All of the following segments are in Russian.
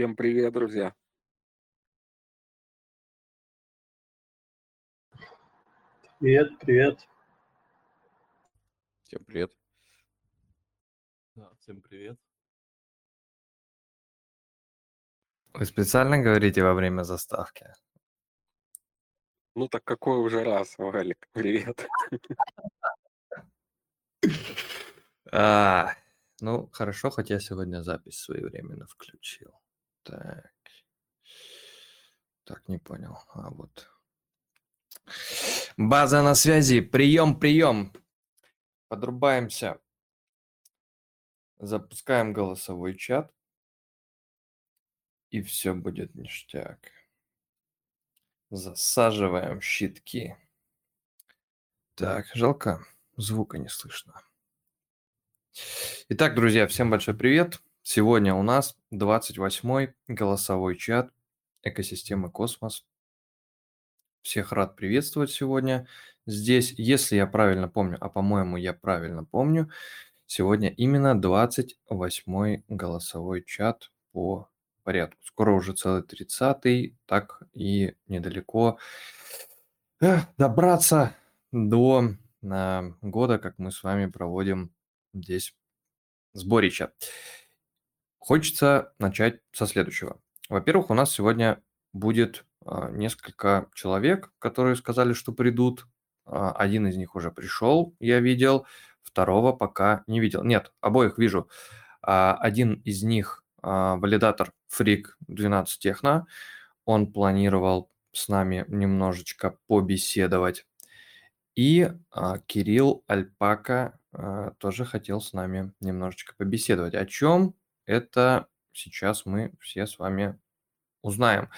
Всем привет, друзья. Привет, привет. Всем привет. Да, всем привет. Вы специально говорите во время заставки? Ну так какой уже раз, Валик? Привет. А, ну, хорошо, хоть я сегодня запись своевременно включил. Так. Так, не понял. А вот. База на связи. Прием, прием. Подрубаемся. Запускаем голосовой чат. И все будет ништяк. Засаживаем щитки. Так, жалко, звука не слышно. Итак, друзья, всем большой привет. Сегодня у нас 28-й голосовой чат экосистемы Космос. Всех рад приветствовать сегодня. Здесь, если я правильно помню, а по-моему я правильно помню, сегодня именно 28-й голосовой чат по порядку. Скоро уже целый 30-й, так и недалеко добраться до а, года, как мы с вами проводим здесь сборище. Хочется начать со следующего. Во-первых, у нас сегодня будет а, несколько человек, которые сказали, что придут. А, один из них уже пришел, я видел, второго пока не видел. Нет, обоих вижу. А, один из них валидатор Фрик 12 Техно. Он планировал с нами немножечко побеседовать. И Кирилл Альпака тоже хотел с нами немножечко побеседовать. О чем это сейчас мы все с вами узнаем.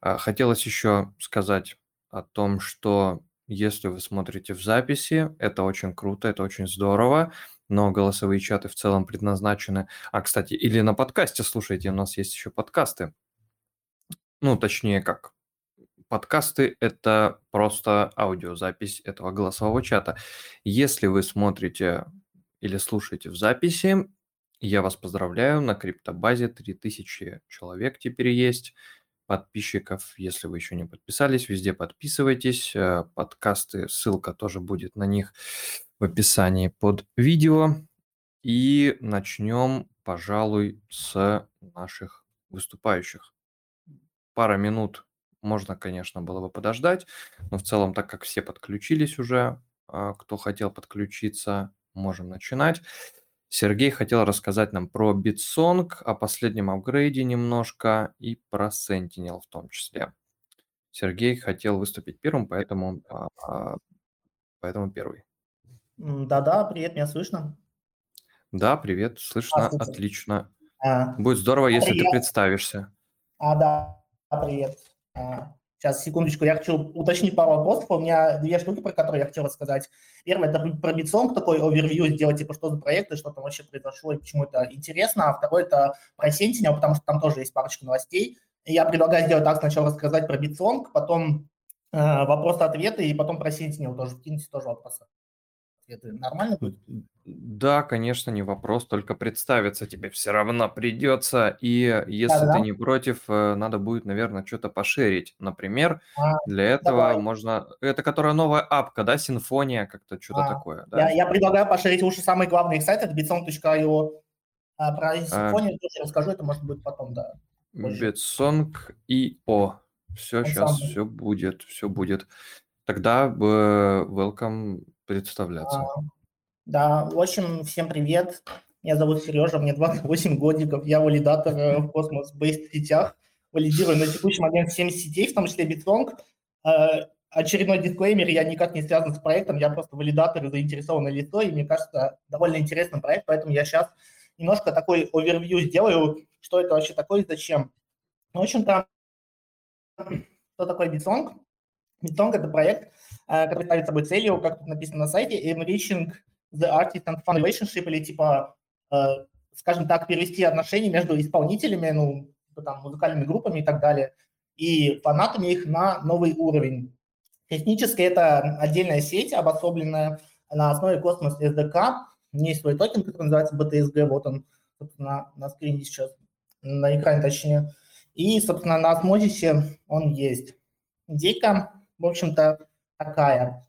А, хотелось еще сказать о том, что если вы смотрите в записи, это очень круто, это очень здорово, но голосовые чаты в целом предназначены... А, кстати, или на подкасте слушайте, у нас есть еще подкасты. Ну, точнее, как подкасты – это просто аудиозапись этого голосового чата. Если вы смотрите или слушаете в записи, я вас поздравляю, на криптобазе 3000 человек теперь есть подписчиков. Если вы еще не подписались, везде подписывайтесь. Э, подкасты, ссылка тоже будет на них в описании под видео. И начнем, пожалуй, с наших выступающих. Пара минут можно, конечно, было бы подождать, но в целом, так как все подключились уже, а, кто хотел подключиться, можем начинать. Сергей хотел рассказать нам про Bitsong, о последнем апгрейде немножко и про Sentinel в том числе. Сергей хотел выступить первым, поэтому, а, а, поэтому первый. Да-да, привет, меня слышно? Да, привет, слышно, а, отлично. А, Будет здорово, если привет. ты представишься. А, да, привет. А, Сейчас, секундочку, я хочу уточнить пару вопросов. У меня две штуки, про которые я хотел рассказать. Первое – это про Bitsong, такой овервью сделать, типа, что за проект и что там вообще произошло, и почему это интересно. А второе – это про Sentinel, потому что там тоже есть парочка новостей. И я предлагаю сделать так, сначала рассказать про Bitsong, потом э, вопрос-ответы, и потом про Sentinel тоже, вкиньте тоже вопросы ответы. Нормально будет? Да, конечно, не вопрос, только представиться тебе все равно придется. И если Да-да. ты не против, э, надо будет, наверное, что-то пошерить. Например, А, для этого давай. можно... Это которая новая апка, да, Симфония, как-то что-то А, такое, Я, да? я предлагаю пошерить лучше самый главный сайт, это bitsong.io. А про А, симфонию тоже расскажу, это может быть потом, да, позже. Bitsong и О. Все, Он сейчас самый. все будет, все будет. Тогда э, welcome представляться. А, Да, в общем, всем привет. Меня зовут Сережа, мне 28 годиков. Я валидатор э, в космос-бейст сетях. Валидирую на текущий момент 7 сетей, в том числе Bitsong. Э, Очередной дисклеймер, я никак не связан с проектом, я просто валидатор и заинтересованное лицо, и мне кажется, довольно интересный проект, поэтому я сейчас немножко такой овервью сделаю, что это вообще такое и зачем. В общем-то, что такое Bitsong? Bitsong – это проект, э, который ставит собой целью, как тут написано на сайте, enriching the artist and fan relationship, или типа, э, скажем так, перевести отношения между исполнителями, ну, типа там, музыкальными группами и так далее, и фанатами их на новый уровень. Технически это отдельная сеть, обособленная на основе Cosmos SDK. У нее есть свой токен, который называется BTSG, вот он, собственно, на скрине сейчас на экране точнее. И, собственно, на Osmosis е он есть. Идейка, в общем-то, такая.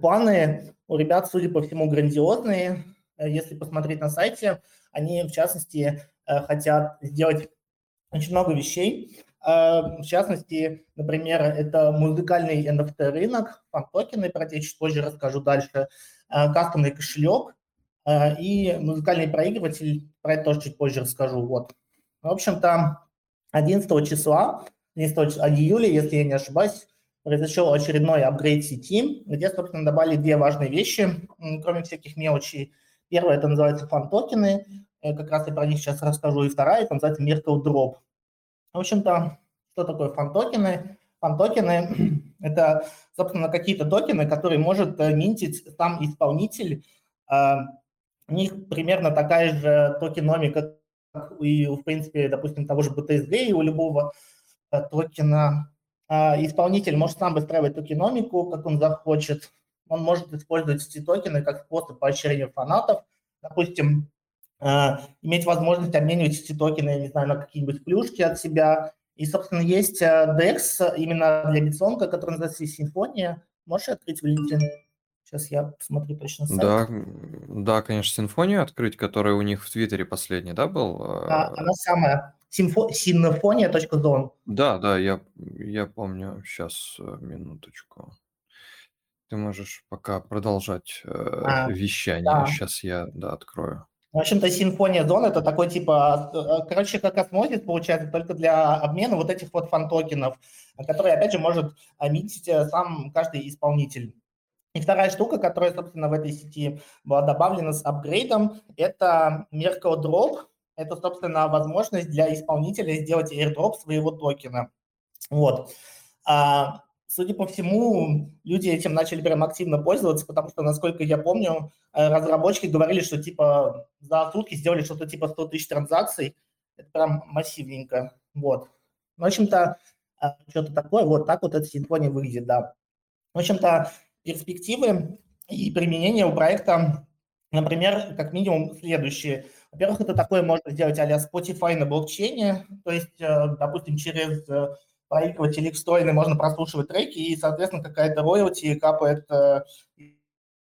Планы у ребят, судя по всему, грандиозные. Если посмотреть на сайте, они, в частности, хотят сделать очень много вещей. В частности, например, это музыкальный NFT рынок, фан-токены, про чуть позже расскажу дальше, кастомный кошелек и музыкальный проигрыватель, про это тоже чуть позже расскажу. Вот. В общем-то, 11 числа, 11 июля, если я не ошибаюсь, произошел очередной апгрейд сети, где, собственно, добавили две важные вещи, кроме всяких мелочей. Первое, это называется фан-токены, э, как раз я про них сейчас расскажу, и вторая, это называется Merkledrop. В общем-то, что такое фан-токены? Фан-токены – это, собственно, какие-то токены, которые может э, минтить сам исполнитель. А, у них примерно такая же токеномика, и, в принципе, допустим, того же BTSD и у любого токена. А, исполнитель может сам выстраивать токеномику, как он захочет. Он может использовать эти токены как способ поощрения фанатов. Допустим, э, иметь возможность обменивать эти токены, не знаю, на какие-нибудь плюшки от себя. И, собственно, есть э, DEX именно для битсонга, который называется Симфония. Можешь открыть, Валентин? Сейчас я посмотрю точно сайт. Да, да, конечно, симфонию открыть, которая у них в Твиттере последний, да, был? А, она самая. Симфо... Sinfonia.zone. Да, да, я, я помню. Сейчас, э, минуточку. Ты можешь пока продолжать э, а, вещание. Да. Сейчас я, да, открою. В общем-то, Sinfonia zone это такой типа, э, короче, как Osmosis получается, только для обмена вот этих вот фан-токенов, которые, опять же, может минтить сам каждый исполнитель. И вторая штука, которая, собственно, в этой сети была добавлена с апгрейдом, это Merkle Drop. Это, собственно, возможность для исполнителя сделать airdrop своего токена. Вот. А, судя по всему, люди этим начали прям активно пользоваться, потому что, насколько я помню, э, разработчики говорили, что типа за сутки сделали что-то типа 100 тысяч транзакций. Это прям массивненько. Вот. В общем-то, э, что-то такое. Вот так вот эта симфония выглядит, да. В общем-то, перспективы и применение у проекта, например, как минимум следующие. Во-первых, это такое можно сделать а Spotify на блокчейне, то есть, э, допустим, через э, проигрыватель их встроенный можно прослушивать треки, и, соответственно, какая-то роялти капает э,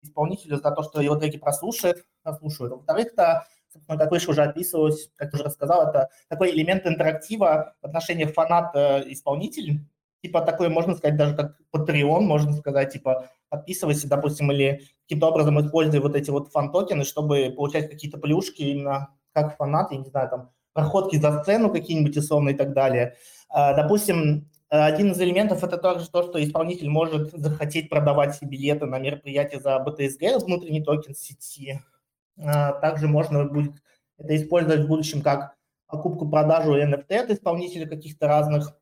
исполнителю за то, что его треки прослушает, прослушивают. Во-вторых, это, как выше уже описывалось, как уже рассказал, это такой элемент интерактива в отношении фанат-исполнитель, типа такой, можно сказать, даже как Patreon, можно сказать, типа подписывайся, допустим, или каким-то образом используй вот эти вот фан-токены, чтобы получать какие-то плюшки именно как фанат, я не знаю, там, проходки за сцену какие-нибудь условно и так далее. А, допустим, один из элементов это также то, что исполнитель может захотеть продавать билеты на мероприятие за BTSG, внутренний токен сети. А, также можно будет это использовать в будущем как покупку-продажу NFT от исполнителей каких-то разных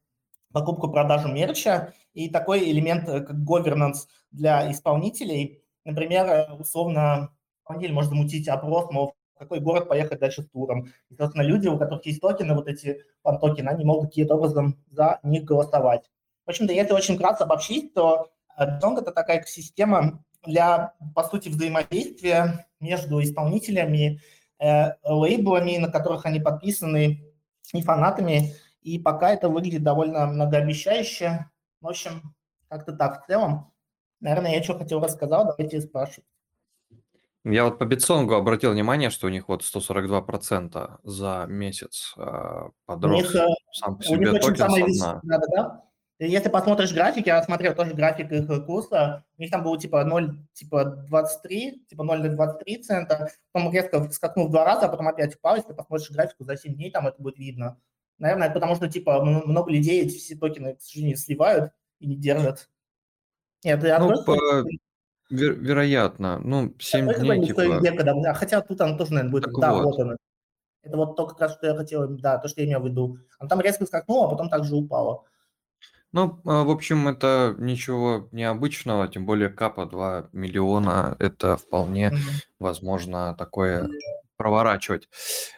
покупку-продажу мерча и такой элемент, э, как governance для исполнителей. Например, э, условно, исполнитель может замутить опрос, мол, в какой город поехать дальше туром. И, собственно, люди, у которых есть токены, вот эти фан-токены, они могут каким-то образом за них голосовать. В общем-то, если очень кратко обобщить, то BitSong э, – это такая система для, по сути, взаимодействия между исполнителями, э, лейблами, на которых они подписаны, и фанатами, и пока это выглядит довольно многообещающе. В общем, как-то так в целом. Наверное, я что хотел рассказал, давайте спрашивать. Я вот по Битсонгу обратил внимание, что у них вот 142% за месяц э, подрос у них, э, сам по себе у них очень самый вис... да, да, да. Если посмотришь график, я смотрел тоже график их курса, у них там было типа 0, типа 23, типа 0,23 цента, потом резко скакнул в два раза, а потом опять упал, если посмотришь графику за 7 дней, там это будет видно. Наверное, это потому что, типа, много людей эти все токены, к сожалению, сливают и не держат. Нет, я ну, по... Вер- вероятно. Ну, 7 а дней, типа... Века, да, хотя тут оно тоже, наверное, будет... Так да, вот. вот оно. Это вот то, как раз, что я хотел, да, то, что я имел в виду. Оно там резко скакнуло, а потом также упало. Ну, а, в общем, это ничего необычного, тем более капа 2 миллиона, это вполне mm-hmm. возможно такое проворачивать.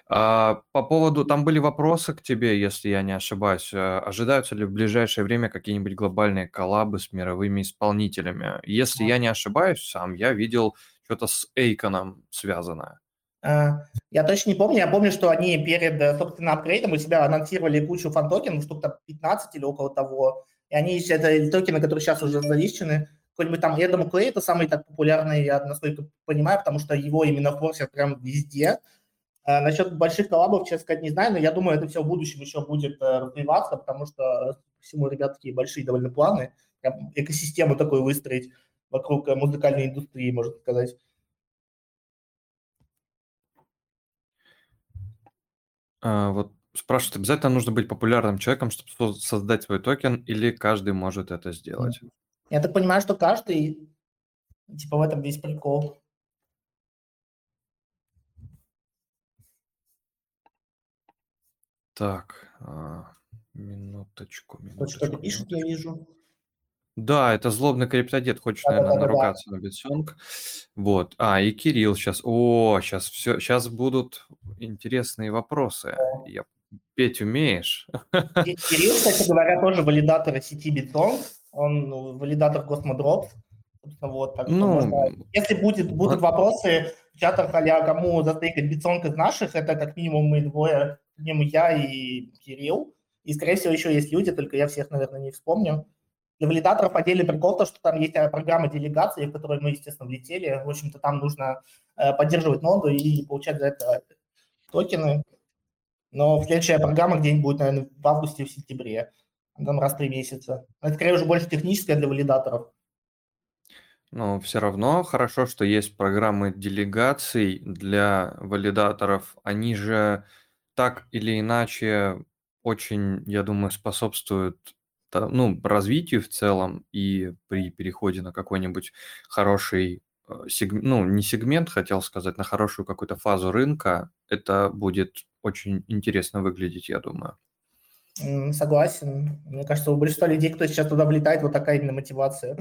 А, по поводу, там были вопросы к тебе, если я не ошибаюсь. Э, ожидаются ли в ближайшее время какие-нибудь глобальные коллабы с мировыми исполнителями? Если я не ошибаюсь, сам я видел что-то с Эйконом связанное. А, я точно не помню. Я помню, что они перед, э, собственно, апгрейдом у себя анонсировали кучу фан-токенов, штук там 15 или около того. И они, это токены, которые сейчас уже залищены, какой-нибудь там Эдам Клей, это самый так популярный, я насколько понимаю, потому что его именно форсят прям везде. А, насчет больших коллабов, честно сказать, не знаю, но я думаю, это все в будущем еще будет э, развиваться, потому что всему ребят такие большие довольно планы, прям экосистему такую выстроить вокруг э, музыкальной индустрии, можно сказать. А, вот спрашивают, обязательно нужно быть популярным человеком, чтобы создать свой токен, или каждый может это сделать? Я так понимаю, что каждый, типа в этом весь прикол. Так, а, минуточку, минуточку, пишет, я вижу. Да, это злобный криптодед, хочет, наверное, Да-да-да-да-да. наругаться на BitSong. Вот. А, и Кирилл сейчас. О, сейчас все, сейчас будут интересные вопросы. Я петь умеешь? Ки- Кирилл, кстати говоря, тоже валидатор сети BitSong. Он валидатор. Собственно, Вот, так Ну, можно- Если будет, будут вот- вопросы в чатах, а кому застейкать Bitcoin из наших, это как минимум мы двое, минимум я и Кирилл. И, скорее всего, еще есть люди, только я всех, наверное, не вспомню. Для валидаторов отдельный прикол, то, что там есть э, программа делегации, в которую мы, естественно, влетели. В общем-то, там нужно э, поддерживать ноду и получать за это токены. Но следующая программа где-нибудь будет, наверное, в августе, в сентябре. Там раз в три месяца. Это, скорее, уже больше техническая для валидаторов. Но все равно хорошо, что есть программы делегаций для валидаторов. Они же так или иначе очень, я думаю, способствуют ну, развитию в целом и при переходе на какой-нибудь хороший, э, сег- ну, не сегмент, хотел сказать, на хорошую какую-то фазу рынка, это будет очень интересно выглядеть, я думаю. Согласен. Мне кажется, у большинства людей, кто сейчас туда влетает, вот такая именно мотивация.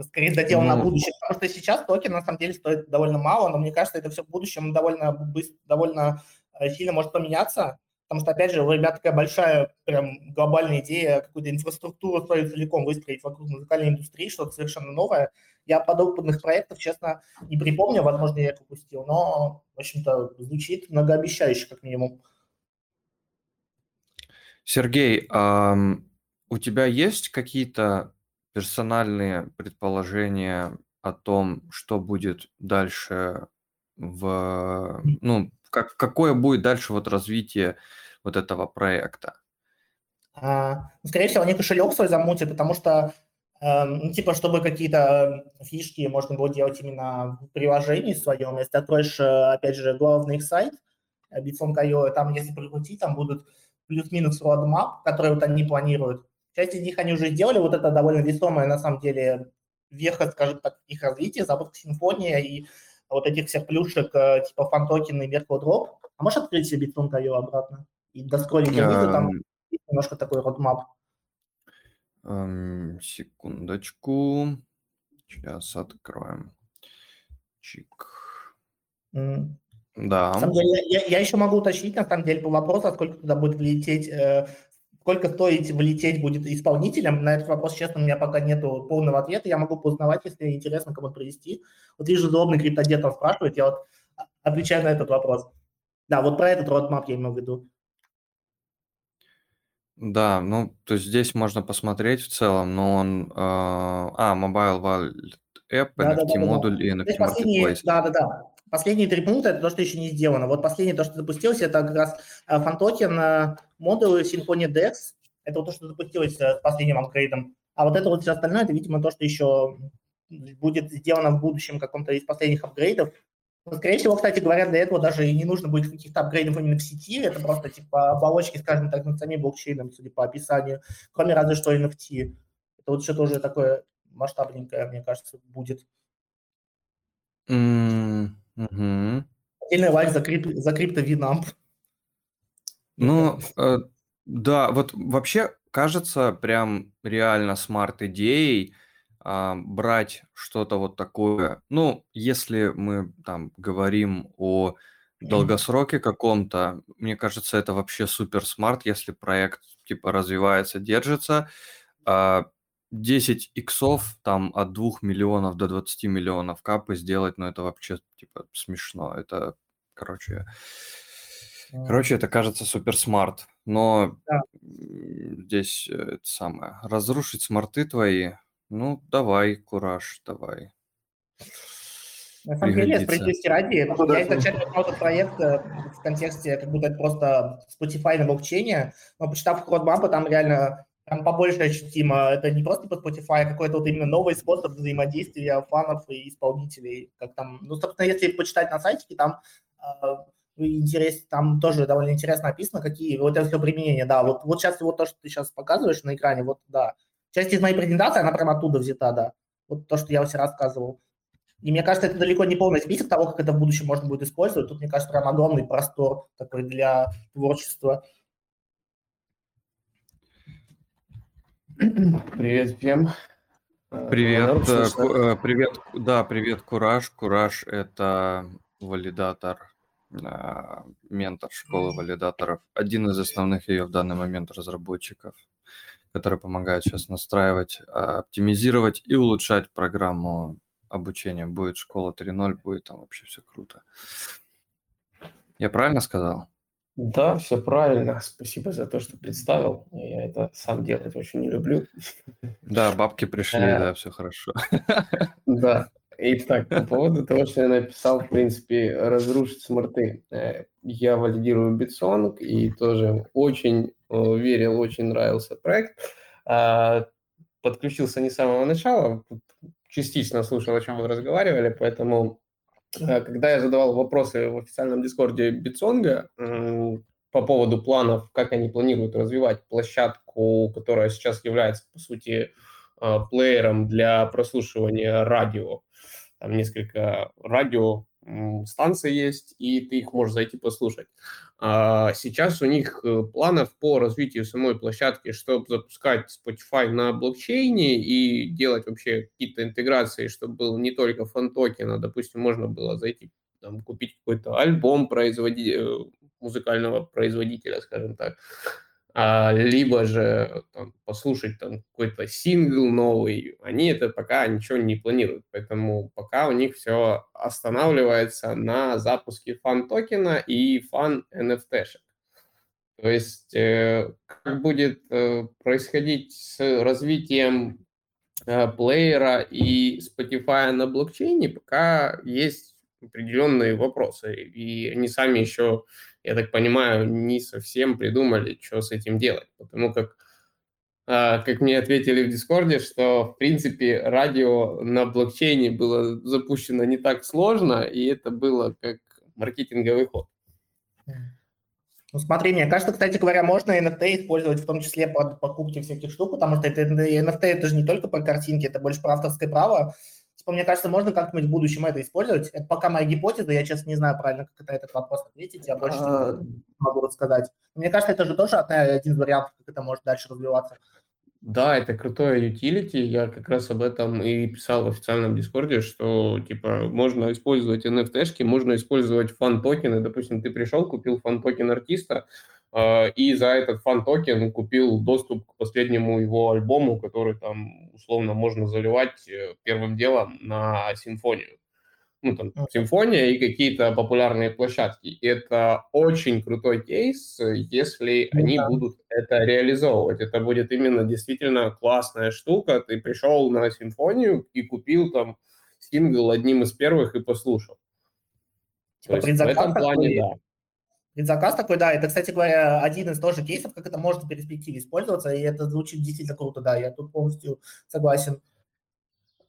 Скорее задел на Ну, будущее. Потому что сейчас токен на самом деле стоит довольно мало, но мне кажется, это все в будущем довольно быстро, довольно э, сильно может поменяться. Потому что, опять же, у ребят такая большая прям глобальная идея, какую-то инфраструктуру свою целиком выстроить вокруг музыкальной индустрии, что-то совершенно новое. Я подобных проектов, честно, не припомню, возможно, я их упустил, но, в общем-то, звучит многообещающе, как минимум. Сергей, ам, у тебя есть какие-то персональные предположения о том, что будет дальше в, ну, как, какое будет дальше вот развитие вот этого проекта? А, скорее всего, они кошелек свой замутят, потому что, эм, ну, типа, чтобы какие-то фишки можно было делать именно в приложении своем. Если ты откроешь, э, опять же, главный их сайт, э, Bitsong.io, там, если прокрутить, там будут плюс-минус roadmap, которые вот они планируют. Часть из них они уже сделали, вот это довольно весомая, на самом деле, веха, скажем так, их развития, запуск Sinfonia и вот этих всех плюшек, э, типа фантокен и Drop. А можешь открыть себе Bitsong.io обратно? И доскроллить внизу, там Ам, есть немножко такой roadmap. ам, секундочку. Сейчас откроем. Чик. М. На Да. самом деле, я, я еще могу уточнить, на самом деле, по вопросу, а сколько туда будет влететь, э, сколько стоить влететь будет исполнителем. На этот вопрос, честно, у меня пока нету полного ответа. Я могу поузнавать, если интересно кому-то привести. Вот вижу, злобный криптодед он спрашивает, я вот отвечаю на этот вопрос. Да, вот про этот roadmap я имел в виду. Да, ну, то есть здесь можно посмотреть в целом, но он... э, А, Mobile Wallet App, Да, да, да, да, да. и NFT Marketplace. да, да, да. Последние три пункта это то, что еще не сделано. Вот последнее, то, что запустилось, это как раз э, фантокен, э, модуль Sinfonia DEX. Это вот то, что запустилось э, с последним апгрейдом. А вот это вот все остальное, это, видимо, то, что еще будет сделано в будущем каком-то из последних апгрейдов. Ну, Скорее всего, кстати говоря, для этого даже и не нужно будет каких-то апгрейдов именно в сети. Это просто типа оболочки, скажем так, над самим блокчейном, судя по описанию. Кроме разве что NFT. Это вот что тоже такое масштабненькое, мне кажется, будет. Мгм. Отдельный лайк за, крип, за крипто Winamp. Ну, э, да, вот вообще кажется прям реально smart идеей а, брать что-то вот такое. Ну, если мы там говорим о долгосроке каком-то, мне кажется, это вообще супер smart, если проект типа развивается, держится. А, 10 иксов там от 2 миллионов до 20 миллионов капы сделать, ну это вообще типа смешно. Это короче, короче, это кажется супер smart, но Да. здесь э, это самое, разрушить smart'ы твои, ну, давай, кураж, давай. На самом деле, справедливости ради, я изначально брал этот проект в контексте, как будто это просто Spotify на блокчейне, но почитав к роадмапу, там реально там побольше ощутимо. Это не просто по Spotify, а какой-то вот именно новый способ взаимодействия фанов и исполнителей. Как там, ну, собственно, если почитать на сайте, там э, интерес, там тоже довольно интересно описано, какие вот это все применения, да. Вот, вот сейчас вот то, что ты сейчас показываешь на экране, вот, да. Часть из моей презентации, она прямо оттуда взята, да. Вот то, что я все рассказывал. И мне кажется, это далеко не полный список того, как это в будущем можно будет использовать. Тут, мне кажется, прям огромный простор такой для творчества. Привет всем. Э, Привет, э, э, привет, да, привет, Кураж. Кураж– это валидатор, а, ментор школы валидаторов, один из основных ее в данный момент разработчиков, который помогает сейчас настраивать, оптимизировать и улучшать программу обучения. Будет школа 3.0, будет там вообще все круто. Я правильно сказал? Да, все правильно. Спасибо за то, что представил. Я это сам делать очень не люблю. Да, бабки пришли, Э. да, все хорошо. Да. Итак, по поводу того, что я написал, в принципе, разрушить смарты. Э, Я валидирую Bitsong и тоже очень э, верил, очень нравился проект. А, Подключился не с самого начала, частично слушал, о чем вы разговаривали, поэтому э, когда я задавал вопросы в официальном дискорде Битсонга по поводу планов, как они планируют развивать площадку, которая сейчас является, по сути, э, плеером для прослушивания радио. Там несколько радио станций есть, и ты их можешь зайти послушать. А Сейчас у них э, планов по развитию самой площадки, чтобы запускать Spotify на блокчейне и делать вообще какие-то интеграции, чтобы был не только фан-токен, а, допустим, можно было зайти, там, купить какой-то альбом производи... э, музыкального производителя, скажем так, а, либо же там, послушать там какой-то сингл новый, они это пока ничего не планируют, поэтому пока у них все останавливается на запуске фан-токена и фан-NFT-шек. То есть э, как будет э, происходить с развитием э, плеера и Spotify на блокчейне, пока есть определенные вопросы, и они сами еще я так понимаю, не совсем придумали, что с этим делать. Потому как, а, как мне ответили в Дискорде, что, в принципе, радио на блокчейне было запущено не так сложно, и это было как маркетинговый ход. Ну, смотри, мне кажется, кстати говоря, можно NFT использовать в том числе под покупки всяких штук, потому что это, NFT это же не только про картинки, это больше про авторское право. Типа, мне кажется, можно как-нибудь в будущем это использовать. Это пока моя гипотеза, я, честно, не знаю правильно, как это этот вопрос ответить, я больше А, могу рассказать. Мне кажется, это же тоже один из вариантов, как это может дальше развиваться. Да, это крутое utility. Я как раз об этом и писал в официальном дискорде, что типа можно использовать NFT-шки, можно использовать фан-токены. Допустим, ты пришел, купил фан-токен артиста, и за этот фан-токен купил доступ к последнему его альбому, который там условно можно заливать э, первым делом на Симфонию. Ну, там, симфония и какие-то популярные площадки. Это очень крутой кейс, если Ну они да. будут это реализовывать. Это будет именно действительно классная штука. Ты пришел на симфонию и купил там сингл одним из первых и послушал. Типа То есть в этом плане, такой? да. Предзаказ такой, да, это, кстати говоря, один из тоже кейсов, как это может в перспективе использоваться, и это звучит действительно круто, да, я тут полностью согласен.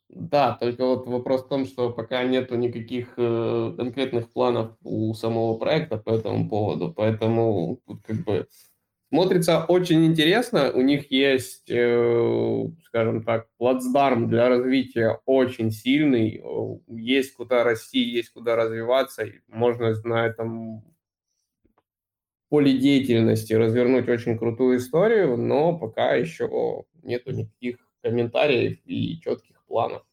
Да, только вот вопрос в том, что пока нету никаких э, конкретных планов у самого проекта по этому поводу, поэтому как бы смотрится очень интересно. У них есть, э, скажем так, плацдарм для развития очень сильный, э, есть куда расти, есть куда развиваться, можно на этом поле деятельности развернуть очень крутую историю, но пока еще нету никаких комментариев и четких планов.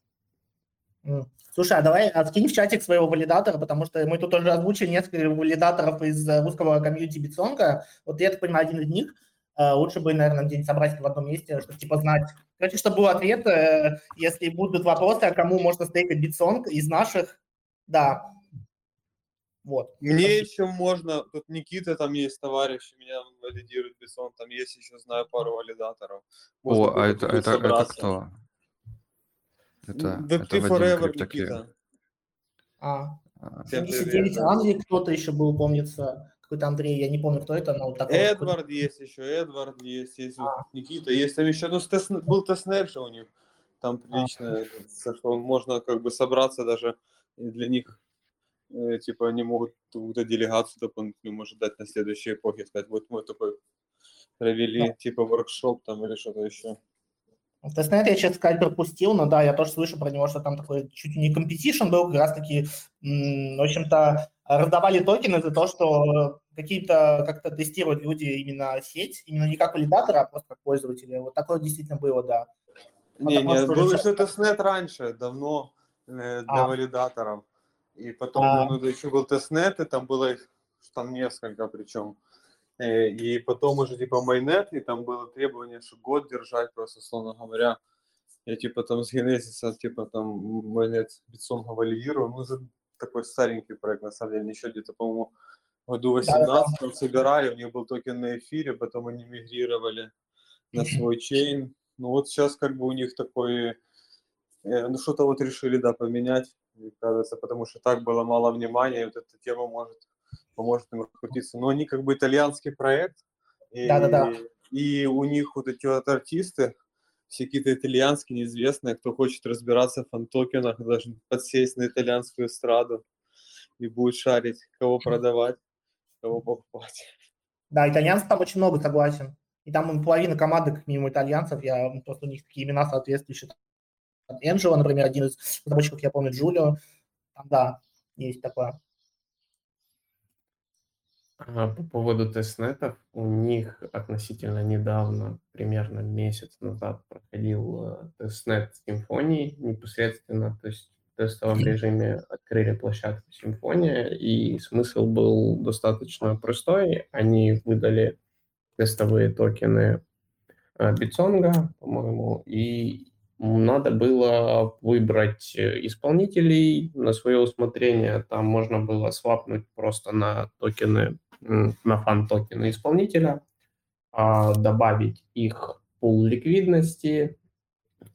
Слушай, а давай откинь в чатик своего валидатора, потому что мы тут уже озвучили несколько валидаторов из э, русского комьюнити Bitsong'а. Вот я так понимаю, один из них. Э, Лучше бы, наверное, где-нибудь собрать в одном месте, чтобы типа знать. Короче, чтобы был ответ, э, если будут вопросы, а кому можно стейкать Bitsong из наших, да. Вот. Мне еще можно, тут Никита там есть, товарищ, меня валидирует Bitsong, там есть еще, знаю, пару валидаторов. Можно О, а это, это, это кто? Это, Web3 это Forever. Никита. А, А, Всем 79 привет. Англии кто-то еще был, помнится, какой-то Андрей, я не помню, кто это, но такой. вот какой-то- Эдвард есть еще, Эдвард есть, есть вот А. Никита, есть там еще, ну, с Тесн- был Теснет же у них, там прилично, так что можно как бы собраться даже, для них, типа, они могут какую-то делегацию дополнительную, может, дать на следующей эпохе, сказать, вот мы такой провели, Да. типа, воркшоп там или что-то еще. Тестнет я, честно сказать, пропустил, но да, я тоже слышу про него, что там такой чуть не competition был, как раз-таки, в общем-то, раздавали токены за то, что какие-то как-то тестируют люди именно сеть, именно не как валидатора, а просто как пользователи. Вот такое действительно было, да. Не, Потому не, что был уже еще тестнет раньше, давно, э, для А. валидаторов. И потом, А. ну, еще был тестнет, и там было их там несколько причем. Э, И потом уже типа майнет, и там было требование, что год держать просто, условно говоря. Я типа там с Генезиса, типа там майнет битсонга валидировал. Ну, за такой старенький проект, на самом деле, еще где-то, по-моему, году 18 собирали, у них был токен на эфире, потом они мигрировали на свой чейн. Ну вот сейчас как бы у них такой, э, ну что-то вот решили, да, поменять, мне кажется, потому что так было мало внимания, и вот эта тема может, поможет им раскрутиться. Но они как бы итальянский проект, и, Да-да-да. и у них вот эти вот артисты, все какие-то итальянские, неизвестные, кто хочет разбираться в фан-токенах, должен подсесть на итальянскую эстраду и будет шарить, кого продавать, кого покупать. Да, итальянцев там очень много, согласен. И там половина команды, как минимум, итальянцев. Я просто у них такие имена соответствующие. Там Энджело, например, один из разработчиков, я помню, Джулио. Там, да, есть такое. А По поводу тестнетов, у них относительно недавно, примерно месяц назад, проходил э, тестнет Симфонии непосредственно, то есть в тестовом режиме открыли площадку Симфония, и смысл был достаточно простой. Они выдали тестовые токены э, Bitsong'а, по-моему, и надо было выбрать э, исполнителей на свое усмотрение. Там можно было свапнуть просто на токены, на фан-токены исполнителя, а, добавить их пул ликвидности,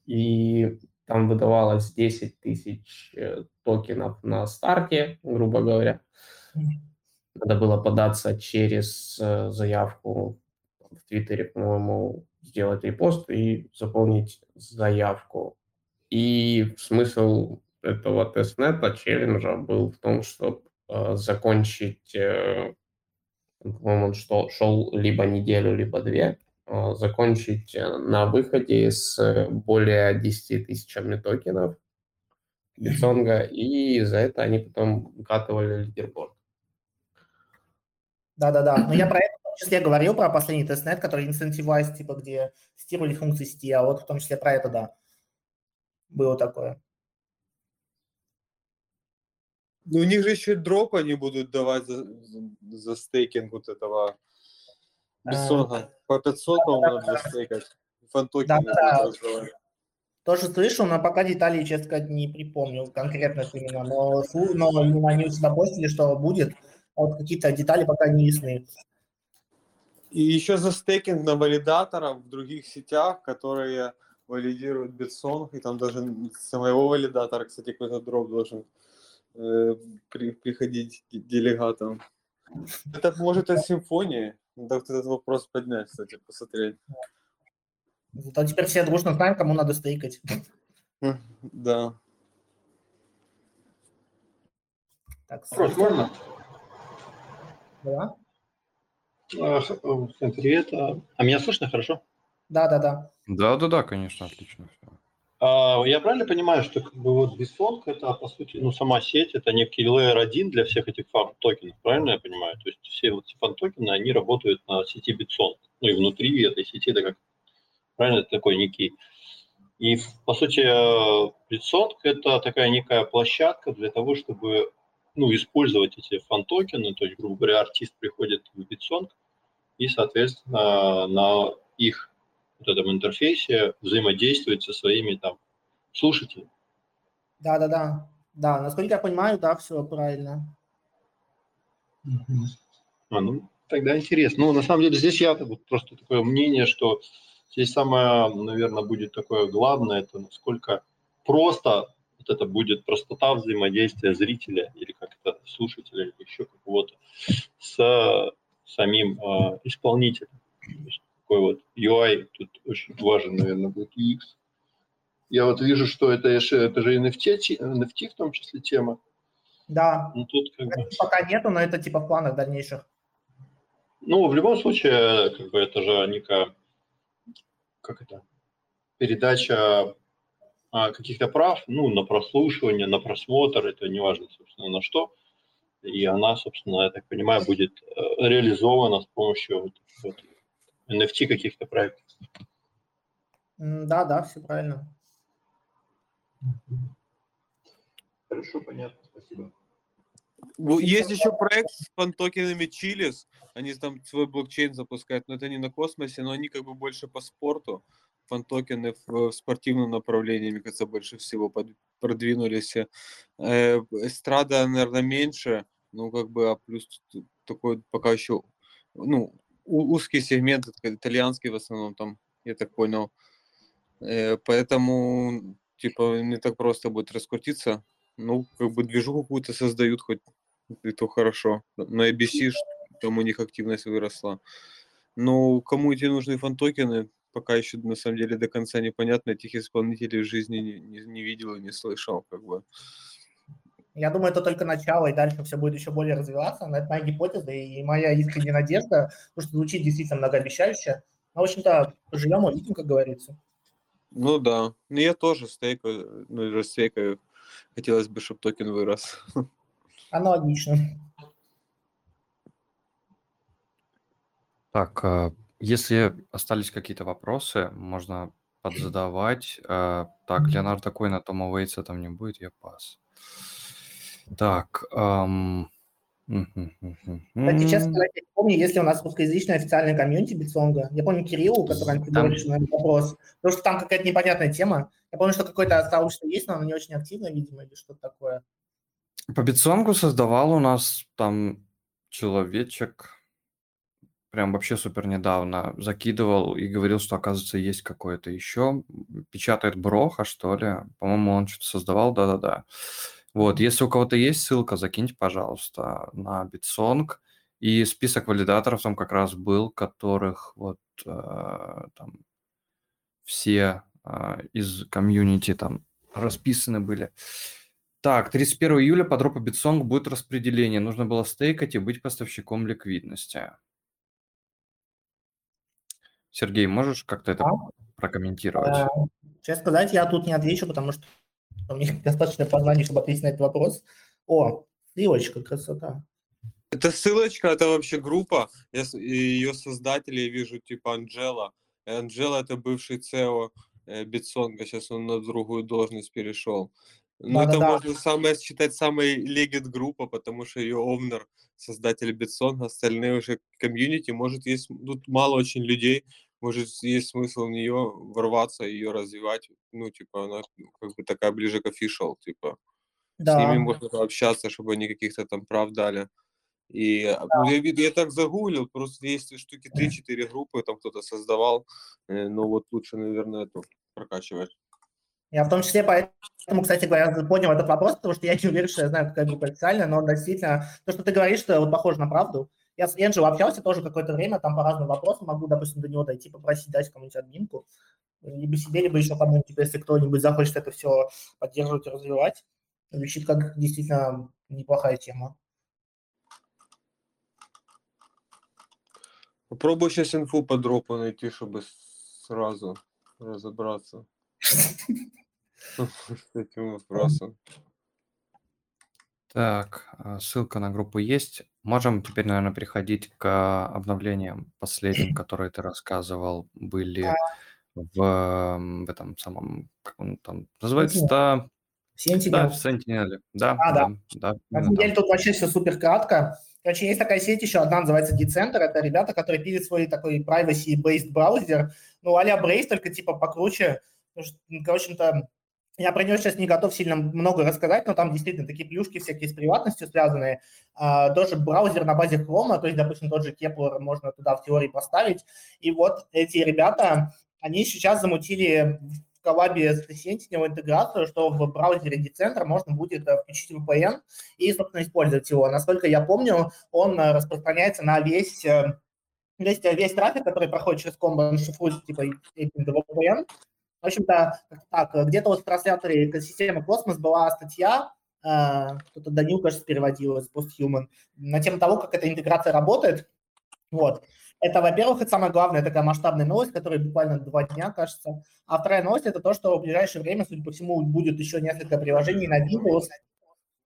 и там выдавалось 10 тысяч э, токенов на старте, грубо говоря. Надо было податься через э, заявку в Твиттере, по-моему, сделать репост и заполнить заявку. И смысл этого тестнета, челленджа был в том, чтобы закончить, э, по-моему, он что, шел либо неделю, либо две, э, закончить э, на выходе с э, более 10 тысячами токенов Битсонга, и за это они потом вкатывали лидерборд. Да-да-да. Но я про это числе говорил, про последний тестнет, который incentivized, типа, где тестировали функции сети, а вот в том числе про это, да. Было такое. Ну, у них же еще и дроп они будут давать за, за, за стейкинг вот этого Bitsong'а. По 500, по-моему, надо застейкать. Фантокены Да-да-да. будут раздавать. Тоже слышал, но пока деталей, честно сказать, не припомню конкретно именно. Но, но именно они всегда постили, что будет. А вот какие-то детали пока не ясны. И еще за стейкинг на валидаторов в других сетях, которые валидируют Bitsong, и там даже с моего валидатора, кстати, какой-то дроп должен э, при- приходить де- делегатам. Это может от Симфонии. Надо вот этот вопрос поднять, кстати, посмотреть. Зато теперь все дружно знаем, кому надо стейкать. Да. Так, Вопрос можно? Да, Всем привет. А меня слышно хорошо? да, да. да. Да-да-да, конечно, отлично. А, Я правильно понимаю, что как бы вот Bitsong это по сути, ну сама сеть, это некий layer 1 для всех этих фан токенов, правильно я понимаю? То есть все вот эти фан токены, они работают на сети Bitsong, ну и внутри этой сети это как правильно это такой некий. И по сути э, Bitsong это такая некая площадка для того, чтобы ну, использовать эти фан токены, то есть, грубо говоря, артист приходит в Bitsong и, соответственно, на их вот этом интерфейсе взаимодействует со своими там слушателями. Да, да, да. Да, насколько я понимаю, да, все правильно. А, ну, тогда интересно. Ну, на самом деле, здесь я вот просто такое мнение, что здесь самое, наверное, будет такое главное, это насколько просто вот это будет простота взаимодействия зрителя или как-то слушателя или еще какого-то с самим э, исполнителем. То есть такой вот UI тут очень важен, наверное, будет UX. Я вот вижу, что это, же- это же NFT, NFT в том числе тема. Да, Ну, тут как бы... пока нету, но это типа в планах дальнейших. Ну, в любом случае, как бы это же некая, как это, передача а, каких-то прав, ну, на прослушивание, на просмотр, это не важно, собственно, на что. И она, собственно, я так понимаю, будет э, реализована с помощью вот, вот NFT каких-то проектов. Да, да, все правильно. Хорошо, понятно, спасибо. Ну, Есть еще проект с фантокенами Chiliz. Они там свой блокчейн запускают, но это не на Cosmos'е, но они как бы больше по спорту. Фантокены в, спортивном направлении, мне кажется, больше всего продвинулись. Э, эстрада, наверное, меньше, ну, как бы, а плюс такой пока еще, ну, узкий сегмент, итальянский в основном там, я так понял. Э, поэтому, типа, не так просто будет раскрутиться. Ну, как бы движуху какую-то создают хоть, и то хорошо. На ABC там у них активность выросла. Но кому эти нужны фантокены, пока еще на самом деле до конца непонятно. Этих исполнителей в жизни не, не, не видел и не слышал, как бы. Я думаю, это только начало, и дальше все будет еще более развиваться. Но это моя гипотеза и моя искренняя надежда, потому что звучит действительно многообещающе. Ну, в общем-то, поживем, увидим, как говорится. Ну да. Ну я тоже стейкаю, ну или стейкаю. Хотелось бы, чтобы токен вырос. Аналогично. Так, а, если остались какие-то вопросы, можно подзадавать. А, Так, Леонардо Койна, Тома Уэйтса там не будет, я пас. Так, мгм, мгм, Кстати, честно м. говоря, я не помню, есть ли у нас русскоязычная официальная комьюнити Битсонга. Я помню Кириллу, который Там- говорит на этот вопрос, потому что там какая-то непонятная тема. Я помню, что какое-то сообщество есть, но оно не очень активно, видимо, или что-то такое. По Битсонгу создавал у нас там человечек, прям вообще супер недавно закидывал и говорил, что, оказывается, есть какое-то еще. Печатает Броха, что ли. По-моему, он что-то создавал, да-да-да. Вот, если у кого-то есть ссылка, закиньте, пожалуйста, на Bitsong. И список валидаторов там как раз был, которых вот э, там все э, из комьюнити там расписаны были. Так, 31 июля по дропу Bitsong будет распределение. Нужно было стейкать и быть поставщиком ликвидности. Сергей, можешь как-то это Да. прокомментировать? Э, Честно сказать, я тут не отвечу, потому что у меня достаточно познаний, чтобы ответить на этот вопрос. О, ссылочка, красота. Это ссылочка, это вообще группа. Я ее создателей вижу, типа Анджела. И Анджела это бывший SEO э, Битсонга, сейчас он на другую должность перешел. Ну, это Да-да-да. можно самое считать самой легит группа, потому что ее овнер, создатель Битсонга, остальные уже комьюнити, может, есть, тут мало очень людей, может, есть смысл в нее ворваться, ее развивать, ну, типа, она как бы такая ближе к official, типа. С ними Да, можно пообщаться, чтобы они каких-то там прав дали. И а, ну, я, я так загуглил, просто есть штуки 3-4 группы, там кто-то создавал, э, но вот лучше, наверное, эту прокачивать. я в том числе поэтому, кстати говоря, поднял этот вопрос, потому что я не уверен, что я знаю, какая группа официальная, но действительно, то, что ты говоришь, что вот похоже на правду. Я с Энджел общался тоже какое-то время, там по разным вопросам могу, допустим, до него дойти, попросить дать кому-нибудь админку. Либо себе, либо еще кому-нибудь, типа, если кто-нибудь захочет это все поддерживать и развивать. Звучит как действительно неплохая тема. Попробую сейчас инфу по дропу найти, чтобы сразу разобраться с этим вопросом. Так, а, ссылка на группу есть. Можем теперь, наверное, переходить к обновлениям последним, которые ты рассказывал, были в, в этом самом, как он там называется-то? Sentinel. Да, в Sentinel. Да, А, да. да, да. На самом деле тут вообще все супер кратко. Короче, есть такая сеть еще одна, называется Decenter. Это ребята, которые пилят свой такой privacy-based браузер. Ну, а-ля Brace, только типа покруче. Ну, общем-то, Я про нее сейчас не готов сильно много рассказать, но там действительно такие плюшки всякие с приватностью связанные. А, тоже браузер на базе Chrome, то есть, допустим, тот же Kepler можно туда в теории поставить. И вот эти ребята, они сейчас замутили в коллабе с Sentinel интеграцию, что в браузере Decenter можно будет э, включить VPN и, собственно, использовать его. Насколько я помню, он э, распространяется на весь э, весь, весь трафик, который проходит через комбо, он шифрует типа VPN, в общем-то, так, где-то вот в трансляторе экосистемы Космос была статья, э, кто-то Данил, кажется, переводил из Posthuman, на тему того, как эта интеграция работает. Вот. Это, во-первых, это самое главное, такая масштабная новость, которая буквально два дня, кажется. А вторая новость – это то, что в ближайшее время, судя по всему, будет еще несколько приложений на Windows.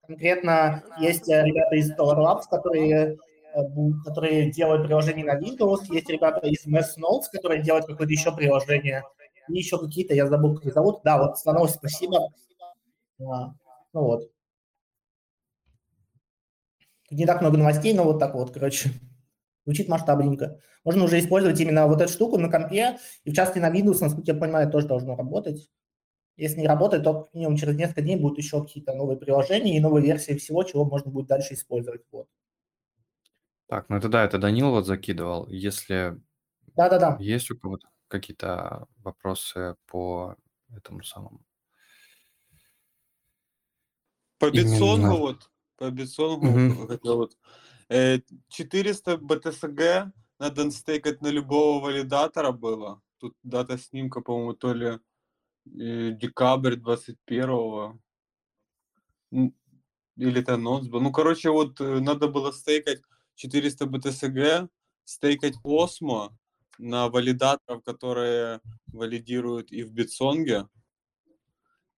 Конкретно есть э, ребята из Solar Labs, которые, э, которые делают приложение на Windows, есть ребята из Mass Notes, которые делают какое-то еще приложение и еще какие-то, я забыл, как их зовут. Да, вот становится спасибо. А, ну вот. Не так много новостей, но вот так вот, короче. Звучит масштабненько. Можно уже использовать именно вот эту штуку на компе, и в частности на Windows, насколько я понимаю, тоже должно работать. Если не работает, то минимум через несколько дней будут еще какие-то новые приложения и новые версии всего, чего можно будет дальше использовать. Вот. Так, ну это да, это Данил вот закидывал. Если Да-да-да. есть у кого-то какие-то вопросы по этому самому? По Именно. вот, по Мгм. хотел вот. Э, 400 BTSG надо анстейкать на любого валидатора было. Тут дата снимка, по-моему, то ли э, декабрь 21 М, или это анонс был. Ну, короче, вот э, надо было стейкать 400 BTSG, стейкать Osmo на валидаторов, которые валидируют и в битсонге,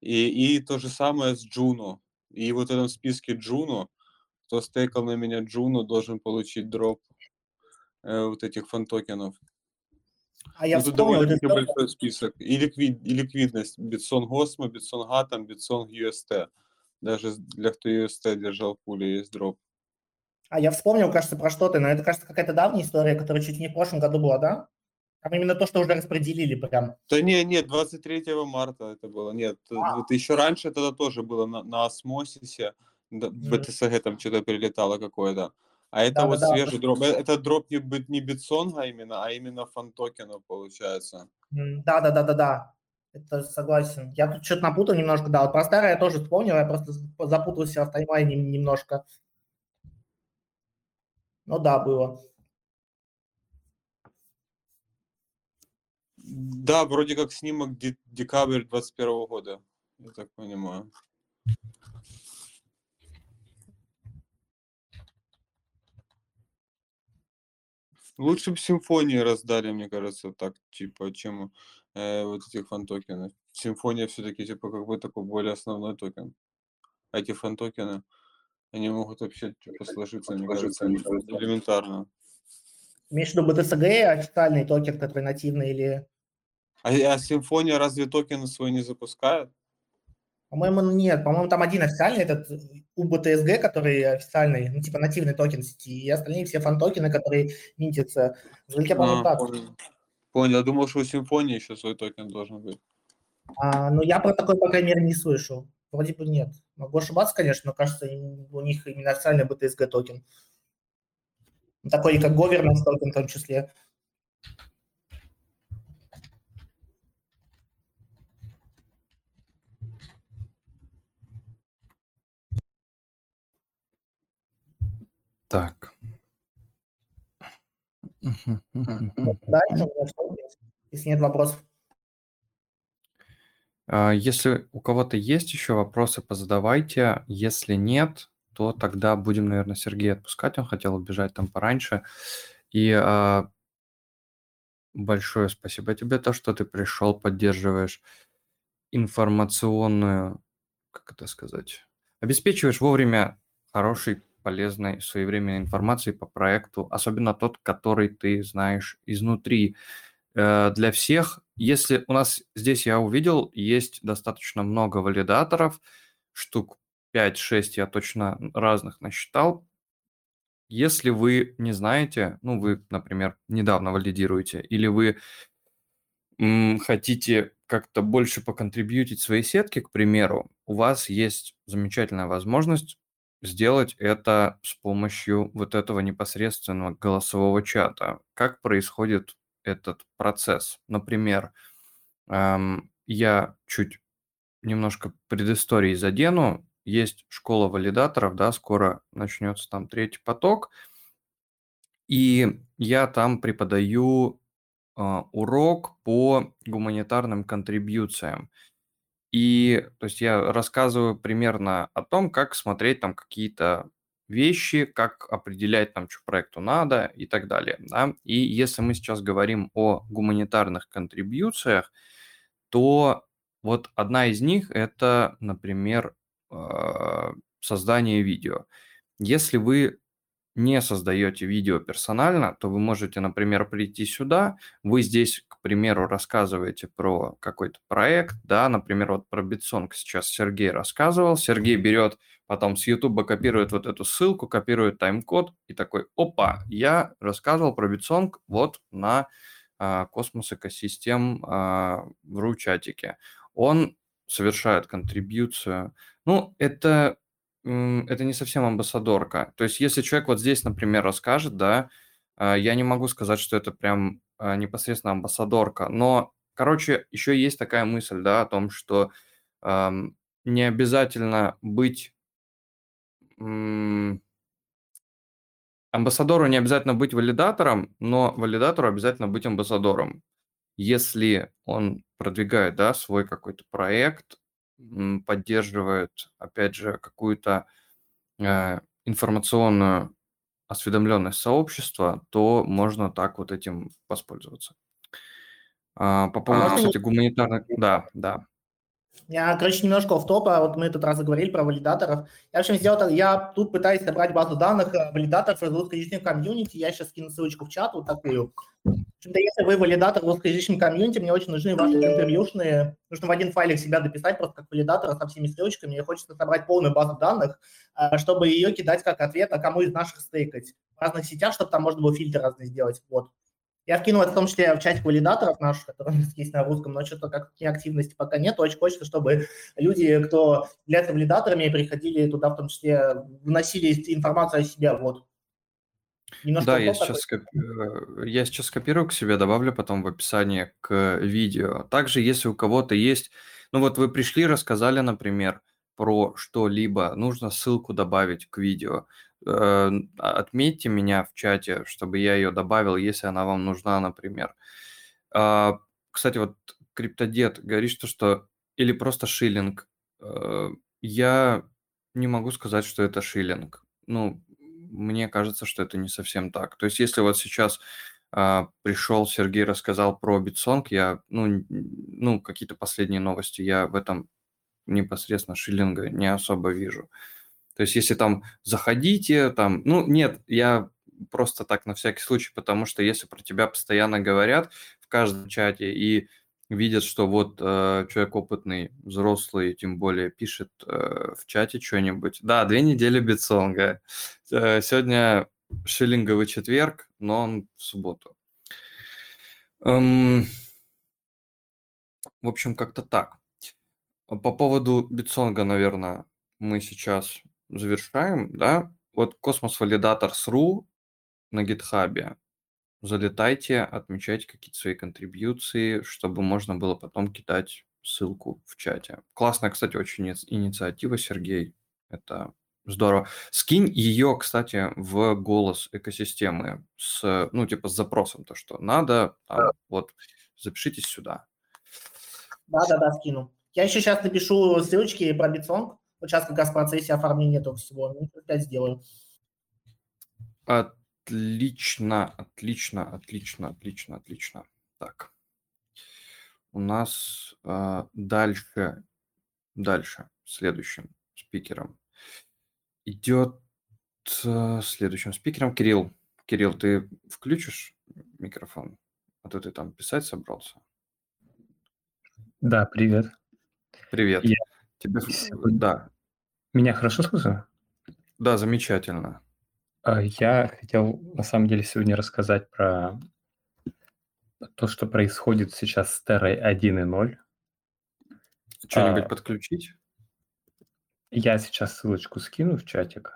и, и то же самое с Juno. И вот в этом списке Juno, кто стейкал на меня Juno, должен получить дроп э, вот этих фан-токенов. А я ну, тут довольно-таки это- большой список. И, ликвид, и ликвидность. Bitsong Osmo, Bitsong Atom, Bitsong UST. Даже для кто UST держал в пуле есть дроп. А я вспомнил, кажется, про что-то, но это, кажется, какая-то давняя история, которая чуть не в прошлом году была, да? Там именно то, что уже распределили прям. Да не, нет, 23 марта это было. Нет, э, А. это еще раньше тогда тоже было на, на осмосисе. да, Мгм. BTSG там что-то прилетало какое-то. А это вот Да-да-да. свежий дроп. Э, Это дроп не, не битсонга именно, а именно фан-токенов получается. М, Да-да-да-да-да. Это согласен. Я тут что-то напутал немножко, да. Вот про старое я тоже вспомнил, я просто запутался в таймлайне немножко. Ну да, было. Да, вроде как снимок де- декабрь 21 года, я так понимаю. Лучше бы симфонии раздали, мне кажется, так, типа, чем э, вот этих фан-токенов. Симфония все-таки, типа, как бы такой более основной токен. А эти фан-токены, они могут вообще, типа, сложиться, мне кажется, элементарно. Имеешь в виду BTSG, официальный токен, который нативный, или... А, а симфония разве токены свои не запускает? По-моему, нет. По-моему, там один официальный, этот UBTSG, который официальный, ну, типа нативный токен сети, и остальные все фан-токены, которые минтятся. В Зульке, по-моему, А, так. понял. Понял, я думал, что у симфонии еще свой токен должен быть. А, ну, я про такой, по крайней мере, не слышал. Вроде бы нет. Могу ошибаться, конечно, но кажется, у них именно официальный BTSG токен. Такой, как governance токен в том числе. Так. Дальше. Если нет вопросов. А, Если у кого-то есть еще вопросы, позадавайте. Если нет, то тогда будем, наверное, Сергея отпускать. Он хотел убежать там пораньше. И а, большое спасибо тебе, то, что ты пришел, поддерживаешь информационную, как это сказать, обеспечиваешь вовремя хорошей, полезной, своевременной информации по проекту, особенно тот, который ты знаешь изнутри. Э, Для всех, если у нас здесь я увидел, есть достаточно много валидаторов, штук 5-6 я точно разных насчитал. Если вы не знаете, ну, вы, например, недавно валидируете, или вы м, хотите как-то больше поконтрибьютить своей сетке, к примеру, у вас есть замечательная возможность сделать это с помощью вот этого непосредственного голосового чата. Как происходит этот процесс? Например, я чуть немножко предыстории задену. Есть школа валидаторов, да, скоро начнется там третий поток. И я там преподаю а, урок по гуманитарным контрибьюциям. И то есть я рассказываю примерно о том, как смотреть там какие-то вещи, как определять там, что проекту надо и так далее. Да? И если мы сейчас говорим о гуманитарных контрибьюциях, то вот одна из них это, например, а, создание видео. Если вы не создаете видео персонально, то вы можете, например, прийти сюда, вы здесь, к примеру, рассказываете про какой-то проект, да, например, вот про Bitsong сейчас Сергей рассказывал, Сергей берет, потом с YouTube копирует вот эту ссылку, копирует тайм-код и такой, опа, я рассказывал про Bitsong вот на а, Cosmos Ecosystem а, в ру-чатике. Он совершает контрибьюцию. Ну, это это не совсем амбассадорка. То есть, если человек вот здесь, например, расскажет, да, а, я не могу сказать, что это прям а, непосредственно амбассадорка. Но, короче, еще есть такая мысль, да, о том, что эм, не обязательно быть м, амбассадору не обязательно быть валидатором, но валидатору обязательно быть амбассадором. Если он продвигает, да, свой какой-то проект, поддерживает, опять же, какую-то э, информационную осведомленность сообщества, то можно так вот этим воспользоваться. А, по поводу, можно кстати, гуманитарных... Да, да. Я, короче, немножко в топа вот мы тут раз заговорили про валидаторов. Я, в общем, сделал так, я тут пытаюсь собрать базу данных э, валидаторов из русскоязычного комьюнити, я сейчас скину ссылочку в чат, вот такую. Да, если вы валидатор в русскоязычном комьюнити, мне очень нужны ваши интервьюшные, нужно в один файлик себя дописать просто как валидатора со всеми ссылочками, мне хочется собрать полную базу данных, э, чтобы ее кидать как ответ, а кому из наших стейкать в разных сетях, чтобы там можно было фильтр разный сделать, вот. Я вкинул это в том числе в чатик валидаторов наших, которые у нас есть на русском, но что-то как активности пока нет. Очень хочется, чтобы люди, кто являются валидаторами, приходили туда, в том числе вносили информацию о себе. Вот. Немножко да, я сейчас, коп... Э, я сейчас копирую к себе, добавлю потом в описание к видео. Также, если у кого-то есть... Ну вот вы пришли, рассказали, например, про что-либо, нужно ссылку добавить к видео. Э, отметьте меня в чате, чтобы я ее добавил, если она вам нужна, например. А, кстати, вот Криптодед говорит, что, что или просто шиллинг. Э, я не могу сказать, что это шиллинг. Ну, мне кажется, что это не совсем так. То есть, если вот сейчас а, пришел Сергей, рассказал про Bitsong, я, ну, ну, какие-то последние новости, я в этом непосредственно шиллинга не особо вижу. То есть, если там заходите, там, ну, нет, я просто так на всякий случай, потому что если про тебя постоянно говорят в каждом чате и видят, что вот э, человек опытный, взрослый, тем более пишет э, в чате что-нибудь. Да, две недели битсонга. Э, сегодня шиллинговый четверг, но он в субботу. Эм, в общем, как-то так. По поводу битсонга, наверное, мы сейчас завершаем, да, вот Космос Валидатор СРУ на гитхабе. Залетайте, отмечайте какие-то свои контрибьюции, чтобы можно было потом кидать ссылку в чате. Классная, кстати, очень инициатива, Сергей. Это здорово. Скинь ее, кстати, в голос экосистемы с, ну, типа, с запросом, то, что надо, там, вот, запишитесь сюда. Да-да-да, скину. Я еще сейчас напишу ссылочки про Bitsong, вот сейчас как раз в процессе оформления этого всего. Ну, опять сделаю. Отлично, отлично, отлично, отлично, отлично. Так. У нас э, дальше, дальше, следующим спикером идет э, следующим спикером Кирилл. Кирилл, ты включишь микрофон? А то ты там писать собрался. Да, привет. Привет. Я... Тебе... Да, меня хорошо слышно? Да, замечательно. А, я хотел на самом деле сегодня рассказать про то, что происходит сейчас с Terra 1.0. Что-нибудь А, подключить? я сейчас ссылочку скину в чатик.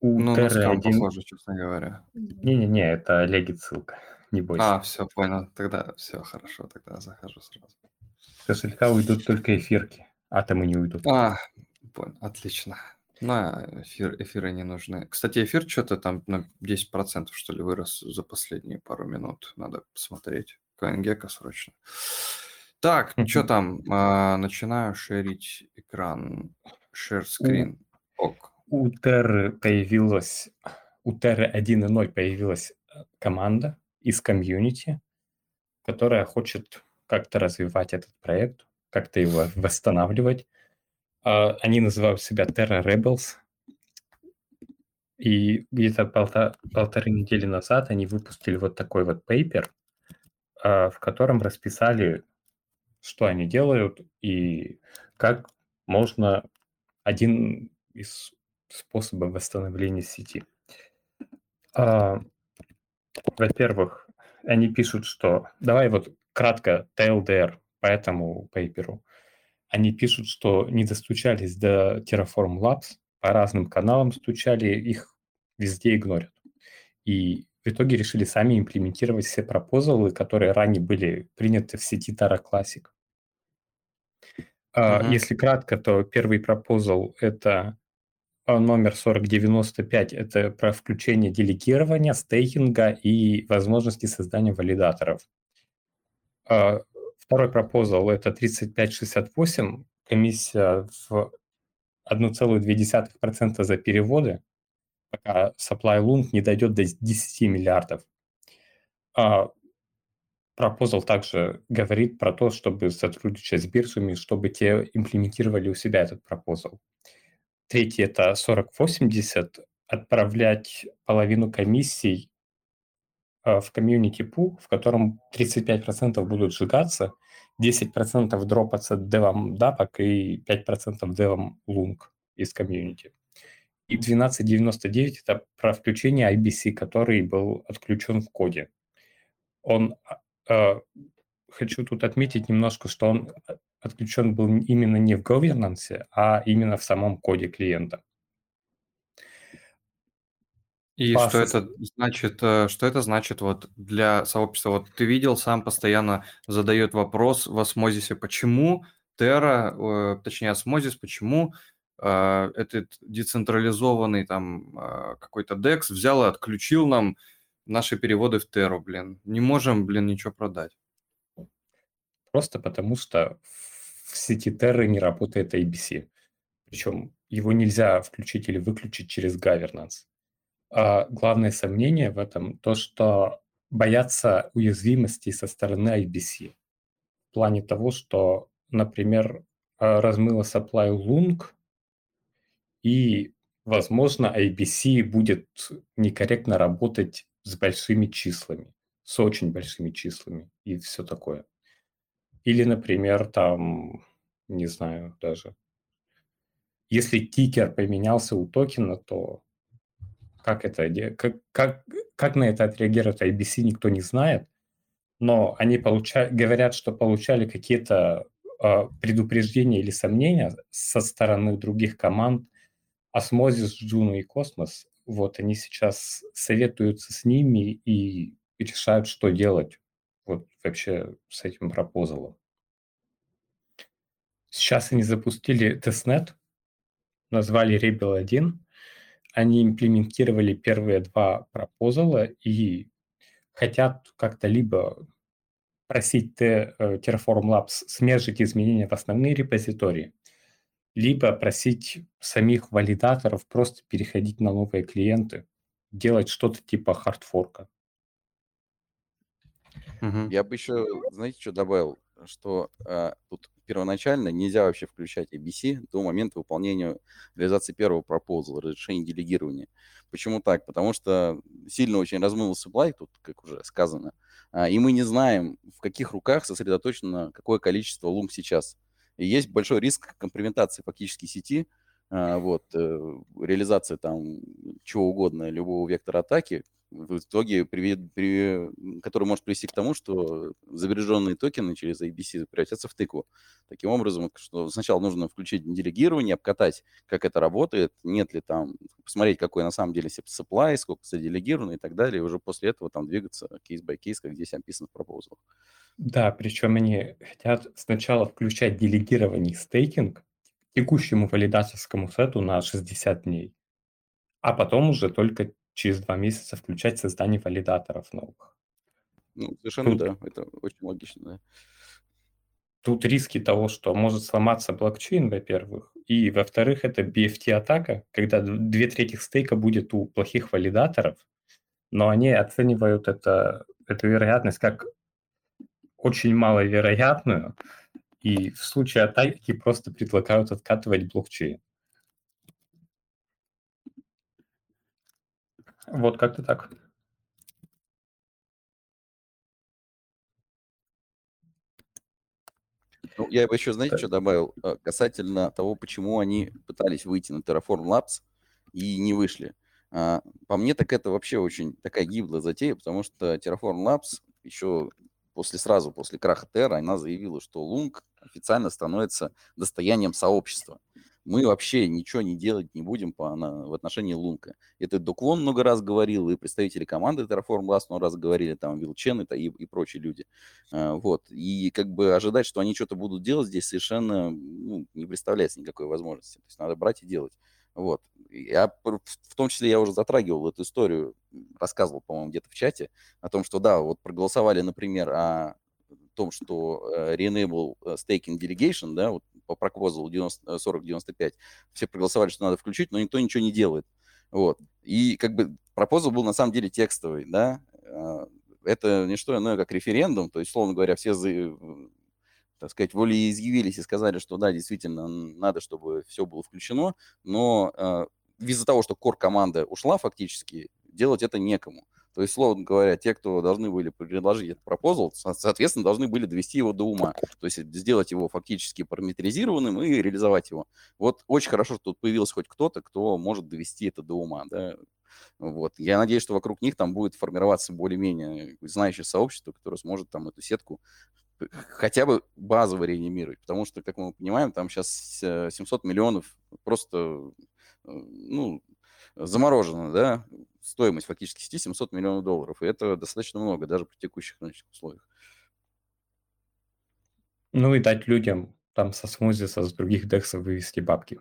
У Ну, скам TR1... похоже, честно говоря. Не-не-не, это легит ссылка, не бойся. А, все, понял. Тогда все хорошо, тогда захожу сразу. С кошелька уйдут только эфирки, атомы не уйдут. А, отлично. На эфир, эфиры не нужны. Кстати, эфир что-то там на 10% что ли вырос за последние пару минут. Надо посмотреть. CoinGecko срочно. Так, что Мгм. там? А, начинаю шерить экран. Share screen. Ок. У Терры появилась, у Терры 1.0 появилась э, команда из комьюнити, которая хочет как-то развивать этот проект, как-то его восстанавливать. А, Они называют себя Terra Rebels. И где-то полта- полторы недели назад они выпустили вот такой вот пейпер, а, в котором расписали, что они делают и как можно один из способов восстановления сети. А, Во-первых, они пишут, что... Давай вот кратко TLDR по этому пейперу. Они пишут, что не достучались до Terraform Labs, по разным каналам стучали, их везде игнорят. И в итоге решили сами имплементировать все пропозалы, которые ранее были приняты в сети Terra Classic. Мгм. Если кратко, то первый пропозал – это а, номер 4095 – это про включение делегирования, стейкинга и возможности создания валидаторов. А, Второй пропозал – это 3568, комиссия в 1,2% за переводы, пока supply loan не дойдет до 10 миллиардов. А, Пропозал также говорит про то, чтобы сотрудничать с биржами, чтобы те имплементировали у себя этот пропозал. Третий – это 4080, отправлять половину комиссий в комьюнити пул, в котором 35% будут сжигаться, 10% дропаться девом дапок и 5% девом лунг из комьюнити. И 1299 – это про включение IBC, который был отключен в коде. Он, э, хочу тут отметить немножко, что он э, отключен был именно не в governance, а именно в самом коде клиента. И По что это значит, э, что это значит вот для сообщества? Вот ты видел, сам постоянно задает вопрос в осмозисе, почему Terra, точнее осмозис, почему э, этот децентрализованный там э, какой-то DEX взял и отключил нам наши переводы в Terra, блин. Не можем, блин, ничего продать. Просто потому, что в сети Terra не работает ABC. Причем его нельзя включить или выключить через governance. А главное сомнение в этом то, что боятся уязвимостей со стороны IBC. В плане того, что, например, а, размыло supply lung, и, возможно, IBC будет некорректно работать с большими числами, с очень большими числами и все такое. Или, например, там, не знаю даже, если тикер поменялся у токена, то как это, как, как, как на это отреагирует IBC, никто не знает, но они получают, говорят, что получали какие-то э, предупреждения или сомнения со стороны других команд, Osmosis, Juno и Космос, вот они сейчас советуются с ними и решают, что делать вот вообще с этим пропозалом. Сейчас они запустили тестнет, назвали Rebel 1, они имплементировали первые два пропозала и хотят как-то либо просить э, Terraform Labs смержить изменения в основные репозитории, либо просить самих валидаторов просто переходить на новые клиенты, делать что-то типа хардфорка. Мгм. Я бы еще, знаете, что добавил? Что а, тут первоначально нельзя вообще включать ABC до момента выполнения реализации первого пропозала, разрешения делегирования. Почему так? Потому что сильно очень размыл supply, тут, как уже сказано, а, и мы не знаем, в каких руках сосредоточено какое количество лум сейчас. И есть большой риск компрометации фактически сети, а, вот, э, реализации там чего угодно, любого вектора атаки, в итоге, привед- при- который может привести к тому, что забереженные токены через ABC превратятся в тыкву. Таким образом, что сначала нужно включить делегирование, обкатать, как это работает, нет ли там, посмотреть, какой на самом деле supply, сколько заделегировано и так далее, и уже после этого там двигаться кейс by кейс, как здесь описано в пропозалах. Да, причем они хотят сначала включать делегирование стейкинг текущему валидаторскому сету на 60 дней, а потом уже только через два месяца включать создание валидаторов новых. Ну, совершенно Тут- да, это очень логично, да. Тут риски того, что может сломаться блокчейн, во-первых, и, во-вторых, это BFT-атака, когда две трети стейка будет у плохих валидаторов, но они оценивают это, эту вероятность как очень маловероятную, и в случае атаки просто предлагают откатывать блокчейн. Вот как-то так. Ну, я бы еще, знаете, что добавил? Э, Касательно того, почему они пытались выйти на Terraform Labs и не вышли. А, По мне, так это вообще очень такая гиблая затея, потому что Terraform Labs еще после, сразу после краха Terra, она заявила, что Лунг официально становится достоянием сообщества. Мы вообще ничего не делать не будем по, на- в отношении Лунка. Это Доклон много раз говорил, и представители команды Terraform Labs много раз говорили, там, Вилчен та- и, и прочие люди. А, Вот. И как бы ожидать, что они что-то будут делать здесь совершенно ну, не представляется никакой возможности. То есть надо брать и делать. Вот. Я, в том числе я уже затрагивал эту историю, рассказывал, по-моему, где-то в чате, о том, что да, вот проголосовали, например, о том, что э, Re-enable э, Staking Delegation, да, вот по proposal 90, э, 4095, все проголосовали, что надо включить, но никто ничего не делает. Вот. И как бы пропозал был на самом деле текстовый, да, а, это не что иное, как референдум, то есть, словно говоря, все, так сказать, волеизъявились и сказали, что да, действительно, надо, чтобы все было включено, но э, из-за того, что кор-команда ушла фактически, делать это некому. То есть, словно говоря, те, кто должны были предложить этот пропозал, со- соответственно, должны были довести его до ума. То есть сделать его фактически параметризированным и реализовать его. Вот очень хорошо, что тут появился хоть кто-то, кто может довести это до ума. Да? Вот. Я надеюсь, что вокруг них там будет формироваться более-менее знающее сообщество, которое сможет там эту сетку хотя бы базово реанимировать. Потому что, как мы понимаем, там сейчас 700 миллионов просто э, ну, заморожено, да, стоимость фактически сети 700 миллионов долларов. И это достаточно много, даже при текущих нынешних условиях. Ну и дать людям там со смузиса с других дексов вывести бабки.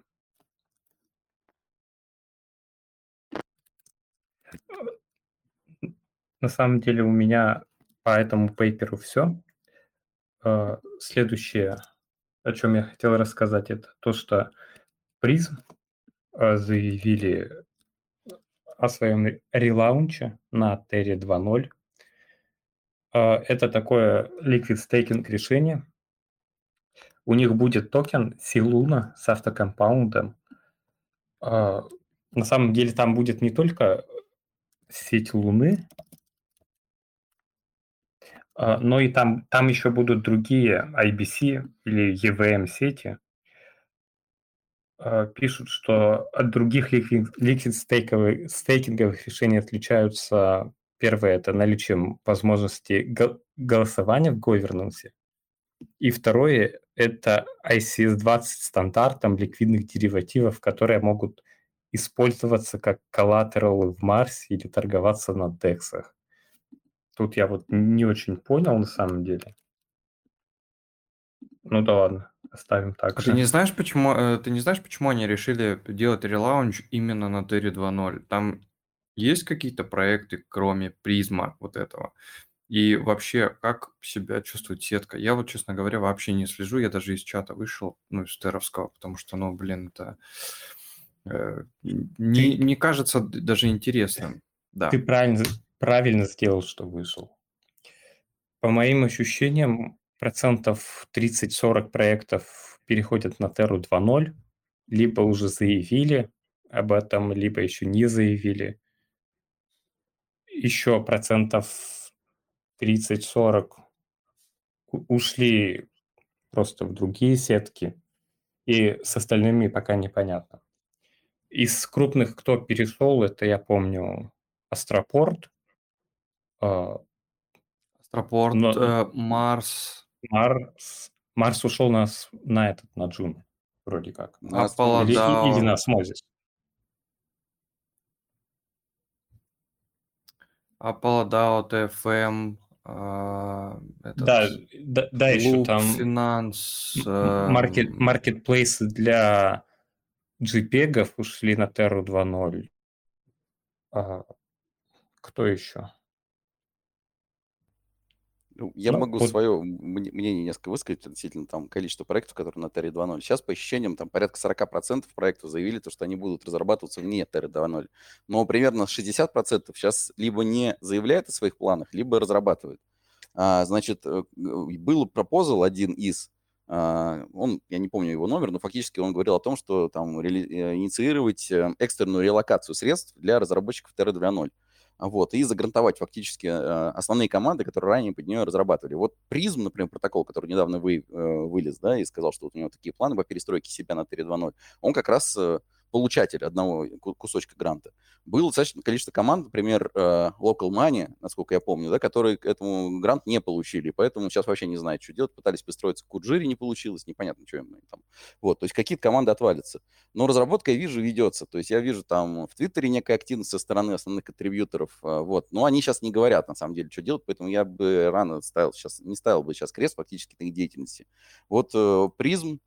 На самом деле у меня по этому пейперу все. Следующее, о чем я хотел рассказать, это то, что Призм э, заявили о своем релаунче на Terra 2.0. Э, Это такое liquid staking решение. У них будет токен Силуна с автокомпаундом. Э, На самом деле там будет не только сеть Луны, а, но и там, там еще будут другие IBC или EVM сети. А, Пишут, что от других ликвид, ликвид стейковых, стейкинговых решений отличаются Первое – это наличием возможности го- голосования в governance. И второе – это ICS-20 стандартом ликвидных деривативов, которые могут использоваться как коллатералы в Марсе или торговаться на дексах. Тут я вот не очень понял на самом деле. Ну да ладно, оставим так А же. ты не знаешь, почему, э, ты не знаешь, почему они решили делать релаунч именно на Terra 2.0? Там есть какие-то проекты, кроме призма вот этого? И вообще, как себя чувствует сетка? Я вот, честно говоря, вообще не слежу. Я даже из чата вышел, ну, из Теровского, потому что, ну, блин, это э, не, не кажется даже интересным. Да. Ты правильно, правильно сделал, что вышел. По моим ощущениям, процентов 30-40 проектов переходят на Terra 2.0, либо уже заявили об этом, либо еще не заявили. Еще процентов 30-40 у- ушли просто в другие сетки, и с остальными пока непонятно. Из крупных, кто перешел, это я помню Astroport, А, Astroport, но э, Mars, Mars, Mars ушел на, на этот, на Juno, вроде как. Apollo Или, и- или на DAO, Osmosis. Apollo DAO, TFM, а, Да, этот, да, да, еще Loop, там Finance, м- маркет, эм, маркетплейсы для JPEG ушли на Terra 2.0. А, кто еще? Ну, я Ну, могу вот свое мнение несколько высказать относительно там количества проектов, которые на Terra 2.0. Сейчас, по ощущениям, там порядка 40% проектов заявили, то, что они будут разрабатываться вне Terra 2.0. Но примерно 60% сейчас либо не заявляют о своих планах, либо разрабатывают. А, значит, э, был пропозал один из, а, он, я не помню его номер, но фактически он говорил о том, что там э, инициировать э, экстренную релокацию средств для разработчиков Terra 2.0. Вот, и загрантовать фактически э, основные команды, которые ранее под нее разрабатывали. Вот Призм, например, протокол, который недавно вы, э, вылез, да, и сказал, что вот у него такие планы по перестройке себя на Terra 2.0, он как раз э, получатель одного ку- кусочка гранта. Было достаточно количество команд, например, э, Local Money, насколько я помню, да, которые этому грант не получили, поэтому сейчас вообще не знают, что делать, пытались пристроиться к Куджире, не получилось, непонятно, что им там. Вот, то есть какие-то команды отвалятся. Но разработка, я вижу, ведется. То есть я вижу там в Твиттере некая активность со стороны основных контрибьюторов. а, Вот. Но они сейчас не говорят, на самом деле, что делать, поэтому я бы рано ставил сейчас, не ставил бы сейчас крест фактически на их деятельности. Вот э, призм,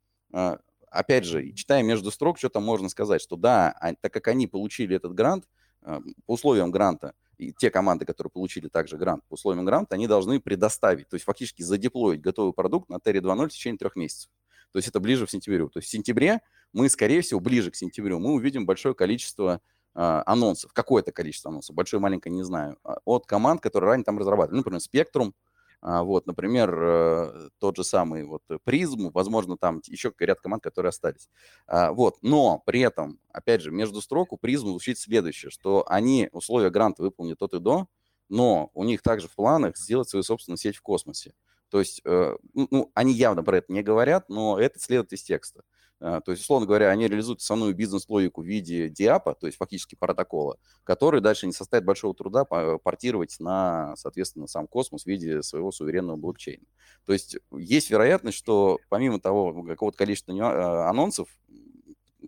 опять же, читая между строк, что там можно сказать, что да, а- так как они получили этот грант, а, по условиям гранта, и те команды, которые получили также грант, по условиям гранта, они должны предоставить, то есть фактически задеплоить готовый продукт на Terra 2.0 в течение трех месяцев. То есть это ближе в сентябрю. То есть в сентябре мы, скорее всего, ближе к сентябрю, мы увидим большое количество а, анонсов, какое-то количество анонсов, большое, маленькое, не знаю, а, от команд, которые ранее там разрабатывали. Ну, например, Spectrum, вот, например, э, тот же самый вот Призм, возможно, там еще ряд команд, которые остались. А, Вот, но при этом, опять же, между строк у Призм звучит следующее, что они условия гранта выполнят от и до, но у них также в планах сделать свою собственную сеть в космосе. То есть, э, ну, ну, они явно про это не говорят, но это следует из текста. А, То есть, условно говоря, они реализуют основную бизнес-логику в виде диапа, то есть фактически протокола, который дальше не составит большого труда по- портировать на, соответственно, сам космос в виде своего суверенного блокчейна. То есть есть вероятность, что помимо того какого-то количества э, анонсов,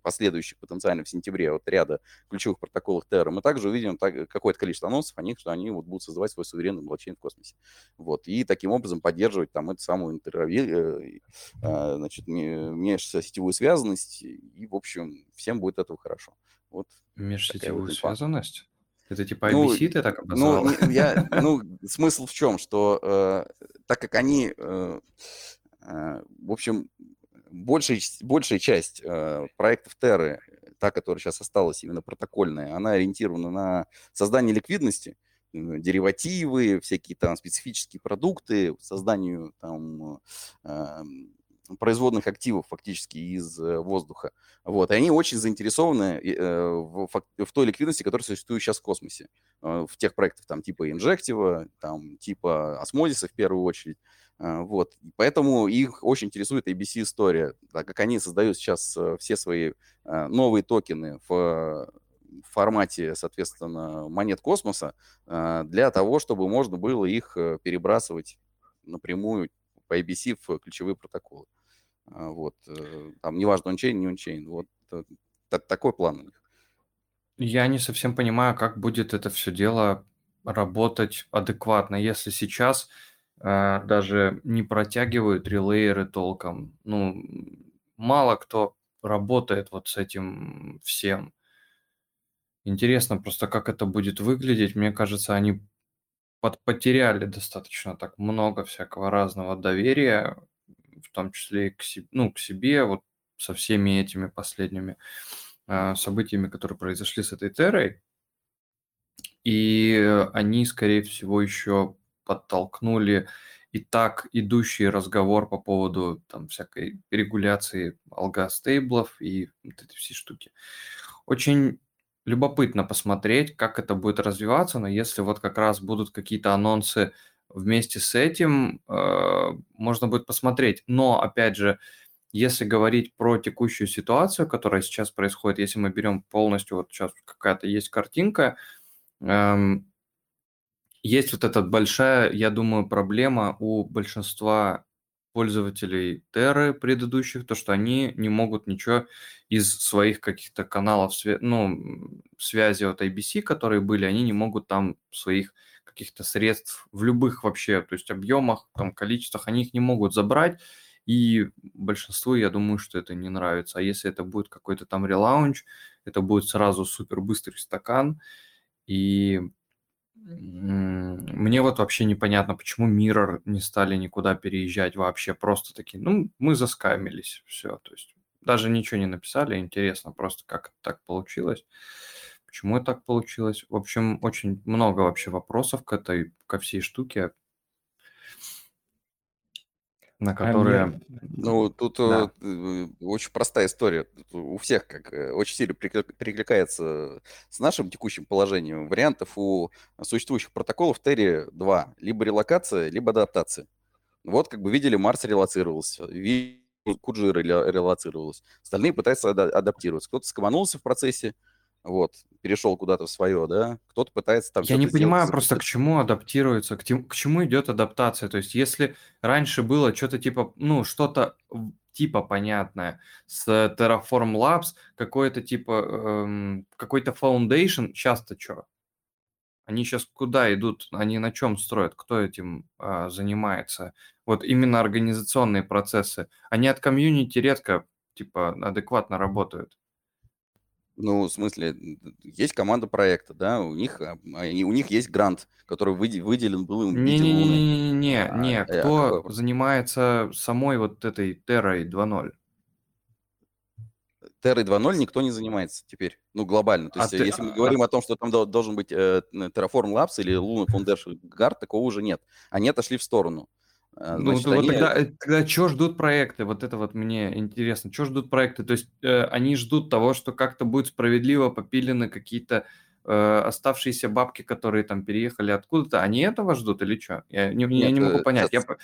последующих потенциально в сентябре от ряда ключевых протоколов Terra, мы также увидим так- какое-то количество анонсов о них, что они вот будут создавать свой суверенный блокчейн в космосе. Вот. И таким образом поддерживать там эту самую интервью, э, э, значит, ме- межсетевую связанность, и, в общем, всем будет этого хорошо. Вот вот межсетевую инфа. связанность. Это типа Ну, IBC ты так ну, обозвал? не- я, ну, смысл в чем, что э, так как они, э, э, в общем, большая, большая часть э, проектов Терры, та, которая сейчас осталась именно протокольная, она ориентирована на создание ликвидности, деривативы, всякие там специфические продукты, созданию там э, производных активов фактически из э, воздуха. Вот. И они очень заинтересованы э, в, в той ликвидности, которая существует сейчас в космосе. Э, В тех проектах, там, типа Инжектива, там, типа Осмозиса в первую очередь. Вот. И Поэтому их очень интересует ABC-история, так как они создают сейчас все свои новые токены в формате, соответственно, монет космоса для того, чтобы можно было их перебрасывать напрямую по ABC в ключевые протоколы. А, Вот. э, Там неважно, ончейн, не ончейн. Вот э, та- такой план у них. Я не совсем понимаю, как будет это все дело работать адекватно, если сейчас э, даже не протягивают релейеры толком. Ну, мало кто работает вот с этим всем. Интересно просто, как это будет выглядеть. Мне кажется, они под- потеряли достаточно так много всякого разного доверия, в том числе и к, се- ну, к себе, вот со всеми этими последними э, событиями, которые произошли с этой Террой. И они, скорее всего, еще подтолкнули и так идущий разговор по поводу там всякой регуляции алгостейблов и вот эти все штуки. Очень любопытно посмотреть, как это будет развиваться, но если вот как раз будут какие-то анонсы вместе с этим, э, можно будет посмотреть. Но, опять же, если говорить про текущую ситуацию, которая сейчас происходит, если мы берем полностью, вот сейчас какая-то есть картинка, эм, есть вот эта большая, я думаю, проблема у большинства пользователей Терры предыдущих, то, что они не могут ничего из своих каких-то каналов, ну, связи от IBC, которые были, они не могут там своих каких-то средств в любых вообще, то есть объемах, там, количествах, они их не могут забрать, и большинству, я думаю, что это не нравится. А если это будет какой-то там релаунч, это будет сразу супер быстрый стакан, и мне вот вообще непонятно, почему Mirror не стали никуда переезжать вообще, просто такие, ну, мы заскамились, все, то есть даже ничего не написали, интересно просто, как так получилось, почему так получилось. В общем, очень много вообще вопросов к этой, ко всей штуке, на А которые... мне... Ну, тут Да. э, очень простая история. У всех как э, очень сильно перекликается с нашим текущим положением. Вариантов у существующих протоколов Терри два. Либо релокация, либо адаптация. Вот как бы видели, Марс релацировался, Куджи рела- релацировалась. Остальные пытаются ада- адаптироваться. Кто-то скоманулся в процессе, вот, перешел куда-то в свое, да. Кто-то пытается там Я не что-то сделать. понимаю просто, к чему адаптируется, к, тем- к чему идет адаптация. То есть, если раньше было что-то типа, ну, что-то типа понятное с Terraform Labs, какой-то типа, эм, какой-то Foundation, сейчас-то что? Они сейчас куда идут? Они на чем строят? Кто этим а, занимается? Вот именно организационные процессы. Они от комьюнити редко, типа, адекватно работают. Ну, в смысле, есть команда проекта, да, у них, а, они, у них есть грант, который выде- выделен был им виде Луны. Не-не-не-не-не, А, не, а кто вопрос? занимается самой вот этой Террой 2.0? Террой 2.0 никто не занимается теперь, ну, глобально. То А есть, э, ты, если мы а, говорим о том, что там дол- должен быть э, Terraform Labs или Luna Foundation Guard, такого уже нет. Они отошли в сторону. А, ну Значит, то вот они... тогда, э, тогда что ждут проекты? Вот это вот мне интересно. Что ждут проекты? То есть э, они ждут того, что как-то будет справедливо попилены какие-то э, оставшиеся бабки, которые там переехали откуда-то. Они этого ждут или что? Я не, я Нет, не могу э, понять. Я, сейчас, по-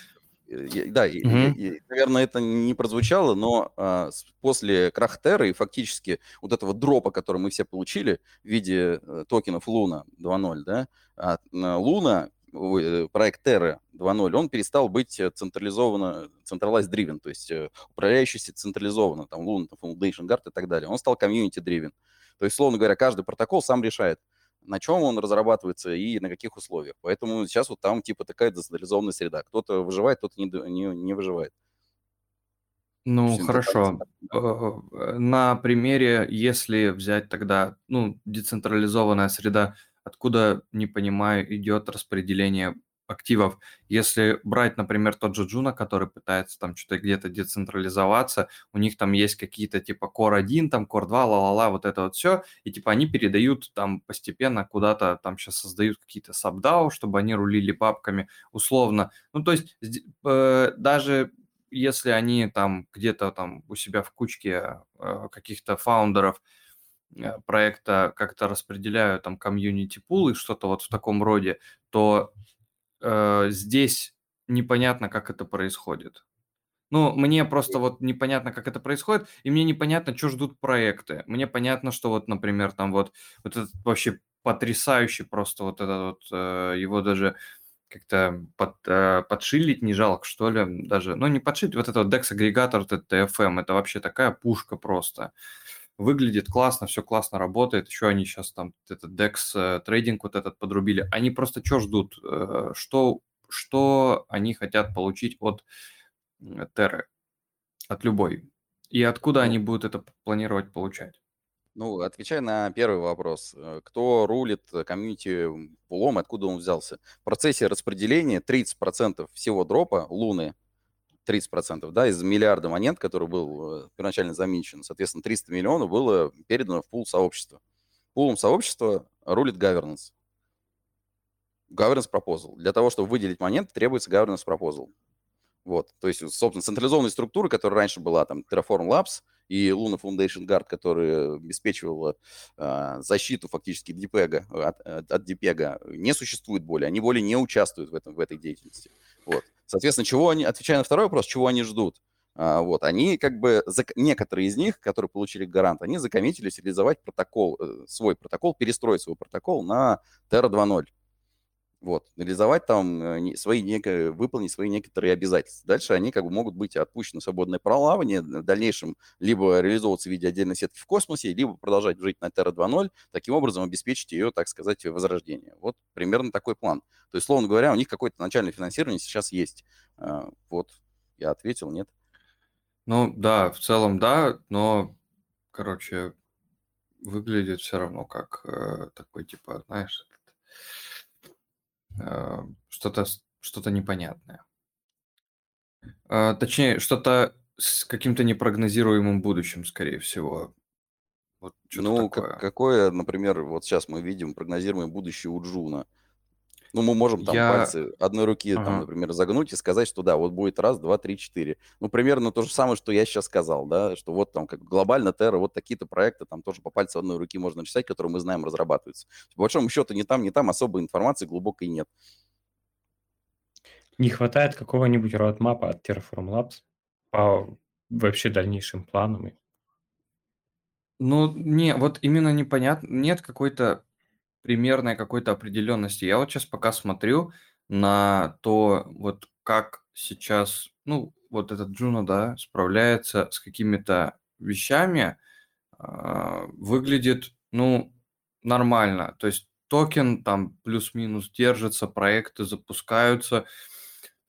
э, я- да, Мгм. и- и, наверное, это не прозвучало, но а, после краха Терры и фактически вот этого дропа, который мы все получили в виде токенов Луна 2.0, да, а, на Луна, проект Terra 2.0, он перестал быть э, централизованно, centralized driven, то есть э, управляющийся централизованно, там Luna, там, Foundation Guard и так далее. Он стал community driven. То есть, словно говоря, каждый протокол сам решает, на чем он разрабатывается и на каких условиях. Поэтому сейчас вот там типа такая децентрализованная среда. Кто-то выживает, кто-то не, не, не выживает. Ну, хорошо. Э, На примере, если взять тогда, ну, децентрализованная среда, откуда, не понимаю, идет распределение активов. Если брать, например, тот же Juno, который пытается там что-то где-то децентрализоваться, у них там есть какие-то типа Core 1, там Core 2, ла-ла-ла, вот это вот все, и типа они передают там постепенно куда-то, там сейчас создают какие-то sub-DAO, чтобы они рулили папками условно. Ну, то есть э, даже если они там где-то там у себя в кучке э, каких-то фаундеров э, проекта как-то распределяют там комьюнити пул и что-то вот в таком роде, то э, здесь непонятно, как это происходит. Ну, мне просто вот непонятно, как это происходит, и мне непонятно, что ждут проекты. Мне понятно, что вот, например, там вот, вот этот вообще потрясающий просто вот этот вот, э, его даже как-то под, э, подшилить не жалко, что ли, даже, ну, не подшить, вот этот вот DEX-агрегатор, вот этот TFM, это вообще такая пушка просто. Выглядит классно, все классно работает, еще они сейчас там этот DEX э, трейдинг вот этот подрубили. Они просто что ждут? Э, Что, что они хотят получить от Терры? От любой. И откуда Ну, они будут это планировать получать? ну, отвечая на первый вопрос. э, Кто рулит комьюнити пулом, откуда он взялся? В процессе распределения 30% всего дропа Луны 30%, да, из миллиарда монет, который был э, первоначально замечен, соответственно, 300 миллионов было передано в пул сообщества. Пулом сообщества рулит governance. Governance proposal. Для того, чтобы выделить монеты, требуется governance proposal. Вот, то есть, собственно, централизованная структура, которая раньше была, там, Terraform Labs и Luna Foundation Guard, которая обеспечивала э, защиту фактически DPEG, от, от DPEG, не существует более, они более не участвуют в, этом, в этой деятельности. Вот. Соответственно, чего они, отвечая на второй вопрос, чего они ждут? А, вот, они как бы, некоторые из них, которые получили гарант, они закоммитились реализовать протокол, э, свой протокол, перестроить свой протокол на Terra 2.0. Вот, реализовать там э, свои неко- выполнить свои некоторые обязательства. Дальше они как бы могут быть отпущены в свободное плавание, в дальнейшем либо реализовываться в виде отдельной сетки в космосе, либо продолжать жить на Terra 2.0, таким образом обеспечить ее, так сказать, возрождение. Вот примерно такой план. То есть, словно говоря, у них какое-то начальное финансирование сейчас есть. А, Вот, я ответил, нет? Ну да, в целом да, но, короче, выглядит все равно как э, такой, типа, знаешь, э, что-то с- что-то непонятное. Э, точнее, что-то с каким-то непрогнозируемым будущим, скорее всего. Вот что-то Ну, как- такое. какое, например, вот сейчас мы видим прогнозируемое будущее у Джуна. Ну, мы можем там Я... пальцы одной руки, там, Ага. например, загнуть и сказать, что да, вот будет раз, два, три, четыре. Ну, примерно то же самое, что я сейчас сказал, да, что вот там как глобально Terra, вот такие-то проекты, там тоже по пальцу одной руки можно решать, которые мы знаем разрабатываются. По большому счету ни там, ни там особой информации глубокой нет. Не хватает какого-нибудь роадмапа от Terraform Labs по вообще дальнейшим планам. Ну, не, вот именно непонятно, нет какой-то примерной какой-то определенности. Я вот сейчас пока смотрю на то, вот как сейчас, ну, вот этот Juno, да, справляется с какими-то вещами, а, выглядит, ну, нормально. То есть токен там плюс-минус держится, проекты запускаются,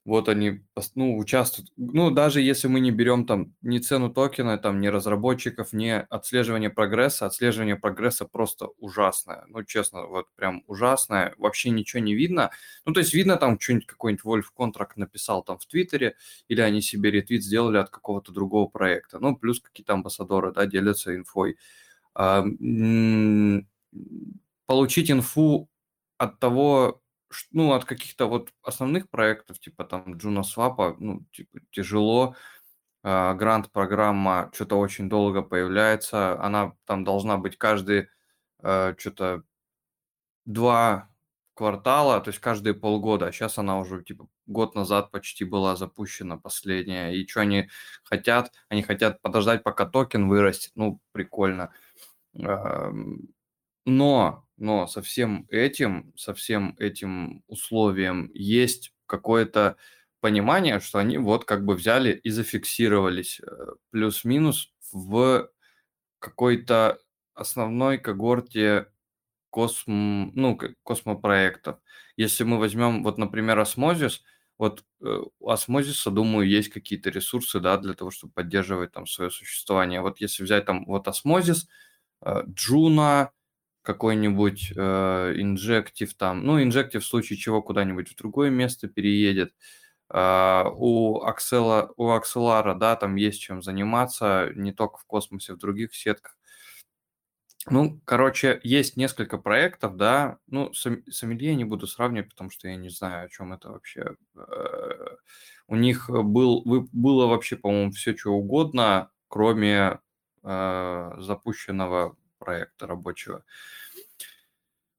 вот они, ну, участвуют. Ну, даже если мы не берем там ни цену токена, там, ни разработчиков, ни отслеживание прогресса, отслеживание прогресса просто ужасное. Ну, честно, вот прям ужасное. Вообще ничего не видно. Ну, то есть видно там что-нибудь, какой-нибудь Вольф контракт написал там в Твиттере, или они себе ретвит сделали от какого-то другого проекта. Ну, плюс какие-то амбассадоры, да, делятся инфой. А, м, получить инфу от того, ну, от каких-то вот основных проектов, типа там Juno Swap, ну, типа тяжело. А, Грант-программа что-то очень долго появляется. Она там должна быть каждые что-то два квартала, то есть каждые полгода. А сейчас она уже типа год назад почти была запущена последняя. И что они хотят? Они хотят подождать, пока токен вырастет. Ну, прикольно. Но, но со всем этим, со всем этим условием есть какое-то понимание, что они вот как бы взяли и зафиксировались э, плюс-минус в какой-то основной когорте косм, ну, космопроектов. Если мы возьмем, вот, например, Osmosis, вот э, у Осмозиса, думаю, есть какие-то ресурсы, да, для того, чтобы поддерживать там свое существование. Вот если взять там вот Osmosis, э, Juno, какой-нибудь э, Injective там, ну, Injective в случае чего куда-нибудь в другое место переедет. А, у Аксела, у Акселара, да, там есть чем заниматься, не только в космосе, в других сетках. Ну, короче, есть несколько проектов, да. Ну, сомелье не буду сравнивать, потому что я не знаю, о чем это вообще. Э, У них был, было вообще, по-моему, все, что угодно, кроме э, запущенного проекта рабочего.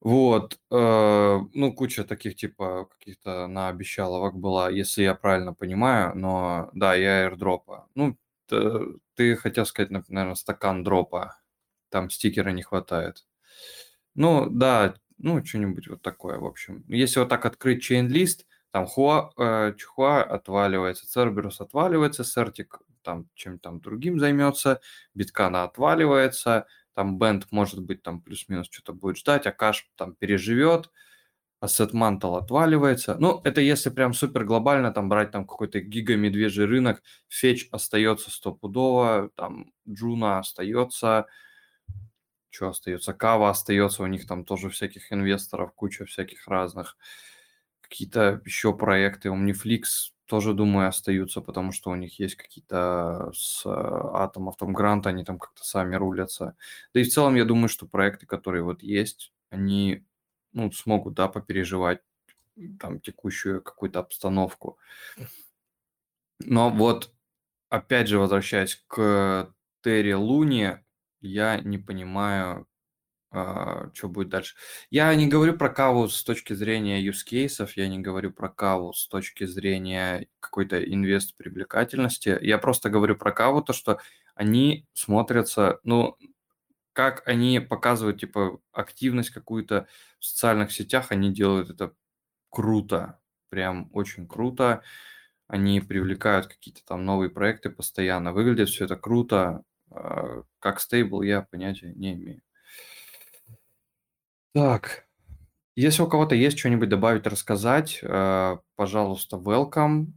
Вот, э, ну, куча таких, типа, каких-то наобещаловок была, если я правильно понимаю, но, да, и аирдропа. Ну, ты хотел сказать, наверное, стакан дропа, там стикера не хватает. Ну, да, ну, что-нибудь вот такое, в общем. Если вот так открыть чейн-лист, там Хуа, э, Чихуа отваливается, Церберус отваливается, Сертик там чем там другим займется, Биткана отваливается, там Бенд, может быть, там плюс-минус что-то будет ждать, а Каш там переживет, Asset Mantle отваливается. Ну, это если прям супер глобально там брать там какой-то гига-медвежий рынок, Fetch остается стопудово, там Juno остается, что остается, Kava остается, у них там тоже всяких инвесторов, куча всяких разных. Какие-то еще проекты, Omniflix тоже, думаю, остаются, потому что у них есть какие-то с э, атомов, там грант, они там как-то сами рулятся. Да и в целом, я думаю, что проекты, которые вот есть, они ну, смогут, да, попереживать там текущую какую-то обстановку. Но вот, опять же, возвращаясь к Терри Луни, я не понимаю, что будет дальше. Я не говорю про каву с точки зрения use кейсов, я не говорю про каву с точки зрения какой-то инвест привлекательности. Я просто говорю про каву, то, что они смотрятся, ну, как они показывают, типа, активность какую-то в социальных сетях, они делают это круто, прям очень круто. Они привлекают какие-то там новые проекты постоянно, выглядит все это круто. А, как стейбл я понятия не имею. Так, если у кого-то есть что-нибудь добавить, рассказать, э, пожалуйста, welcome.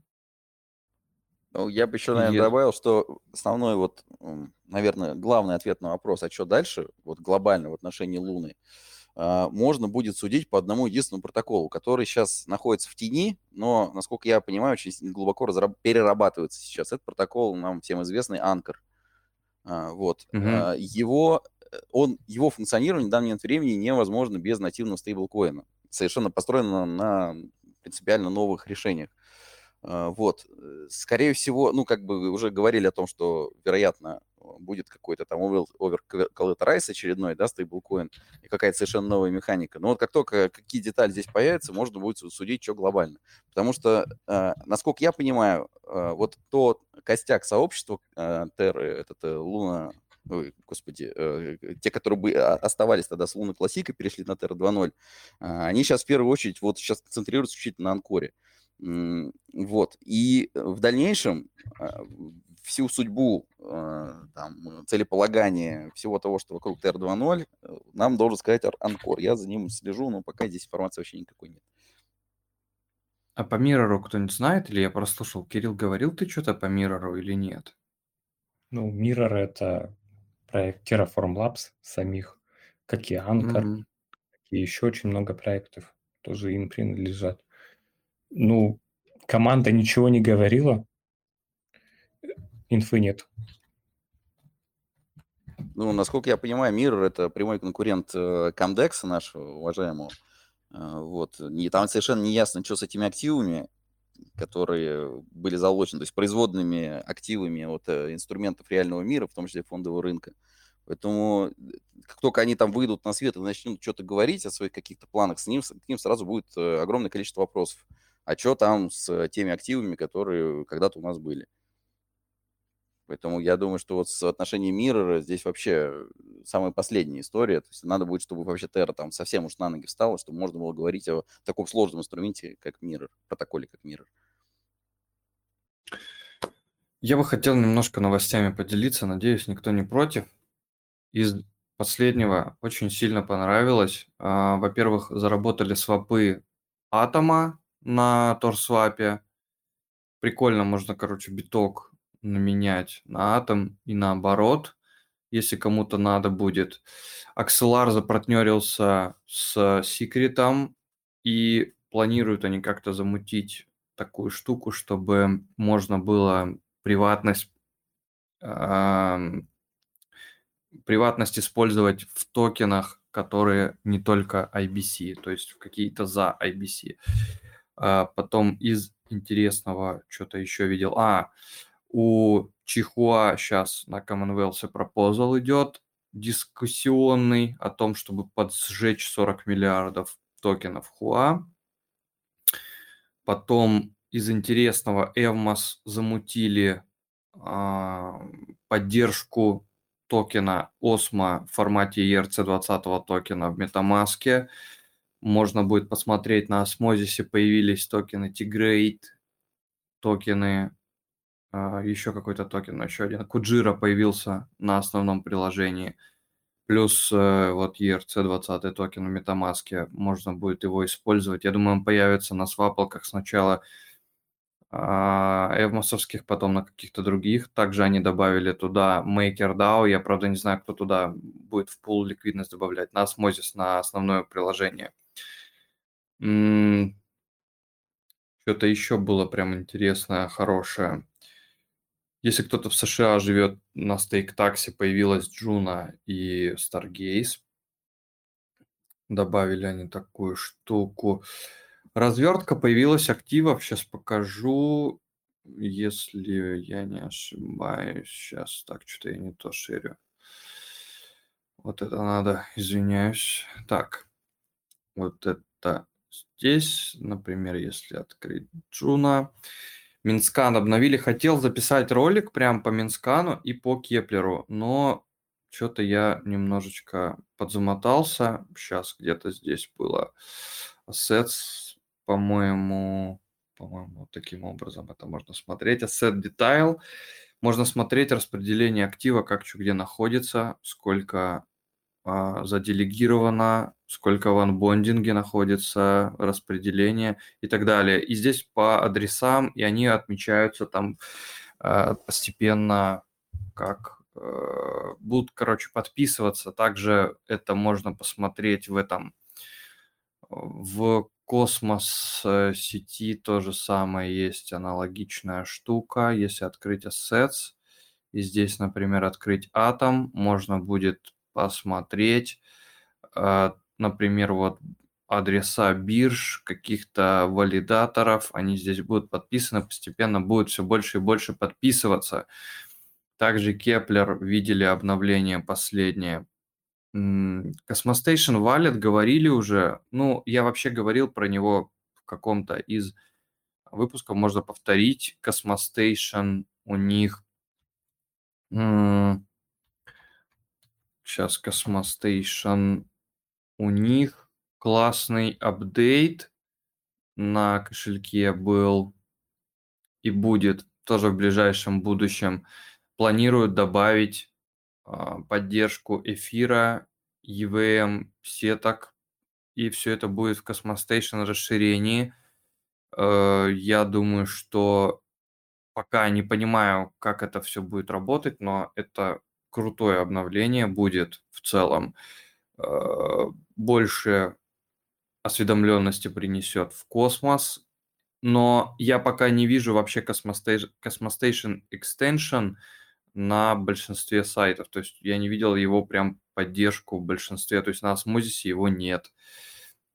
Ну, я бы еще, наверное, Е- добавил, что основной вот, м, наверное, главный ответ на вопрос, а что дальше, вот глобально в отношении Луны, а, можно будет судить по одному единственному протоколу, который сейчас находится в тени, но, насколько я понимаю, очень глубоко разраб- перерабатывается сейчас. Это протокол нам всем известный Анкор. А, Вот. Мгм. А, Его, он, его функционирование в данный момент времени невозможно без нативного стейблкоина. Совершенно построено на принципиально новых решениях. А, Вот. Э, Скорее всего, ну, как бы уже говорили о том, что, вероятно, будет какой-то там overcollateralize очередной, да, стейблкоин, и какая-то совершенно новая механика. Но вот как только какие детали здесь появятся, можно будет су- судить, что глобально. Потому что, э, насколько я понимаю, э, вот тот костяк сообщества Терры, этот Луна, ой, господи, э, те, которые бы а, оставались тогда с Луны Классика, перешли на Терра 2.0, а, они сейчас в первую очередь вот сейчас концентрируются исключительно на Анкоре. Вот. И в дальнейшем а, всю судьбу, а, там, целеполагания всего того, что вокруг Терра 2.0, э, нам должен сказать Ар- Анкор. Я за ним слежу, но пока здесь информации вообще никакой нет. А по Миррору кто-нибудь знает? Или я прослушал, Кирилл говорил ты что-то по Миррору или нет? Ну, Mirror — это проект Terraform Labs самих, как и Anchor, Мгм. и еще очень много проектов тоже им принадлежат. Ну, команда ничего не говорила, инфы нет. Ну, насколько я понимаю, Mirror это прямой конкурент э, Comdex нашего уважаемого. А, Вот. И там совершенно не ясно, что с этими активами, которые были залочены, то есть производными активами от э, инструментов реального мира, в том числе фондового рынка. Поэтому э, как только они там выйдут на свет и начнут что-то говорить о своих каких-то планах, с ним, к ним сразу будет э, огромное количество вопросов. А что там с теми активами, которые когда-то у нас были? Поэтому я думаю, что вот с отношением Mirror здесь вообще самая последняя история. То есть надо будет, чтобы вообще Terra там совсем уж на ноги встала, чтобы можно было говорить о таком сложном инструменте, как Mirror, протоколе, как Mirror. Я бы хотел немножко новостями поделиться, надеюсь, никто не против. Из последнего очень сильно понравилось. А, Во-первых, заработали свопы атома на торсвапе. Прикольно, можно, короче, биток наменять на атом и наоборот, если кому-то надо будет. Акселар запартнерился с Секретом и планируют они как-то замутить такую штуку, чтобы можно было приватность ам, приватность использовать в токенах, которые не только IBC, то есть какие-то за IBC. А потом из интересного что-то еще видел. А, у Чихуа сейчас на Commonwealth пропозал идет дискуссионный о том, чтобы поджечь 40 миллиардов токенов Хуа. Потом из интересного Evmos замутили а, поддержку токена Osmo в формате ERC20 токена в MetaMask. Можно будет посмотреть на осмозисе появились токены Tigrate, токены, а, еще какой-то токен, еще один. Kujira появился на основном приложении. Плюс э, вот ERC20 токен в MetaMask, можно будет его использовать. Я думаю, он появится на свапалках сначала а, эвмосовских, потом на каких-то других. Также они добавили туда MakerDAO. Я, правда, не знаю, кто туда будет в пул ликвидность добавлять. На Osmosis, на основное приложение. Что-то еще было прям интересное, хорошее. Если кто-то в США живет на Stake Tax е, появилась Juno и Stargaze. Добавили они такую штуку. Развертка появилась активов. Сейчас покажу, если я не ошибаюсь. Сейчас так, что-то я не то шерю. Вот это надо, извиняюсь. Так, вот это здесь, например, если открыть Juno. Mintscan обновили. Хотел записать ролик прям по Минскану и по Кеплеру, но что-то я немножечко подзамотался. Сейчас где-то здесь было assets. по-моему, по-моему, таким образом это можно смотреть. Asset Detail. Можно смотреть распределение актива, как что где находится, сколько а, заделегировано, сколько в анбондинге находится, распределение и так далее. И здесь по адресам, и они отмечаются там а, постепенно, как э, будут, короче, подписываться. Также это можно посмотреть в этом, в космос э, сети то же самое есть аналогичная штука. Если открыть Assets, и здесь, например, открыть атом, можно будет посмотреть, э, например, вот адреса бирж, каких-то валидаторов, они здесь будут подписаны, постепенно будет все больше и больше подписываться. Также Keplr видели обновление последнее. Cosmostation Wallet говорили уже, ну, я вообще говорил про него в каком-то из выпусков, можно повторить. Cosmostation у них Сейчас Cosmostation. У них классный апдейт на кошельке был и будет тоже в ближайшем будущем. Планируют добавить а, поддержку эфира, EVM, сеток, и все это будет в Cosmostation расширении. Э, я думаю, что пока не понимаю, как это все будет работать, но это крутое обновление будет в целом. Э, больше осведомленности принесет в космос, но я пока не вижу вообще Cosmostation Extension на большинстве сайтов. То есть я не видел его прям поддержку в большинстве. То есть на Осмозисе его нет.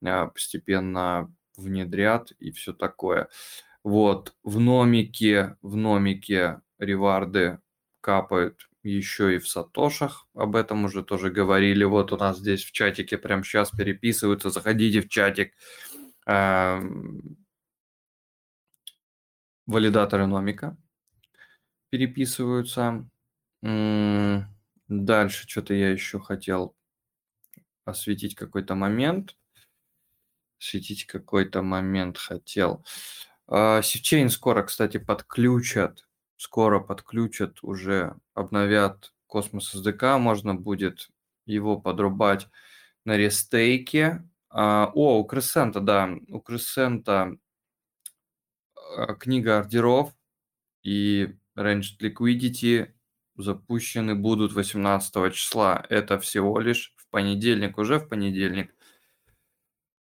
Э, постепенно внедрят и все такое. Вот, в номике, в номике реварды капают еще и в сатошах. Об этом уже тоже говорили. Вот у нас здесь в чатике прямо сейчас переписываются. Заходите в чатик. Эм, валидаторы номика переписываются. Дальше что-то я еще хотел осветить какой-то момент. Осветить какой-то момент хотел. Sifchain скоро, кстати, подключат скоро подключат, уже обновят Cosmos SDK, можно будет его подрубать на REStake. А, о, у Кресента, да, у Кресента а, книга ордеров и Ranged Liquidity запущены будут 18 числа. Это всего лишь в понедельник, уже в понедельник.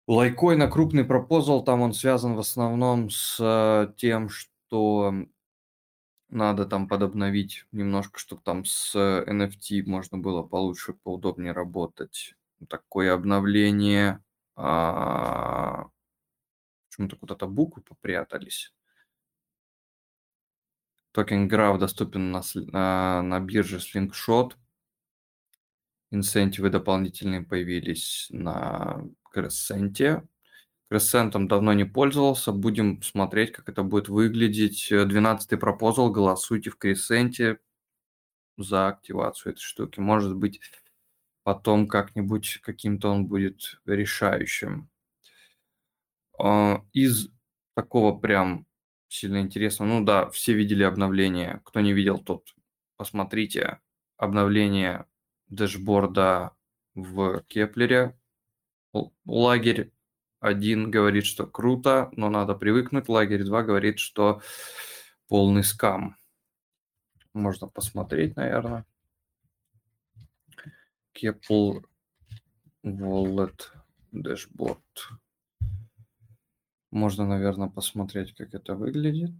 LikeCoin крупный пропозал, там он связан в основном с э, тем, что надо там подобновить немножко, чтобы там с NFT можно было получше, поудобнее работать. Такое обновление. А... Почему-то куда-то буквы попрятались. Токен Graph доступен на, на, на бирже Slingshot. Инсентивы дополнительные появились на Crescent. Crescent'ом давно не пользовался. Будем смотреть, как это будет выглядеть. 12-й пропозал. Голосуйте в Crescent за активацию этой штуки. Может быть, потом как-нибудь каким-то он будет решающим. А, из такого прям сильно интересного, ну да, все видели обновление. Кто не видел, тот посмотрите обновление дэшборда в Кеплере. Лагерь один говорит, что круто, но надо привыкнуть. Лагерь 2 говорит, что полный скам. Можно посмотреть, наверное. Keplr Wallet Dashboard. Можно, наверное, посмотреть, как это выглядит,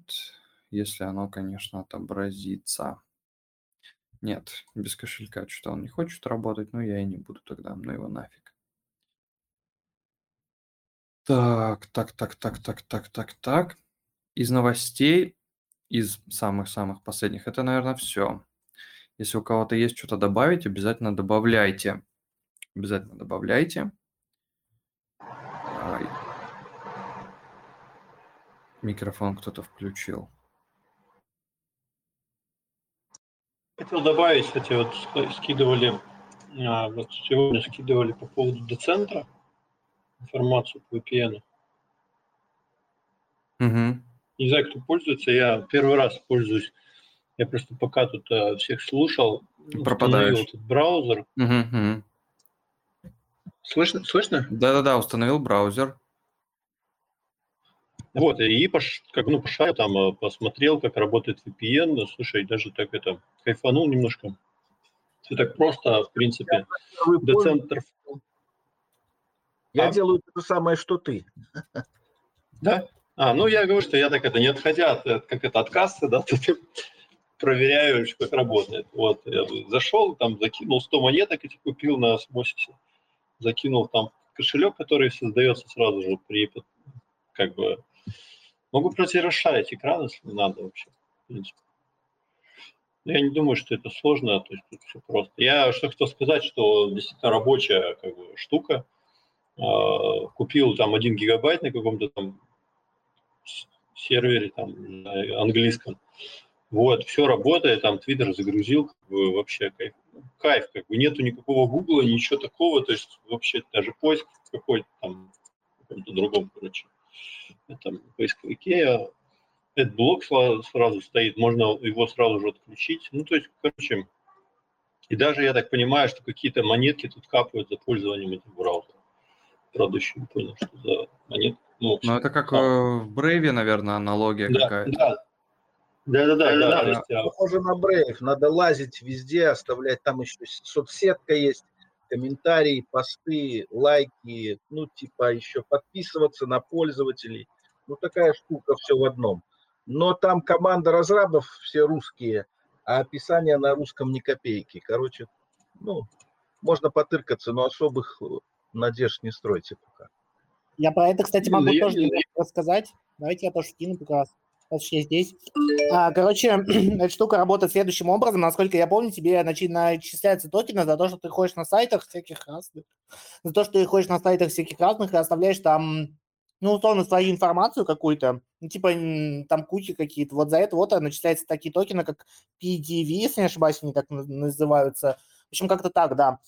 если оно, конечно, отобразится. Нет, без кошелька что-то он не хочет работать, но я и не буду тогда, ну его нафиг. Так, так, так, так, так, так, так, так. Из новостей, из самых-самых последних, это, наверное, все. Если у кого-то есть что-то добавить, обязательно добавляйте. Обязательно добавляйте. Ай. Микрофон кто-то включил. Хотел добавить, кстати, вот скидывали, а, вот сегодня скидывали по поводу децентра информацию по VPN. Мгм. Не знаю, кто пользуется, я первый раз пользуюсь. Я просто пока тут э, всех слушал, установил Пропадаешь. этот браузер. Мгм, мгм. Слышно? Слышно? Да-да-да, установил браузер. Вот, и пош, как, ну, пошарил там, э, посмотрел, как работает VPN. Ну, Слушай, даже так это, кайфанул немножко. Все так просто, в принципе, до центров. Я А? делаю то же самое, что ты. Да? А, ну я говорю, что я так это, не отходя от, как это, от кассы, да, тут проверяю, как работает. Вот, я зашел, там закинул 100 монеток эти купил на осмосисе, закинул там кошелек, который создается сразу же при, как бы, могу просто расшарить экран, если надо вообще, в принципе. Но Я не думаю, что это сложно, то есть тут все просто. Я что хотел сказать, что действительно рабочая как бы, штука. А, Купил там один гигабайт на каком-то там сервере там знаю, английском. Вот, все работает, там Твиттер загрузил, как бы вообще кайф, кайф, как бы нету никакого Гугла, ничего такого, то есть вообще даже поиск какой-то там, каком-то другом, короче, этом поисковике, этот блок сразу стоит, можно его сразу же отключить, ну, то есть, короче, и даже я так понимаю, что какие-то монетки тут капают за пользованием этим браузером. Правда, еще не понял, что за монетки. Ну, Ну, это как а. в Брейве, наверное, аналогия да, какая-то. да. Да, да, да, да, то есть, а, Похоже на Брейв. Надо лазить везде, оставлять там еще соцсетка есть, комментарии, посты, лайки, ну, типа еще подписываться на пользователей. Ну, такая штука, все в одном. Но там команда разрабов все русские, а описание на русском ни копейки. Короче, ну, можно потыркаться, но особых э, надежд не стройте пока. Я про это, кстати, Ну, могу я- тоже я- рассказать. Давайте я тоже кину как раз. Я здесь. А, короче, эта штука работает следующим образом. Насколько я помню, тебе начи- начисляются токены за то, что ты ходишь на сайтах всяких разных. За то, что ты ходишь на сайтах всяких разных и оставляешь там, ну, условно, свою информацию какую-то. Ну, типа, там куки какие-то. Вот за это вот начисляются такие токены, как PDV, если не ошибаюсь, они так наз- называются. В общем, как-то так, да.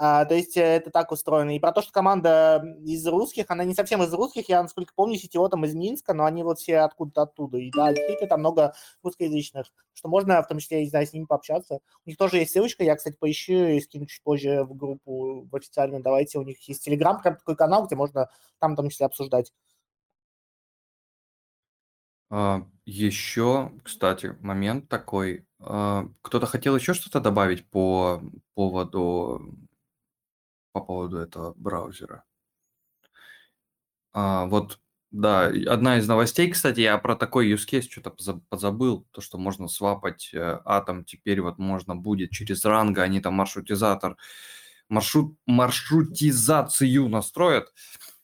А, то есть э, это так устроено. И про то, что команда из русских, она не совсем из русских, я, насколько помню, сетево там из Минска, но они вот все откуда-то оттуда. И да, действительно, там много русскоязычных, что можно, в том числе, я не знаю, с ними пообщаться. У них тоже есть ссылочка, я, кстати, поищу и скину чуть позже в группу, в официальную. Давайте, у них есть Телеграм, прям такой канал, где можно там, в том числе, обсуждать. А, Еще, кстати, момент такой. а, Кто-то хотел еще что-то добавить по поводу по поводу этого браузера? А, вот, да, одна из новостей, кстати, я про такой use case что-то позабыл, то, что можно свапать э, атом, теперь вот можно будет через ранга, они там маршрутизатор, маршрут, маршрутизацию настроят,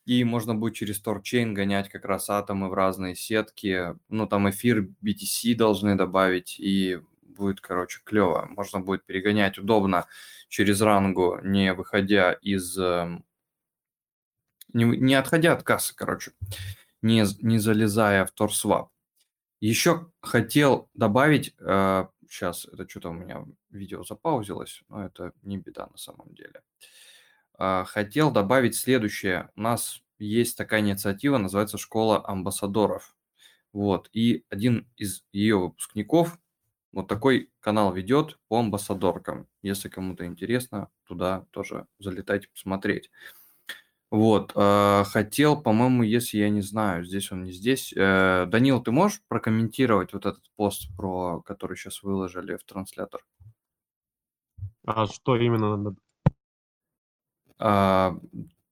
и можно будет через торчейн гонять как раз атомы в разные сетки, ну, там эфир BTC должны добавить, и будет, короче, клево. Можно будет перегонять удобно через рангу, не выходя из... эм, Не, не отходя от кассы, короче, не, не залезая в торсвап. Еще хотел добавить, сейчас это что-то у меня видео запаузилось, но это не беда на самом деле. А, Хотел добавить следующее. У нас есть такая инициатива, называется «Школа амбассадоров». Вот, и один из ее выпускников вот такой канал ведет по амбассадоркам. Если кому-то интересно, туда тоже залетайте посмотреть. Вот, э, хотел, по-моему, если я не знаю, здесь он не здесь. Э, Данил, ты можешь прокомментировать вот этот пост, про который сейчас выложили в транслятор? А что именно надо? А,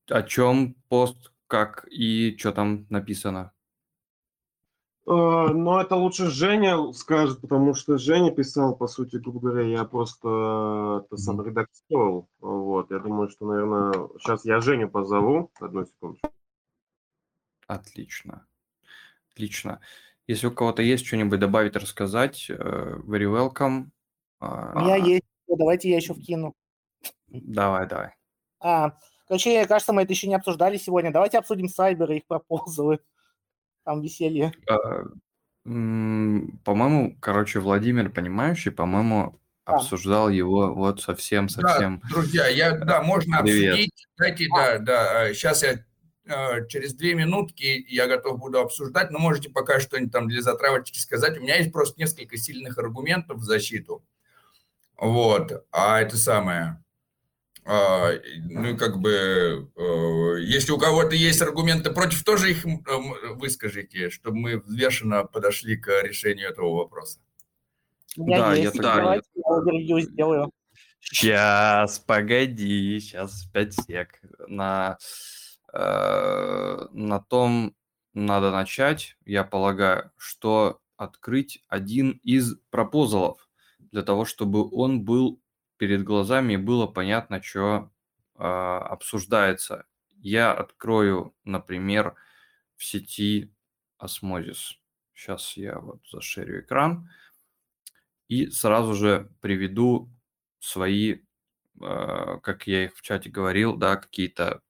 о чем пост, как и что там написано? Э, Но это лучше Женя скажет, потому что Женя писал, по сути, грубо говоря, я просто это сам редактировал. Вот, я думаю, что, наверное, сейчас я Женю позову. Одну секундочку. Отлично. Отлично. Если у кого-то есть что-нибудь добавить, рассказать, э, very welcome. У меня А, есть, давайте я еще вкину. Давай, давай. А, короче, кажется, мы это еще не обсуждали сегодня. Давайте обсудим сайбер и их пропозалы. Там веселье. А, По-моему, короче, Владимир Понимающий, по-моему, Да. обсуждал его вот совсем-совсем. Да, друзья, я, да, можно Привет. обсудить. Дайте, да, да, сейчас я э, через две минутки я готов буду обсуждать, но можете пока что-нибудь там для затравочки сказать. У меня есть просто несколько сильных аргументов в защиту. Вот, а это самое. А, ну, как бы, э, если у кого-то есть аргументы против, тоже их м, выскажите, чтобы мы взвешенно подошли к решению этого вопроса. Меня Да, я тогда- Давайте я сделаю. Сейчас, погоди, сейчас 5 сек. На, э, на том надо начать, я полагаю, что открыть один из пропозалов для того, чтобы он был перед глазами было понятно, что обсуждается. Я открою, например, в сети Osmosis. Сейчас я вот зашерю экран и сразу же приведу свои, э, как я их в чате говорил, да, какие-то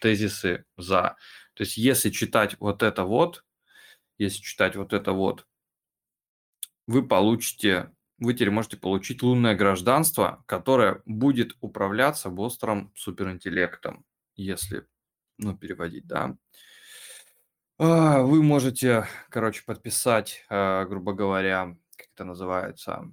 тезисы за. То есть если читать вот это вот, если читать вот это вот, вы получите, вы теперь можете получить лунное гражданство, которое будет управляться бостром суперинтеллектом, если, ну, переводить, да. А, Вы можете, короче, подписать, э, грубо говоря, как это называется,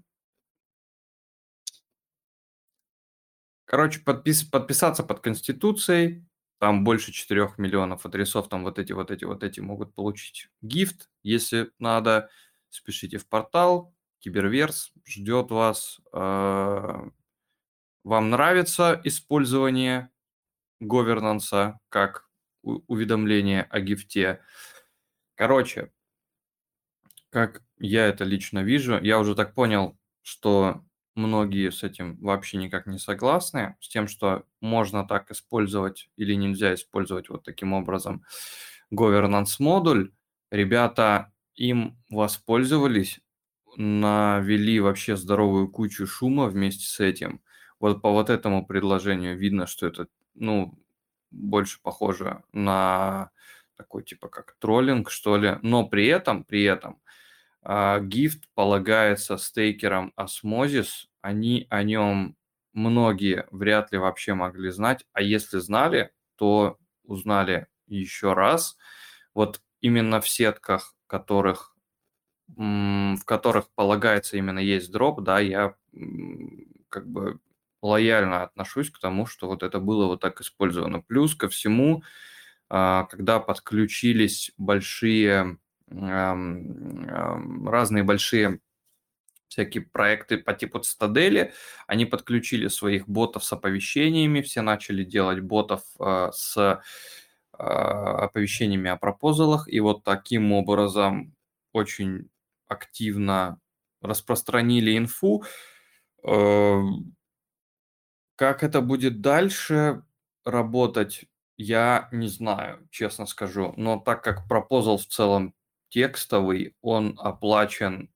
Короче, подпис, подписаться под Конституцией, там больше 4 миллионов адресов, там вот эти, вот эти, вот эти могут получить гифт, если надо. Спешите в портал, Киберверс ждет вас. Э, Вам нравится использование говернанса как уведомление о гифте? Короче, как я это лично вижу, я уже так понял, что многие с этим вообще никак не согласны, с тем, что можно так использовать или нельзя использовать вот таким образом governance модуль. Ребята им воспользовались, навели вообще здоровую кучу шума вместе с этим. Вот по вот этому предложению видно, что это, ну, больше похоже на такой типа как троллинг, что ли. Но при этом, при этом, а, гифт полагается стейкерам Osmosis. Они о нем многие вряд ли вообще могли знать. А если знали, то узнали еще раз. Вот именно в сетках, которых, в которых полагается именно есть дроп, да, я как бы лояльно отношусь к тому, что вот это было вот так использовано. Плюс ко всему, а, когда подключились большие разные большие всякие проекты по типу Цитадели, они подключили своих ботов с оповещениями, все начали делать ботов а, с а, оповещениями о пропозалах, и вот таким образом очень активно распространили инфу. Э, Как это будет дальше работать, я не знаю, честно скажу. Но так как пропозал в целом текстовый, он оплачен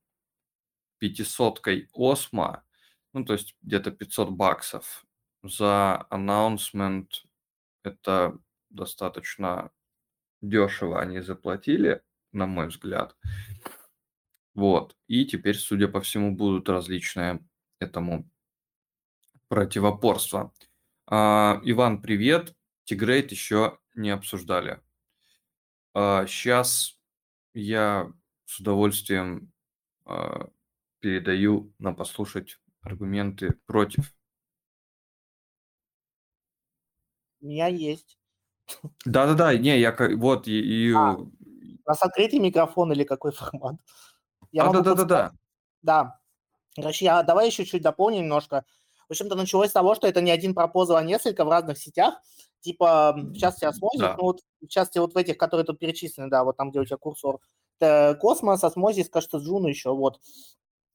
500-кой Осмо, ну, то есть где-то 500 баксов. За announcement это достаточно дешево они заплатили, на мой взгляд. Вот. И теперь, судя по всему, будут различные этому противопорства. А, Иван, привет. Тигрейт еще не обсуждали. Сейчас я с удовольствием а, передаю на послушать аргументы против. У меня есть. Да-да-да, не, я вот и, и- А, У нас открытый микрофон или какой формат? Я А, могу да-да-да-да. подсказать. Да. Короче, я, давай еще чуть дополню немножко. В общем-то, началось с того, что это не один пропозал, а несколько в разных сетях. Типа, в частности, Osmosis, Да. ну вот, в частности, вот в этих, которые тут перечислены, да, вот там, где у тебя курсор. Это Cosmos, Osmosis, кажется, Juno еще, вот.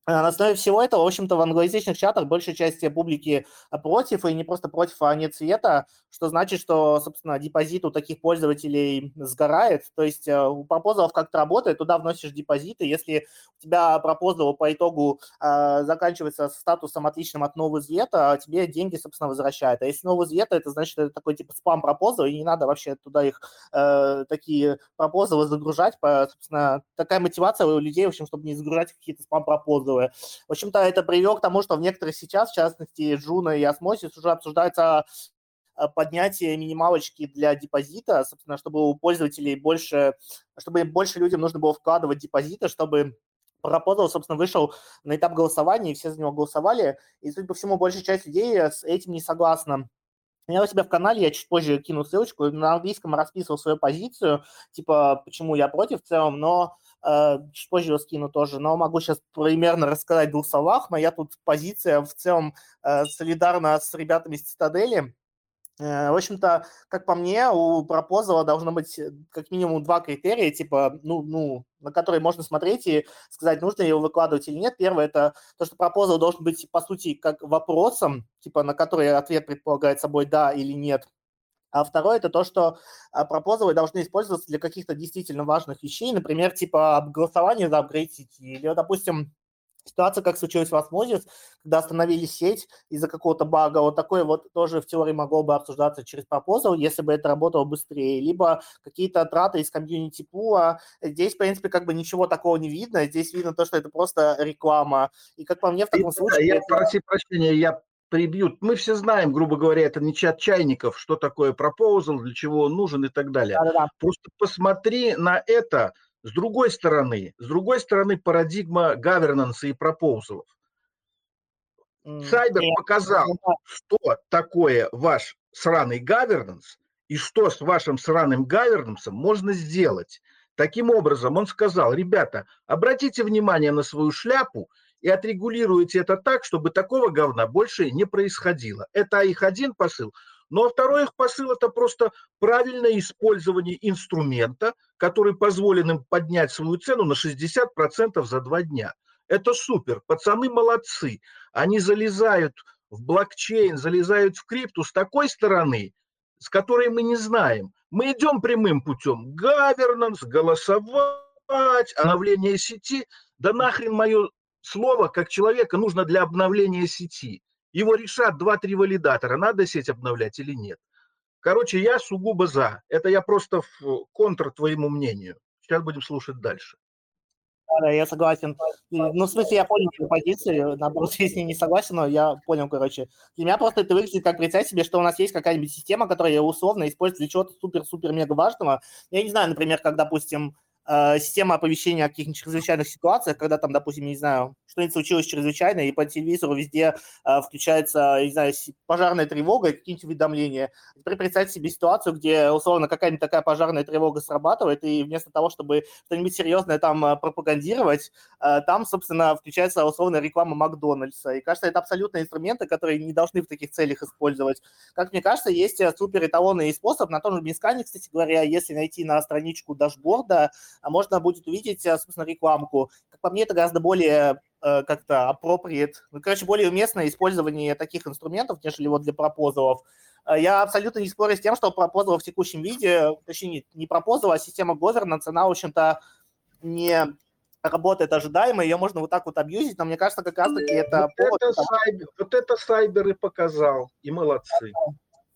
На основе всего этого, в общем-то, в англоязычных чатах большая часть публики а, против, и не просто против, а no with veto, что значит, что, собственно, депозит у таких пользователей сгорает. То есть э, у пропозалов как-то работает, туда вносишь депозиты, если у тебя пропозал по итогу э, заканчивается статусом отличным от no with veto, тебе деньги, собственно, возвращают. А если no with veto, это значит, это такой типа спам пропозал, и не надо вообще туда их э, такие пропозалы загружать. По, собственно, такая мотивация у людей, в общем, чтобы не загружать какие-то спам пропозалы. В общем-то, это привело к тому, что в некоторых сейчас, в частности, Джуна и Осмосис, уже обсуждается э, поднятие минималочки для депозита, собственно, чтобы у пользователей больше, чтобы больше людям нужно было вкладывать депозиты, чтобы Пропозал, собственно, вышел на этап голосования, и все за него голосовали, и, судя по всему, большая часть людей с этим не согласна. Я у себя в канале, я чуть позже кину ссылочку, на английском расписывал свою позицию, типа, почему я против в целом, но чуть позже его скину тоже, но могу сейчас примерно рассказать в двух словах. Моя тут позиция в целом э, солидарна с ребятами из Цитадели, Э, в общем-то, как по мне, у пропозала должно быть э, как минимум два критерия, типа, ну, ну, на которые можно смотреть и сказать, нужно его выкладывать или нет. Первое – это то, что пропозал должен быть, по сути, как вопросом, типа, на который ответ предполагает собой «да» или «нет». А второе – это то, что а, пропозалы должны использоваться для каких-то действительно важных вещей, например, типа голосования за апгрейд сети или, допустим, Ситуация, как случилось в Osmosis, когда остановили сеть из-за какого-то бага, вот такое вот тоже в теории могло бы обсуждаться через пропозал, если бы это работало быстрее. Либо какие-то траты из комьюнити пула. Здесь, в принципе, как бы ничего такого не видно. Здесь видно то, что это просто реклама. И как по мне, в таком случае... Я, это... проси прощения, я прибьют. Мы все знаем, грубо говоря, это не чат чайников, что такое пропозал, для чего он нужен и так далее. Да-да-да. Просто посмотри на это с другой стороны, с другой стороны парадигма гавернанса и пропоузалов. Сайбер показал, что такое ваш сраный гавернанс и что с вашим сраным гавернансом можно сделать. Таким образом, он сказал, ребята, обратите внимание на свою шляпу и отрегулируйте это так, чтобы такого говна больше не происходило. Это их один посыл. Ну а второй их посыл – это просто правильное использование инструмента, который позволит им поднять свою цену на 60% за два дня. Это супер, пацаны молодцы. Они залезают в блокчейн, залезают в крипту с такой стороны, с которой мы не знаем. Мы идем прямым путем. Гавернанс, голосовать, обновление сети. Да нахрен мое слово, как человека, нужно для обновления сети. Его решат 2-3 валидатора, надо сеть обновлять или нет. Короче, я сугубо за. Это я просто в контр твоему мнению. Сейчас будем слушать дальше. Да, я согласен. Ну, в смысле, я понял твою позицию, наоборот, я с ней не согласен, но я понял, короче. Для меня просто это выглядит как представить себе, что у нас есть какая-нибудь система, которая условно используется для чего-то супер-супер-мега важного. Я не знаю, например, как, допустим, система оповещения о каких-нибудь чрезвычайных ситуациях, когда там, допустим, не знаю, что-нибудь случилось чрезвычайно, и по телевизору везде э, включается, не знаю, пожарная тревога какие-нибудь уведомления. Теперь представьте себе ситуацию, где, условно, какая-нибудь такая пожарная тревога срабатывает, и вместо того, чтобы что-нибудь серьезное там э, пропагандировать, э, там, собственно, включается, условно, реклама Макдональдса. И, кажется, это абсолютно инструменты, которые не должны в таких целях использовать. Как мне кажется, есть э, супер эталонный способ, на том же Бинскане, кстати говоря, если найти на страничку дашборда, а можно будет увидеть, э, собственно, рекламку. Как по мне, это гораздо более как-то appropriate, ну, короче, более уместное использование таких инструментов, нежели вот для пропозалов. Э, я абсолютно не спорю с тем, что пропозал в текущем виде, точнее, не пропозал, а система governance, она, в общем-то, не работает ожидаемо, ее можно вот так вот абьюзить, но мне кажется, как раз-таки это вот повод... Это сайбер, вот это Сайбер и показал, и молодцы.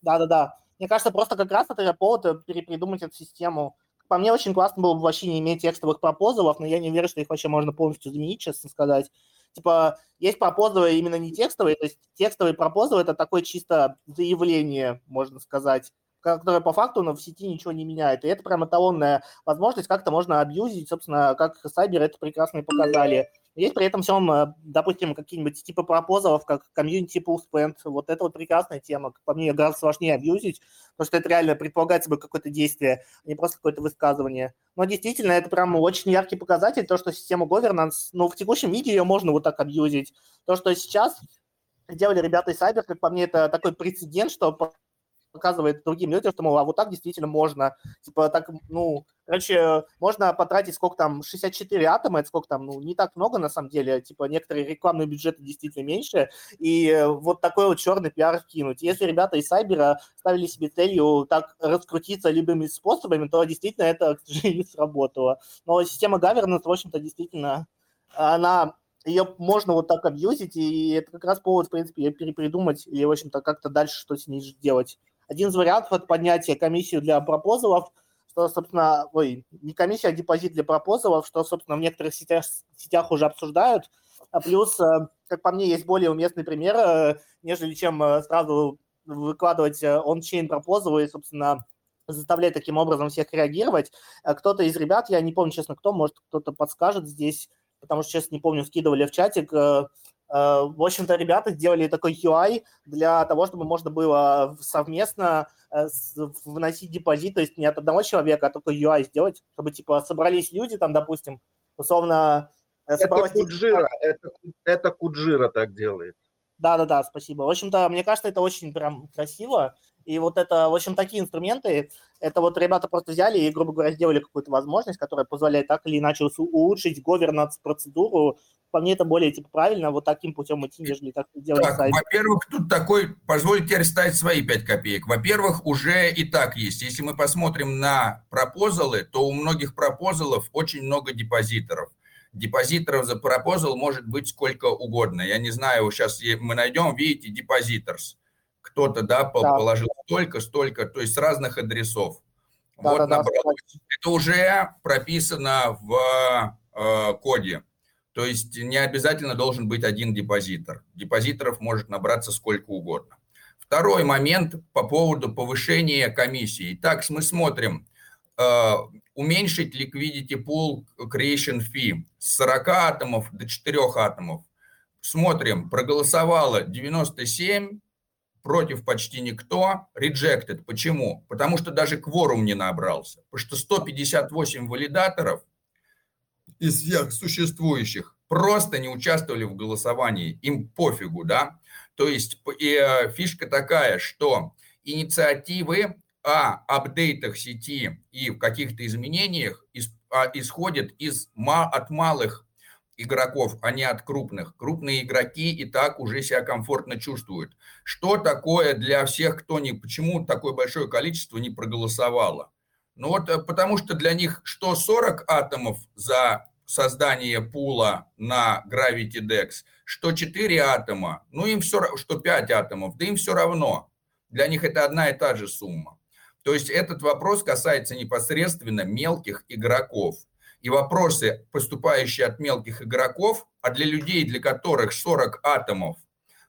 Да-да-да. Мне кажется, просто как раз это повод перепридумать эту систему. По мне, очень классно было бы вообще не иметь текстовых пропозалов, но я не уверен, что их вообще можно полностью заменить, честно сказать. Типа, есть пропозалы именно не текстовые, то есть текстовые пропозалы – это такое чисто заявление, можно сказать, которое по факту но в сети ничего не меняет. И это прям эталонная возможность, как-то можно абьюзить, собственно, как Сайбер это прекрасно и показали. Есть при этом всем, э, допустим, какие-нибудь типы пропозалов, как комьюнити spend. Вот это вот прекрасная тема. По мне, гораздо сложнее абьюзить, потому что это реально предполагает собой какое-то действие, а не просто какое-то высказывание. Но действительно, это прям очень яркий показатель, то, что система governance, ну, в текущем виде ее можно вот так абьюзить. То, что сейчас делали ребята из Cyber, как по мне, это такой прецедент, что показывает другим людям, что, мол, а вот так действительно можно. Типа так, ну, короче, можно потратить сколько там, 64 атома, это сколько там, ну, не так много на самом деле, типа некоторые рекламные бюджеты действительно меньше, и вот такой вот черный пиар вкинуть. Если ребята из Сайбера ставили себе целью так раскрутиться любыми способами, то действительно это, к сожалению, сработало. Но система governance, в общем-то, действительно, она ее можно вот так абьюзить, и это как раз повод, в принципе, ее перепридумать и, в общем-то, как-то дальше что с ней делать. Один из вариантов – это поднятие комиссии для пропозалов, что, собственно, ой, не комиссия, а депозит для пропозалов, что, собственно, в некоторых сетях, сетях уже обсуждают. А плюс, э, как по мне, есть более уместный пример, э, нежели чем э, сразу выкладывать он-чейн пропозал и, собственно, заставлять таким образом всех реагировать. Кто-то из ребят, я не помню, честно, кто, может, кто-то подскажет здесь, потому что, честно, не помню, скидывали в чатик, в общем-то, ребята сделали такой UI для того, чтобы можно было совместно вносить депозит, то есть не от одного человека, а только UI сделать, чтобы, типа, собрались люди, там, допустим, условно... Это Куджира, это, это Куджира так делает. Да-да-да, спасибо. В общем-то, мне кажется, это очень прям красиво. И вот это, в общем, такие инструменты, это вот ребята просто взяли и, грубо говоря, сделали какую-то возможность, которая позволяет так или иначе улучшить governance процедуру. По мне это более типа правильно вот таким путем идти, нежели так делать так, сайт. Во-первых, тут такой, позвольте теперь ставить свои 5 копеек. Во-первых, уже и так есть. Если мы посмотрим на пропозалы, то у многих пропозалов очень много депозиторов депозиторов за пропозал может быть сколько угодно. Я не знаю, сейчас мы найдем, видите, депозиторс. Кто-то, да, да, положил столько, столько, то есть с разных адресов. Да, вот да, набрал. Да, Это уже прописано в э, коде. То есть не обязательно должен быть один депозитор. Депозиторов может набраться сколько угодно. Второй момент по поводу повышения комиссии. Так, мы смотрим, э, уменьшить liquidity pool creation fee с 40 атомов до 4 атомов. Смотрим, проголосовало 97, против почти никто, rejected. Почему? Потому что даже кворум не набрался. Потому что 158 валидаторов из всех существующих просто не участвовали в голосовании, им пофигу, да? То есть и, э, фишка такая, что инициативы о апдейтах сети и в каких-то изменениях а, исходят из, от малых игроков, а не от крупных. Крупные игроки и так уже себя комфортно чувствуют. Что такое для всех, кто не... Почему такое большое количество не проголосовало? Ну вот э, потому что для них что 40 атомов за создание пула на Gravity Dex, что 4 атома, ну им все что 5 атомов, да им все равно. Для них это одна и та же сумма. То есть этот вопрос касается непосредственно мелких игроков. И вопросы, поступающие от мелких игроков, а для людей, для которых 40 атомов